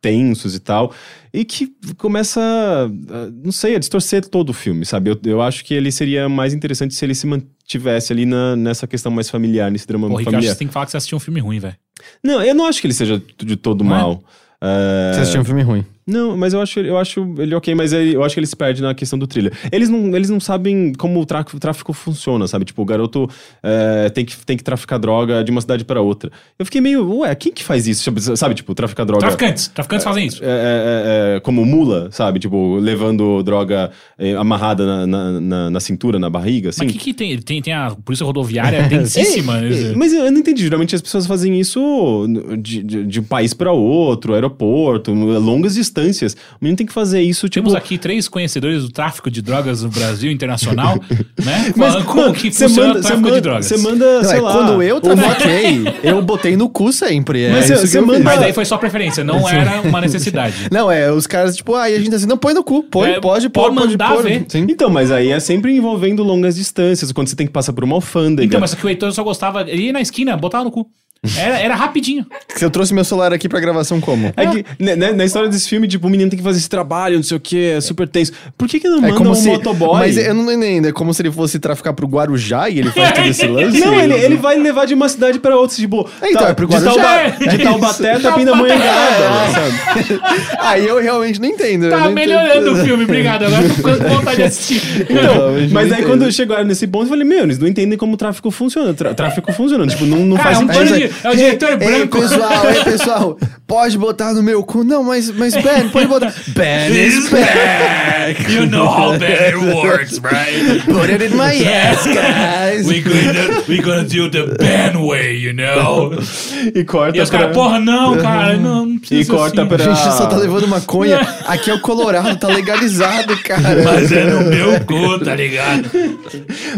tensos e tal, e que começa, uh, não sei, a distorcer todo o filme, sabe? Eu, eu acho que ele seria mais interessante se ele se mantivesse ali na, nessa questão mais familiar, nesse drama Pô, familiar. Ricardo, você tem que falar que você assistiu um filme ruim, velho. Não, eu não acho que ele seja de todo não é? mal. É? Uh... Você assistiu um filme ruim. Não, mas eu acho, eu acho ele ok, mas ele, eu acho que ele se perde na questão do thriller. Eles não, eles não sabem como o tráfico, tráfico funciona, sabe? Tipo, o garoto é, tem, que, tem que traficar droga de uma cidade para outra. Eu fiquei meio, ué, quem que faz isso? Sabe, tipo, traficar droga. Traficantes, traficantes é, fazem isso. É, é, é, como mula, sabe? Tipo, levando droga é, amarrada na, na, na, na, cintura, na barriga, assim. Mas o que, que tem? tem? Tem a polícia rodoviária densíssima. mas eu não entendi. Geralmente as pessoas fazem isso de, de, de um país para outro, aeroporto, longas distâncias. O menino tem que fazer isso, tipo... Temos aqui três conhecedores do tráfico de drogas no Brasil internacional, né? Mas, Falando como que funciona manda, o tráfico manda, de drogas. Você manda, não, sei é, lá... Quando eu trafiquei, eu botei no cu sempre. É mas você manda... Mas daí foi só preferência, não era uma necessidade. Não, é, os caras, tipo, aí ah, a gente assim, não, põe no cu, põe, é, pode, pode, pode, mandar pode, ver. Sim. Então, mas aí é sempre envolvendo longas distâncias, quando você tem que passar por uma alfândega. Então, mas que o Heitor só gostava, ele ia na esquina, botava no cu. Era, era rapidinho. Eu trouxe meu celular aqui pra gravação como? É que, né, né, na história desse filme, tipo, o menino tem que fazer esse trabalho, não sei o que, é super tenso. Por que que não é manda um se, motoboy? Mas eu não entendo, é como se ele fosse traficar pro Guarujá e ele faz todo esse lance? Não, ele, ele vai levar de uma cidade pra outra, tipo... É, então, tá, é pro Guarujá. De, Tauba, de Taubaté até Pindamonhangaba, sabe? Aí eu realmente não entendo. Tá melhorando o filme, obrigado. Agora tô com vontade de assistir. Então, mas aí quando chegaram nesse ponto, eu falei, meu, eles não entendem como o tráfico funciona. tráfico funciona, tipo, não, não faz sentido. É o diretor Ei, pessoal, ei, pessoal, pode botar no meu cu. Não, mas, mas Ben, pode botar. Ben is back! You know how Ben works, right? Put it in my ass, guys! We gonna, we gonna do the Ben way, you know? E corta E os caras, porra, não, cara, não, não precisa E corta assim. pra... Gente, só tá levando maconha. Aqui é o Colorado, tá legalizado, cara. Mas é no meu cu, tá ligado?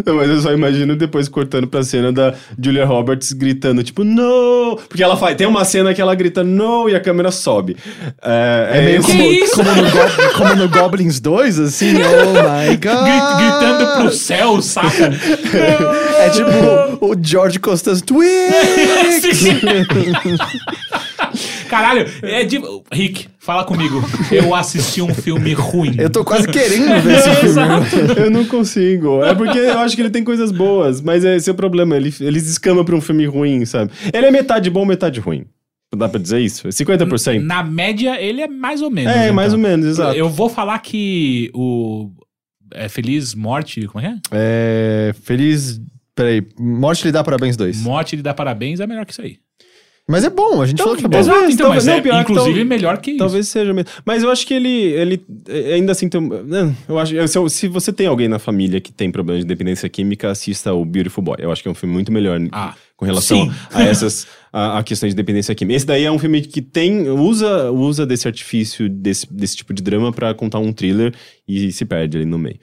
Não, mas eu só imagino depois cortando pra cena da Julia Roberts gritando, tipo, no! Porque ela faz. Tem uma cena que ela grita, no! e a câmera sobe. É, É meio esse- como, como, no Go- como no Goblins 2, assim, oh my god. Gri- Gritando pro céu, saca? É tipo o George Costanza Twix! Caralho, é de... Rick, fala comigo. Eu assisti um filme ruim. Eu tô quase querendo ver esse filme. Eu não consigo. É porque eu acho que ele tem coisas boas, mas esse é o problema. Ele, ele descama pra um filme ruim, sabe? Ele é metade bom, metade ruim. Dá pra dizer isso? 50%? Na média, ele é mais ou menos. É, então. mais ou menos, exato. Eu vou falar que o. É Feliz Morte, como é que é? É. Feliz. Peraí. Morte lhe dá parabéns 2. Morte lhe dá parabéns é melhor que isso aí. Mas é bom, a gente falou que é bom. Exato, então, talvez- mas não, é pior que inclusive tal- melhor que isso. Talvez seja mesmo. Mas eu acho que ele, ele eh, ainda assim tem. um- né, Eu acho, se, se você tem alguém na família que tem problema de dependência química, assista o Beautiful Boy. Eu acho que é um filme muito melhor Ah, com relação sim. a essas a, a questões de dependência química. Esse daí é um filme que tem usa usa desse artifício desse, desse tipo de drama pra contar um thriller e se perde ali no meio.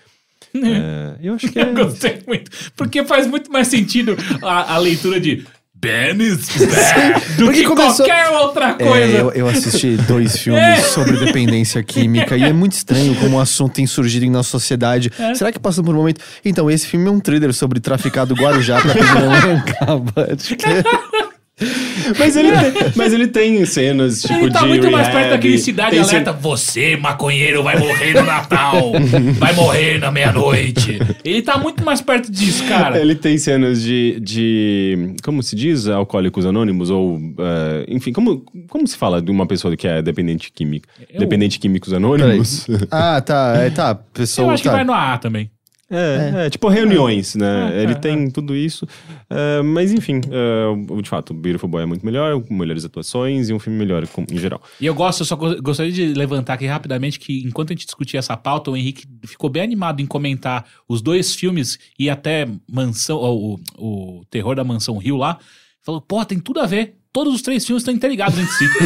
É, eu acho que é. Eu gostei muito. Porque faz muito mais sentido a, a leitura de Ben is bad do Porque que começou- qualquer outra coisa. É, eu, eu assisti dois filmes É. sobre dependência química e é muito estranho como o assunto tem surgido em nossa sociedade. É. Será que passou por um momento. Então, esse filme é um thriller sobre traficado Guarujá pra Piracicaba. Acho que é. Mas ele, tem, mas ele tem cenas tipo Ele tá de muito mais rehab, perto daquele Cidade tem Alerta. Você, maconheiro, vai morrer no Natal. vai morrer na meia-noite. Ele tá muito mais perto disso, cara. Ele tem cenas de, de. Como se diz? Alcoólicos anônimos? Ou. eh, enfim, como, como se fala de uma pessoa que é dependente químico? Eu- Dependente químicos anônimos? Ah, tá. É, tá. Pessoa. Eu acho que tá. vai no AA também. É, é, tipo reuniões, né? É, Ele é, tem tudo isso. É, mas enfim, é, de fato, o Beautiful Boy é muito melhor, com melhores atuações e um filme melhor com- em geral. E eu gosto, eu só go- gostaria de levantar aqui rapidamente que enquanto a gente discutia essa pauta, o Henrique ficou bem animado em comentar os dois filmes e até Mansão, o, o, o Terror da Mansão Rio lá. Falou, pô, tem tudo a ver. Todos os três filmes estão interligados entre si.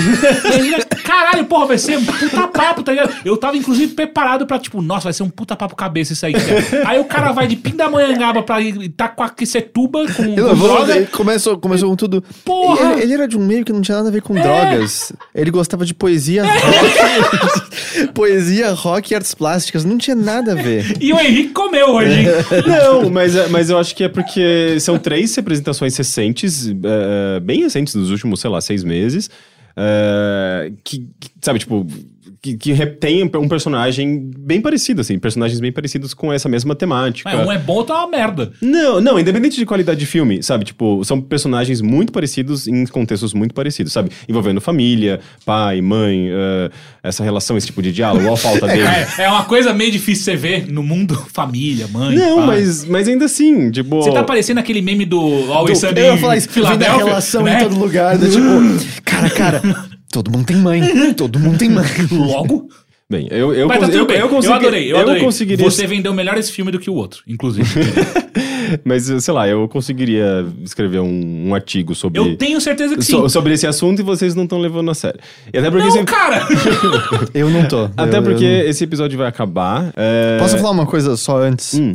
E aí, né, Caralho, porra, vai ser um puta papo, tá ligado? Eu tava, inclusive, preparado pra, tipo, nossa, vai ser um puta papo cabeça isso aí, cara. Aí o cara vai de Pindamonhangaba pra Itacoaquecetuba com, Ele, com droga. ele começou, começou com tudo. Porra! Ele, ele era de um meio que não tinha nada a ver com drogas. Ele gostava de poesia rock. poesia rock e artes plásticas. Não tinha nada a ver. E o Henrique comeu hoje, hein? Não, mas, é- mas eu acho que é porque são três representações recentes, é, bem recentes, dos últimos, sei lá, seis meses, que, que, sabe, tipo, que, que tem um personagem bem parecido, assim, personagens bem parecidos com essa mesma temática. Mas um é bom, outro é uma merda. Não, não, independente de qualidade de filme, sabe? Tipo, são personagens muito parecidos em contextos muito parecidos, sabe? Envolvendo família, pai, mãe, eh, essa relação, esse tipo de diálogo, ou a falta dele. É, é uma coisa meio difícil você ver no mundo. Família, mãe, Não, pai. mas, mas ainda assim, tipo. Você tá parecendo aquele meme do Always Sunny eu ia falar isso, da relação né? em todo lugar. né? Tipo, cara, cara, todo mundo tem mãe. Todo mundo tem mãe. Logo. Bem, eu, eu, Mas tá cons- tudo eu, bem. eu, consegui, eu adorei, eu adorei. conseguiria. Você vendeu melhor esse filme do que o outro, inclusive. Mas, sei lá, eu conseguiria escrever um, um artigo sobre. eu tenho certeza que sim. so- sobre esse assunto e vocês não estão levando a sério. E até porque, Não, esse, cara! Eu não tô. até Eu- porque eu esse episódio vai acabar. é, não- Posso falar uma coisa só antes? Hum.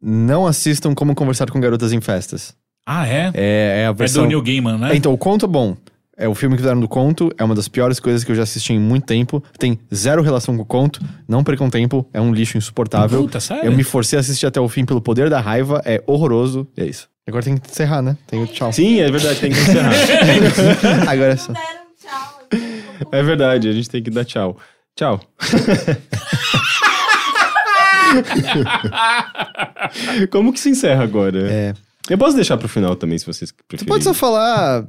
Não assistam Como Conversar com Garotas em Festas. ah, é? É, é a É versão... do Neil Gaiman, né? Então, o conto é bom. É o filme que fizeram do conto, é uma das piores coisas que eu já assisti em muito tempo. Tem zero relação com o conto, não percam tempo, é um lixo insuportável. Puta, sério? Eu me forcei a assistir até o fim pelo poder da raiva, é horroroso. E é isso. Agora tem que encerrar, né? Tem o tchau. Sim, é verdade, tem que encerrar. Agora é só. Não deram tchau. aqui. é verdade, a gente tem que dar tchau. Tchau. Como que se encerra agora? É. Eu posso deixar pro final também, se vocês Você preferirem. pode só falar.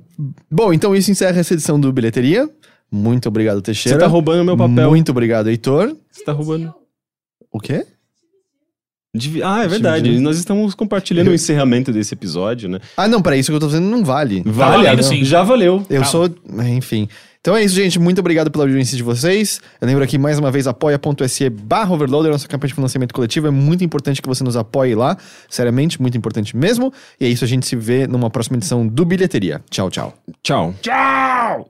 Bom, então isso encerra essa edição do Bilheteria. Muito obrigado, Teixeira. Você tá roubando meu papel. Muito obrigado, Heitor. Você tá roubando. O quê? Divi- Ah, é verdade. Dividir. Nós estamos compartilhando o encerramento desse episódio, né? Ah, não, peraí, isso que eu tô fazendo não vale. Vale, valendo, ah, sim. já valeu. Eu Tá. sou. Enfim. Então é isso, gente. Muito obrigado pela audiência de vocês. Eu lembro aqui mais uma vez, apoia.se barra overloader, nossa campanha de financiamento coletivo. É muito importante que você nos apoie lá. Seriamente, muito importante mesmo. E é isso, a gente se vê numa próxima edição do Bilheteria. Tchau, tchau. Tchau. Tchau!